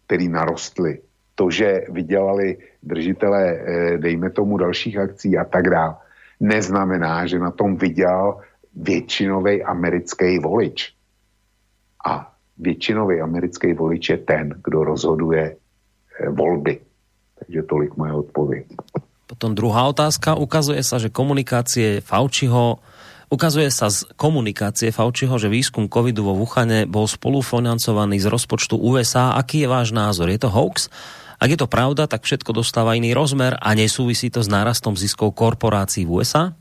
který narostly, to, že vydělali držitelé, eh, dejme tomu, dalších akcí a tak dále, neznamená, že na tom vydělal většinový americký volič. A většinový americký volič je ten, kdo rozhoduje eh, volby. Takže tolik moje odpověď. Potom druhá otázka. Ukazuje sa, že komunikácie Faučiho Ukazuje sa z komunikácie Faučiho, že výskum covidu vo Wuhane bol spolufinancovaný z rozpočtu USA. Aký je váš názor? Je to hoax? Ak je to pravda, tak všetko dostáva iný rozmer a nesúvisí to s nárastom ziskov korporácií v USA?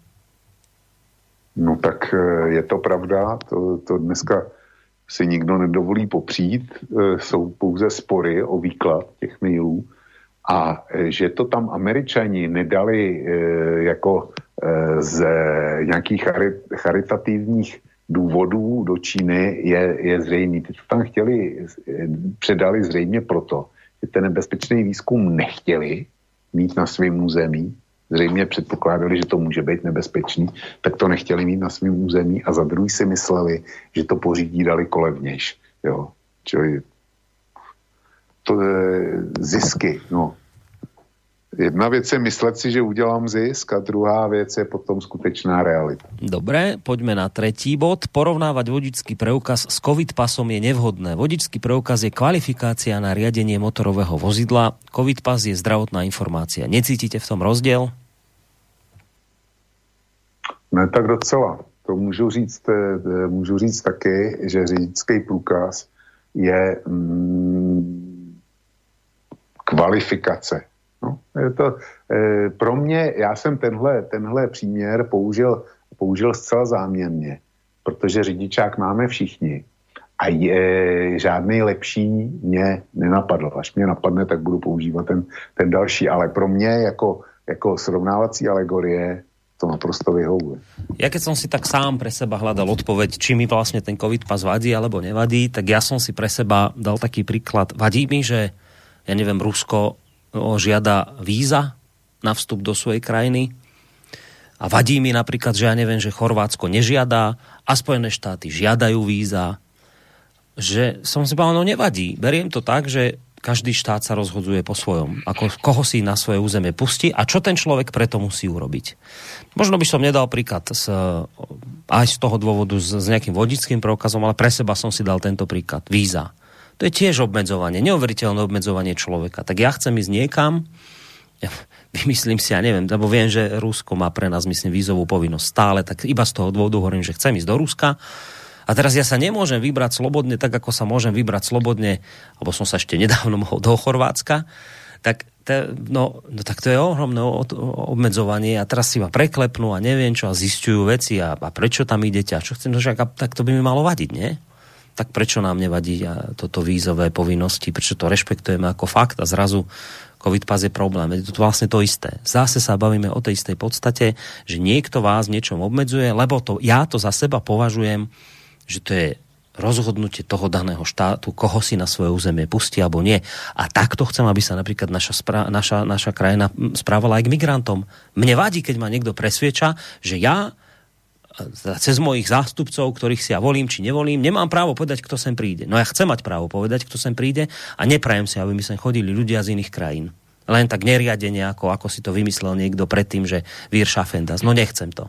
No tak e, je to pravda. To, to dneska si nikdo nedovolí popřít. E, jsou pouze spory o výklad těch mailů. A e, že to tam američani nedali jako z nějakých charitativních důvodů do Číny je, je zřejmý. Teď to tam chtěli, předali zřejmě proto, ten nebezpečný výzkum nechtěli mít na svém území, zřejmě předpokládali, že to může být nebezpečný, tak to nechtěli mít na svém území a za druhý si mysleli, že to pořídí daleko levnějš. Jo. Čili to je zisky. No. Jedna věc je myslet si, že udělám zisk a druhá věc je potom skutečná realita. Dobre, poďme na tretí bod. Porovnávať vodičský preukaz s COVID pasom je nevhodné. Vodičský preukaz je kvalifikácia na riadenie motorového vozidla. COVID pas je zdravotná informácia. Necítite v tom rozdiel? Ne, tak docela. To můžu říct, eh, můžu říct taky, že řidičský průkaz je mm, kvalifikace. No, je to, e, pro mě, já jsem tenhle, tenhle příměr použil, použil zcela záměrně, protože řidičák máme všichni a je, žádný lepší mě nenapadl. Až mě napadne, tak budu používat ten, ten další, ale pro mě jako, jako srovnávací alegorie to naprosto vyhovuje. Ja keď som si tak sám pre seba hľadal odpoveď, či mi vlastne ten COVID pas vadí alebo nevadí, tak ja som si pre seba dal taký príklad. Vadí mi, že ja neviem, Rusko žiada víza na vstup do svojej krajiny a vadí mi napríklad, že ja neviem, že Chorvátsko nežiada a Spojené štáty žiadajú víza, že som si povedal, no nevadí. Beriem to tak, že každý štát sa rozhoduje po svojom, ako koho si na svoje územie pustí a čo ten človek preto musí urobiť. Možno by som nedal príklad z, aj z toho dôvodu s, s nejakým vodickým preukazom, ale pre seba som si dal tento príklad. Víza. To je tiež obmedzovanie, neuveriteľné obmedzovanie človeka. Tak ja chcem ísť niekam, vymyslím si, ja neviem, lebo viem, že Rusko má pre nás, myslím, vízovú povinnosť stále, tak iba z toho dôvodu hovorím, že chcem ísť do Ruska a teraz ja sa nemôžem vybrať slobodne, tak ako sa môžem vybrať slobodne, alebo som sa ešte nedávno mohol do Chorvátska, tak te, no, no tak to je ohromné obmedzovanie a teraz si ma preklepnú a neviem čo a zistujú veci a, a prečo tam idete a čo chcem, no, tak to by mi malo vadiť, nie? Tak prečo nám nevadí toto vízové povinnosti, prečo to rešpektujeme ako fakt a zrazu COVID pas je problém. Je to vlastne to isté. Zase sa bavíme o tej istej podstate, že niekto vás niečom obmedzuje, lebo to, ja to za seba považujem že to je rozhodnutie toho daného štátu, koho si na svoje územie pustí alebo nie. A takto chcem, aby sa napríklad naša, spra- naša, naša krajina správala aj k migrantom. Mne vadí, keď ma niekto presvieča, že ja cez mojich zástupcov, ktorých si ja volím či nevolím, nemám právo povedať, kto sem príde. No ja chcem mať právo povedať, kto sem príde a neprajem si, aby mi sem chodili ľudia z iných krajín. Len tak neriadenie, ako, ako si to vymyslel niekto predtým, že Vír Šafendas. No nechcem to.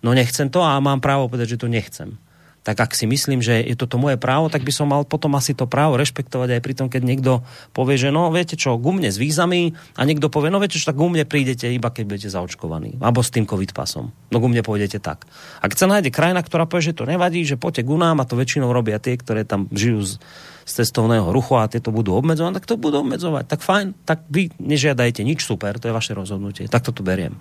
No nechcem to a mám právo povedať, že to nechcem tak ak si myslím, že je toto moje právo, tak by som mal potom asi to právo rešpektovať aj pri tom, keď niekto povie, že no viete čo, gumne s vízami a niekto povie, no viete čo, tak gumne prídete iba keď budete zaočkovaní. Alebo s tým covid pasom. No gumne pôjdete tak. A keď sa nájde krajina, ktorá povie, že to nevadí, že poďte k nám a to väčšinou robia tie, ktoré tam žijú z, z cestovného ruchu a tieto budú obmedzovať, tak to budú obmedzovať. Tak fajn, tak vy nežiadajte nič super, to je vaše rozhodnutie. Tak to tu beriem.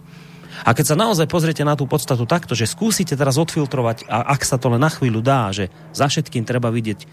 A keď sa naozaj pozriete na tú podstatu takto, že skúsite teraz odfiltrovať, a ak sa to len na chvíľu dá, že za všetkým treba vidieť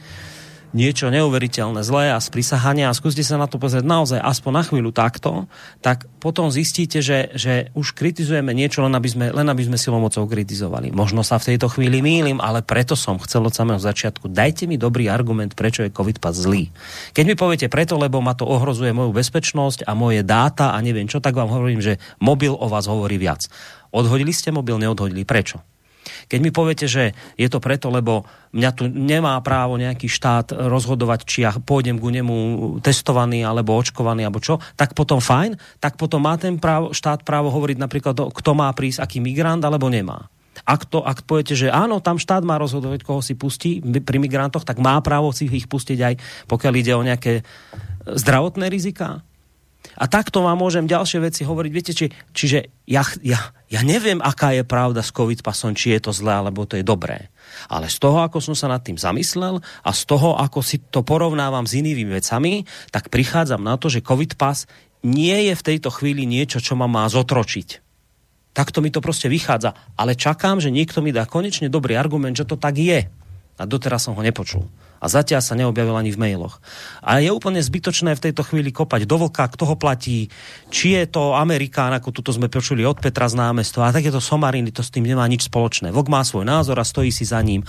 niečo neuveriteľné, zlé a sprisahania a skúste sa na to pozrieť naozaj aspoň na chvíľu takto, tak potom zistíte, že, že už kritizujeme niečo, len aby, sme, len aby sme silou mocou kritizovali. Možno sa v tejto chvíli mýlim, ale preto som chcel od samého začiatku. Dajte mi dobrý argument, prečo je COVID pas zlý. Keď mi poviete preto, lebo ma to ohrozuje moju bezpečnosť a moje dáta a neviem čo, tak vám hovorím, že mobil o vás hovorí viac. Odhodili ste mobil, neodhodili. Prečo? Keď mi poviete, že je to preto, lebo mňa tu nemá právo nejaký štát rozhodovať, či ja pôjdem ku nemu testovaný alebo očkovaný alebo čo, tak potom fajn, tak potom má ten právo, štát právo hovoriť napríklad, kto má prísť, aký migrant alebo nemá. Ak, to, ak poviete, že áno, tam štát má rozhodovať, koho si pustí pri migrantoch, tak má právo si ich pustiť aj pokiaľ ide o nejaké zdravotné rizika. A takto vám môžem ďalšie veci hovoriť. Viete, či, čiže ja, ja, ja neviem, aká je pravda s COVID pasom, či je to zlé, alebo to je dobré. Ale z toho, ako som sa nad tým zamyslel a z toho, ako si to porovnávam s inými vecami, tak prichádzam na to, že COVID pas nie je v tejto chvíli niečo, čo ma má zotročiť. Takto mi to proste vychádza. Ale čakám, že niekto mi dá konečne dobrý argument, že to tak je. A doteraz som ho nepočul a zatiaľ sa neobjavil ani v mailoch. A je úplne zbytočné v tejto chvíli kopať do vlka, kto ho platí, či je to Amerikán, ako tuto sme počuli od Petra z námestva, a takéto somariny, to s tým nemá nič spoločné. Vlk má svoj názor a stojí si za ním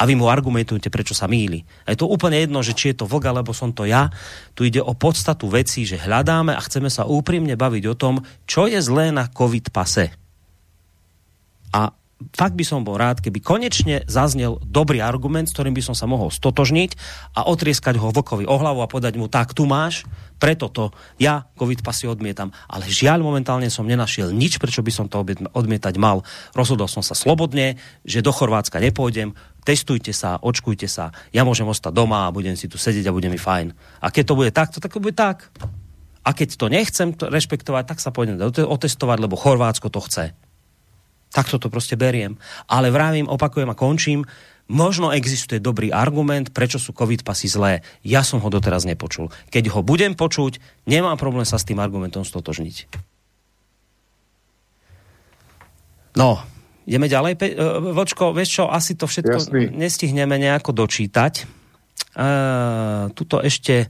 a vy mu argumentujete, prečo sa míli. A je to úplne jedno, že či je to vlk, alebo som to ja. Tu ide o podstatu veci, že hľadáme a chceme sa úprimne baviť o tom, čo je zlé na COVID pase. A fakt by som bol rád, keby konečne zaznel dobrý argument, s ktorým by som sa mohol stotožniť a otrieskať ho vlkovi o hlavu a povedať mu, tak tu máš, preto to ja COVID pasy odmietam. Ale žiaľ momentálne som nenašiel nič, prečo by som to odmietať mal. Rozhodol som sa slobodne, že do Chorvátska nepôjdem, testujte sa, očkujte sa, ja môžem ostať doma a budem si tu sedieť a bude mi fajn. A keď to bude takto, tak to bude tak. A keď to nechcem to rešpektovať, tak sa pôjdem otestovať, lebo Chorvátsko to chce. Takto to proste beriem. Ale vravím, opakujem a končím, možno existuje dobrý argument, prečo sú covid pasy zlé. Ja som ho doteraz nepočul. Keď ho budem počuť, nemám problém sa s tým argumentom stotožniť. No, ideme ďalej. Pe- e, Vočko, vieš čo, asi to všetko Jasný. nestihneme nejako dočítať. Uh, tuto ešte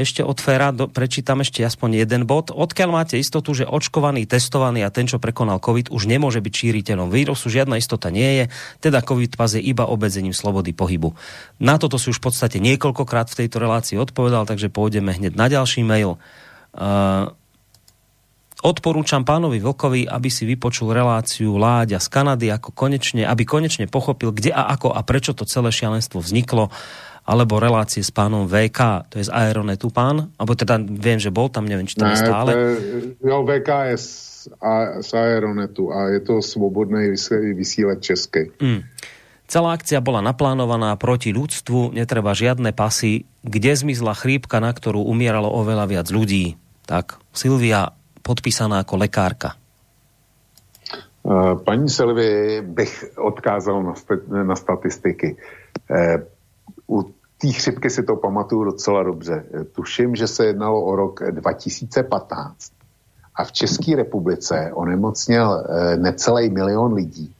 ešte od Fera do, prečítam ešte aspoň jeden bod. Odkiaľ máte istotu, že očkovaný, testovaný a ten, čo prekonal COVID, už nemôže byť šíriteľom vírusu? Žiadna istota nie je, teda COVID pas je iba obmedzením slobody pohybu. Na toto si už v podstate niekoľkokrát v tejto relácii odpovedal, takže pôjdeme hneď na ďalší mail. Uh, odporúčam pánovi Vlkovi, aby si vypočul reláciu Láďa z Kanady, ako konečne, aby konečne pochopil, kde a ako a prečo to celé šialenstvo vzniklo alebo relácie s pánom VK, to je z Aeronetu pán, alebo teda viem, že bol tam, neviem, či tam ne, je stále. Je, jo, VK je z, a, z Aeronetu a je to svobodný vysílať český. Mm. Celá akcia bola naplánovaná proti ľudstvu, netreba žiadne pasy, kde zmizla chrípka, na ktorú umieralo oveľa viac ľudí. Tak, Silvia, podpísaná ako lekárka. Eh, paní Silvi bych odkázal na, na statistiky. Eh, u té chřipky si to pamatuju docela dobře. Tuším, že se jednalo o rok 2015 a v České republice onemocněl eh, necelý milion lidí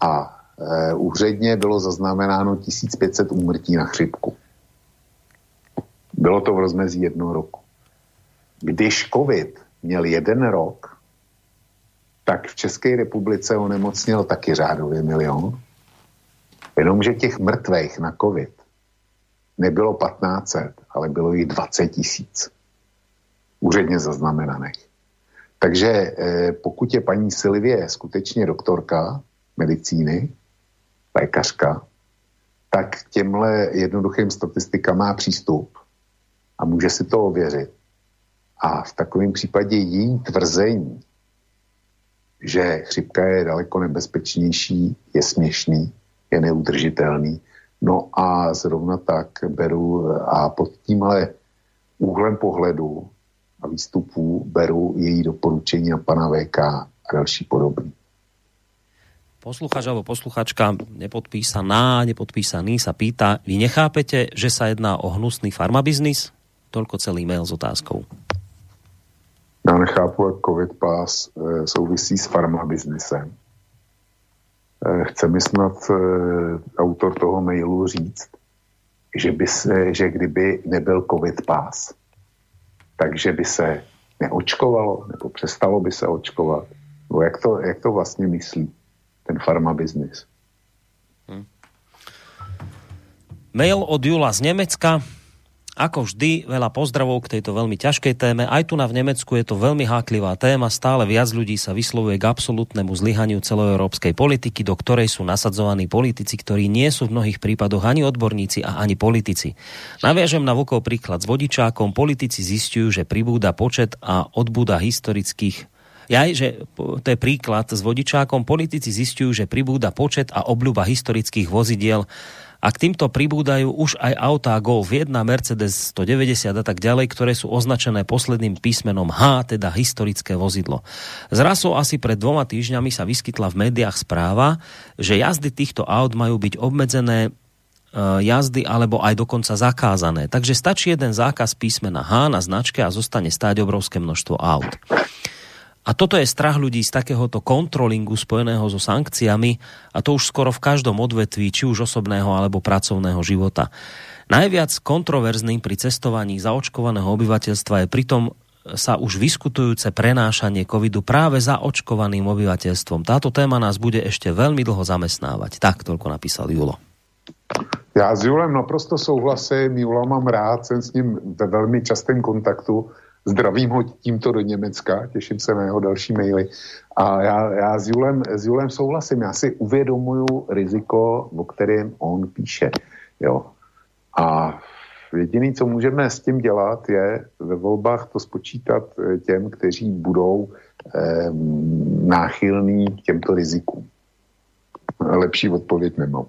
a eh, úředně bylo zaznamenáno 1500 úmrtí na chřipku. Bylo to v rozmezí jednoho roku. Když COVID měl jeden rok, tak v České republice onemocněl taky řádově milion. Jenomže těch mrtvých na COVID nebylo 1500, ale bylo jich 20 tisíc. Úředně zaznamenaných. Takže eh, pokud je paní Silvie skutečně doktorka medicíny, lékařka, tak k těmhle jednoduchým statistikám má přístup a může si to ověřit. A v takovém případě její tvrzení, že chřipka je daleko nebezpečnější, je směšný, je neudržitelný. No a zrovna tak beru a pod tímhle úhlem pohledu a výstupů beru její doporučení a pana VK a další podobný. Posluchač alebo posluchačka nepodpísaná, nepodpísaný sa pýta, vy nechápete, že sa jedná o hnusný farmabiznis? Toľko celý mail s otázkou. Já nechápu, jak COVID pass e, souvisí s farmabiznisem. E, chce mi snad e, autor toho mailu říct, že, by se, že kdyby nebyl COVID pass, takže by se neočkovalo, nebo přestalo by se očkovat. No jak to, jak to vlastně myslí ten farmabiznis? Hmm. Mail od Jula z Nemecka. Ako vždy, veľa pozdravov k tejto veľmi ťažkej téme. Aj tu na v Nemecku je to veľmi háklivá téma. Stále viac ľudí sa vyslovuje k absolútnemu zlyhaniu celoeurópskej politiky, do ktorej sú nasadzovaní politici, ktorí nie sú v mnohých prípadoch ani odborníci a ani politici. Naviažem na Vukov príklad s vodičákom. Politici zistujú, že pribúda počet a odbúda historických ja, že to je príklad s vodičákom. Politici zistujú, že pribúda počet a obľuba historických vozidiel a k týmto pribúdajú už aj autá Golf 1, Mercedes 190 a tak ďalej, ktoré sú označené posledným písmenom H, teda historické vozidlo. Zrazu asi pred dvoma týždňami sa vyskytla v médiách správa, že jazdy týchto aut majú byť obmedzené e, jazdy alebo aj dokonca zakázané. Takže stačí jeden zákaz písmena H na značke a zostane stáť obrovské množstvo aut. A toto je strach ľudí z takéhoto kontrolingu spojeného so sankciami a to už skoro v každom odvetví, či už osobného alebo pracovného života. Najviac kontroverzným pri cestovaní zaočkovaného obyvateľstva je pritom sa už vyskutujúce prenášanie covidu práve za očkovaným obyvateľstvom. Táto téma nás bude ešte veľmi dlho zamestnávať. Tak toľko napísal Julo. Já s Julem naprosto souhlasím, Jula mám rád, jsem s ním ve velmi častém kontaktu Zdravím ho tímto do Německa, těším se na jeho další maily. A já, já s, Julem, s Julem souhlasím, já si uvědomuju riziko, o kterém on píše. Jo. A jediné, co můžeme s tím dělat, je ve volbách to spočítat eh, těm, kteří budou eh, náchylní k těmto rizikům. Lepší odpověď nemám.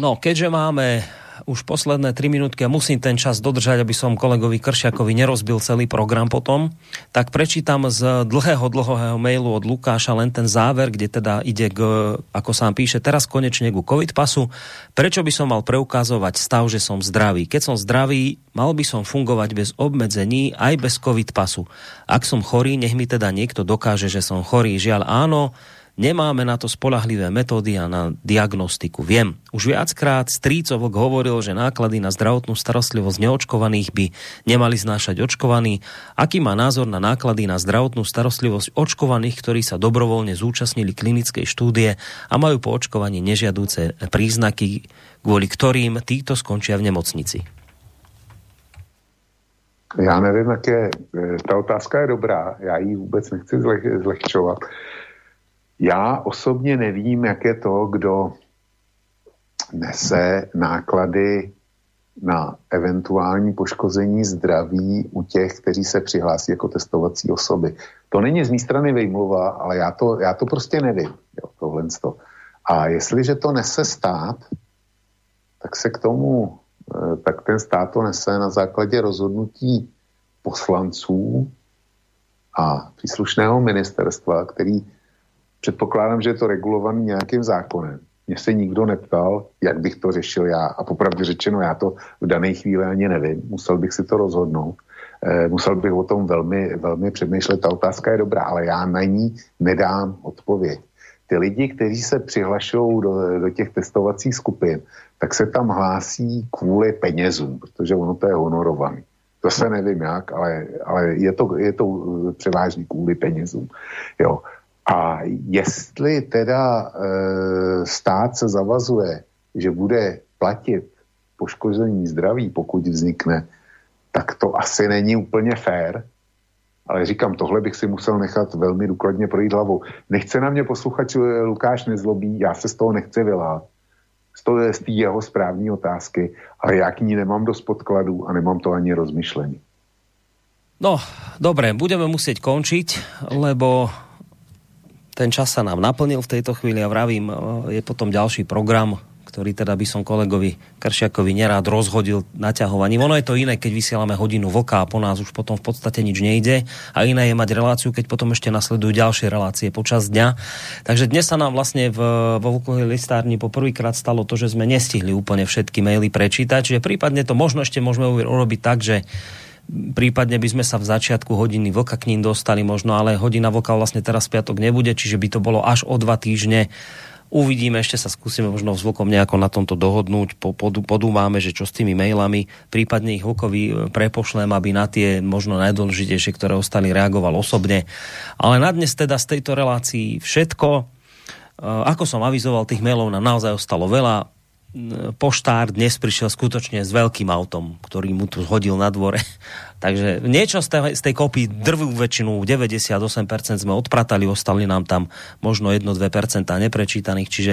No, keďže máme už posledné 3 minútky a musím ten čas dodržať, aby som kolegovi Kršiakovi nerozbil celý program potom, tak prečítam z dlhého, dlhého mailu od Lukáša len ten záver, kde teda ide k, ako sám píše, teraz konečne ku COVID pasu. Prečo by som mal preukazovať stav, že som zdravý? Keď som zdravý, mal by som fungovať bez obmedzení, aj bez COVID pasu. Ak som chorý, nech mi teda niekto dokáže, že som chorý. Žiaľ áno, Nemáme na to spolahlivé metódy a na diagnostiku. Viem, už viackrát Strícovok hovoril, že náklady na zdravotnú starostlivosť neočkovaných by nemali znášať očkovaní. Aký má názor na náklady na zdravotnú starostlivosť očkovaných, ktorí sa dobrovoľne zúčastnili klinickej štúdie a majú po očkovaní nežiadúce príznaky, kvôli ktorým títo skončia v nemocnici? Já nevím, jak je, ta otázka je dobrá, já ji vůbec nechci zlehčovat. Já osobně nevím, jak je to, kdo nese náklady na eventuální poškození zdraví u těch, kteří se přihlásí jako testovací osoby. To není z mé strany vejmluva, ale já to, já to prostě nevím, jo, tohle. A jestliže to nese stát, tak se k tomu, eh, tak ten stát to nese na základě rozhodnutí poslanců a příslušného ministerstva, který Předpokládám, že je to regulovaný nějakým zákonem. Mně se nikdo neptal, jak bych to řešil já. A popravdě řečeno, já to v dané chvíli ani nevím. Musel bych si to rozhodnout. E, musel bych o tom velmi, velmi přemýšlet. Ta otázka je dobrá, ale já na ní nedám odpověď. Ty lidi, kteří se přihlašují do, do těch testovacích skupin, tak se tam hlásí kvůli penězům, protože ono to je honorovaný. To se nevím jak, ale, ale je, to, je to převážně kvůli penězům. Jo. A jestli teda e, stát se zavazuje, že bude platit poškození zdraví, pokud vznikne, tak to asi není úplně fér. Ale říkám, tohle bych si musel nechat velmi důkladně projít hlavou. Nechce na mě posluchač Lukáš nezlobí, já se z toho nechci vylát. Z toho z té jeho správní otázky, ale já k ní nemám dost podkladů a nemám to ani rozmyšlení. No, dobre, budeme musieť končiť, lebo ten čas sa nám naplnil v tejto chvíli a vravím, je potom ďalší program, ktorý teda by som kolegovi Kršiakovi nerád rozhodil naťahovaním. Ono je to iné, keď vysielame hodinu vlka a po nás už potom v podstate nič nejde a iné je mať reláciu, keď potom ešte nasledujú ďalšie relácie počas dňa. Takže dnes sa nám vlastne v, vo Vlkovej listárni poprvýkrát stalo to, že sme nestihli úplne všetky maily prečítať, čiže prípadne to možno ešte môžeme urobiť tak, že prípadne by sme sa v začiatku hodiny vlka k ním dostali možno, ale hodina vlka vlastne teraz piatok nebude, čiže by to bolo až o dva týždne. Uvidíme, ešte sa skúsime možno s Vlkom nejako na tomto dohodnúť, podúmáme, že čo s tými mailami, prípadne ich Vlkovi e, prepošlem, aby na tie možno najdôležitejšie, ktoré ostali, reagoval osobne. Ale na dnes teda z tejto relácii všetko. E, ako som avizoval, tých mailov nám naozaj ostalo veľa poštár dnes prišiel skutočne s veľkým autom, ktorý mu tu hodil na dvore. [LAUGHS] Takže niečo z tej, z tej kopy drvú väčšinu, 98% sme odpratali, ostali nám tam možno 1-2% neprečítaných, čiže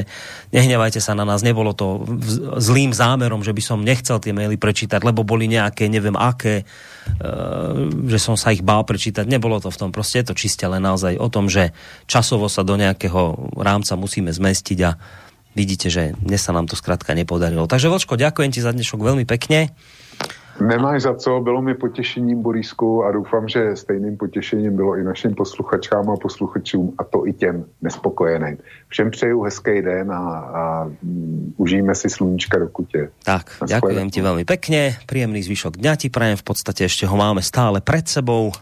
nehnevajte sa na nás, nebolo to zlým zámerom, že by som nechcel tie maily prečítať, lebo boli nejaké, neviem aké, e, že som sa ich bál prečítať. Nebolo to v tom, proste je to čiste len naozaj o tom, že časovo sa do nejakého rámca musíme zmestiť a vidíte, že dnes sa nám to zkrátka nepodarilo. Takže Vočko, ďakujem ti za dnešok veľmi pekne. Nemáš za co, bylo mi potěšením, Borisku, a doufám, že stejným potěšením bylo i našim posluchačkám a posluchačům, a to i těm nespokojeným. Všem přeju hezký den a, a um, užijeme si sluníčka do kutě. Tak, ďakujem ti veľmi pekne, príjemný zvyšok dňa ti prajem, v podstate ešte ho máme stále pred sebou.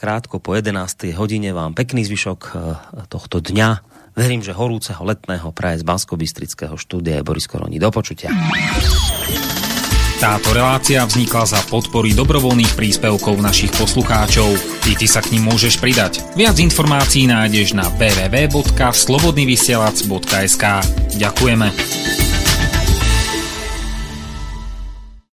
Krátko po 11. hodine vám pekný zvyšok eh, tohto dňa Verím, že horúceho letného praje z bansko štúdia je Boris Koroni. Do počutia. Táto relácia vznikla za podpory dobrovoľných príspevkov našich poslucháčov. I ty sa k ním môžeš pridať. Viac informácií nájdeš na www.slobodnyvysielac.sk Ďakujeme.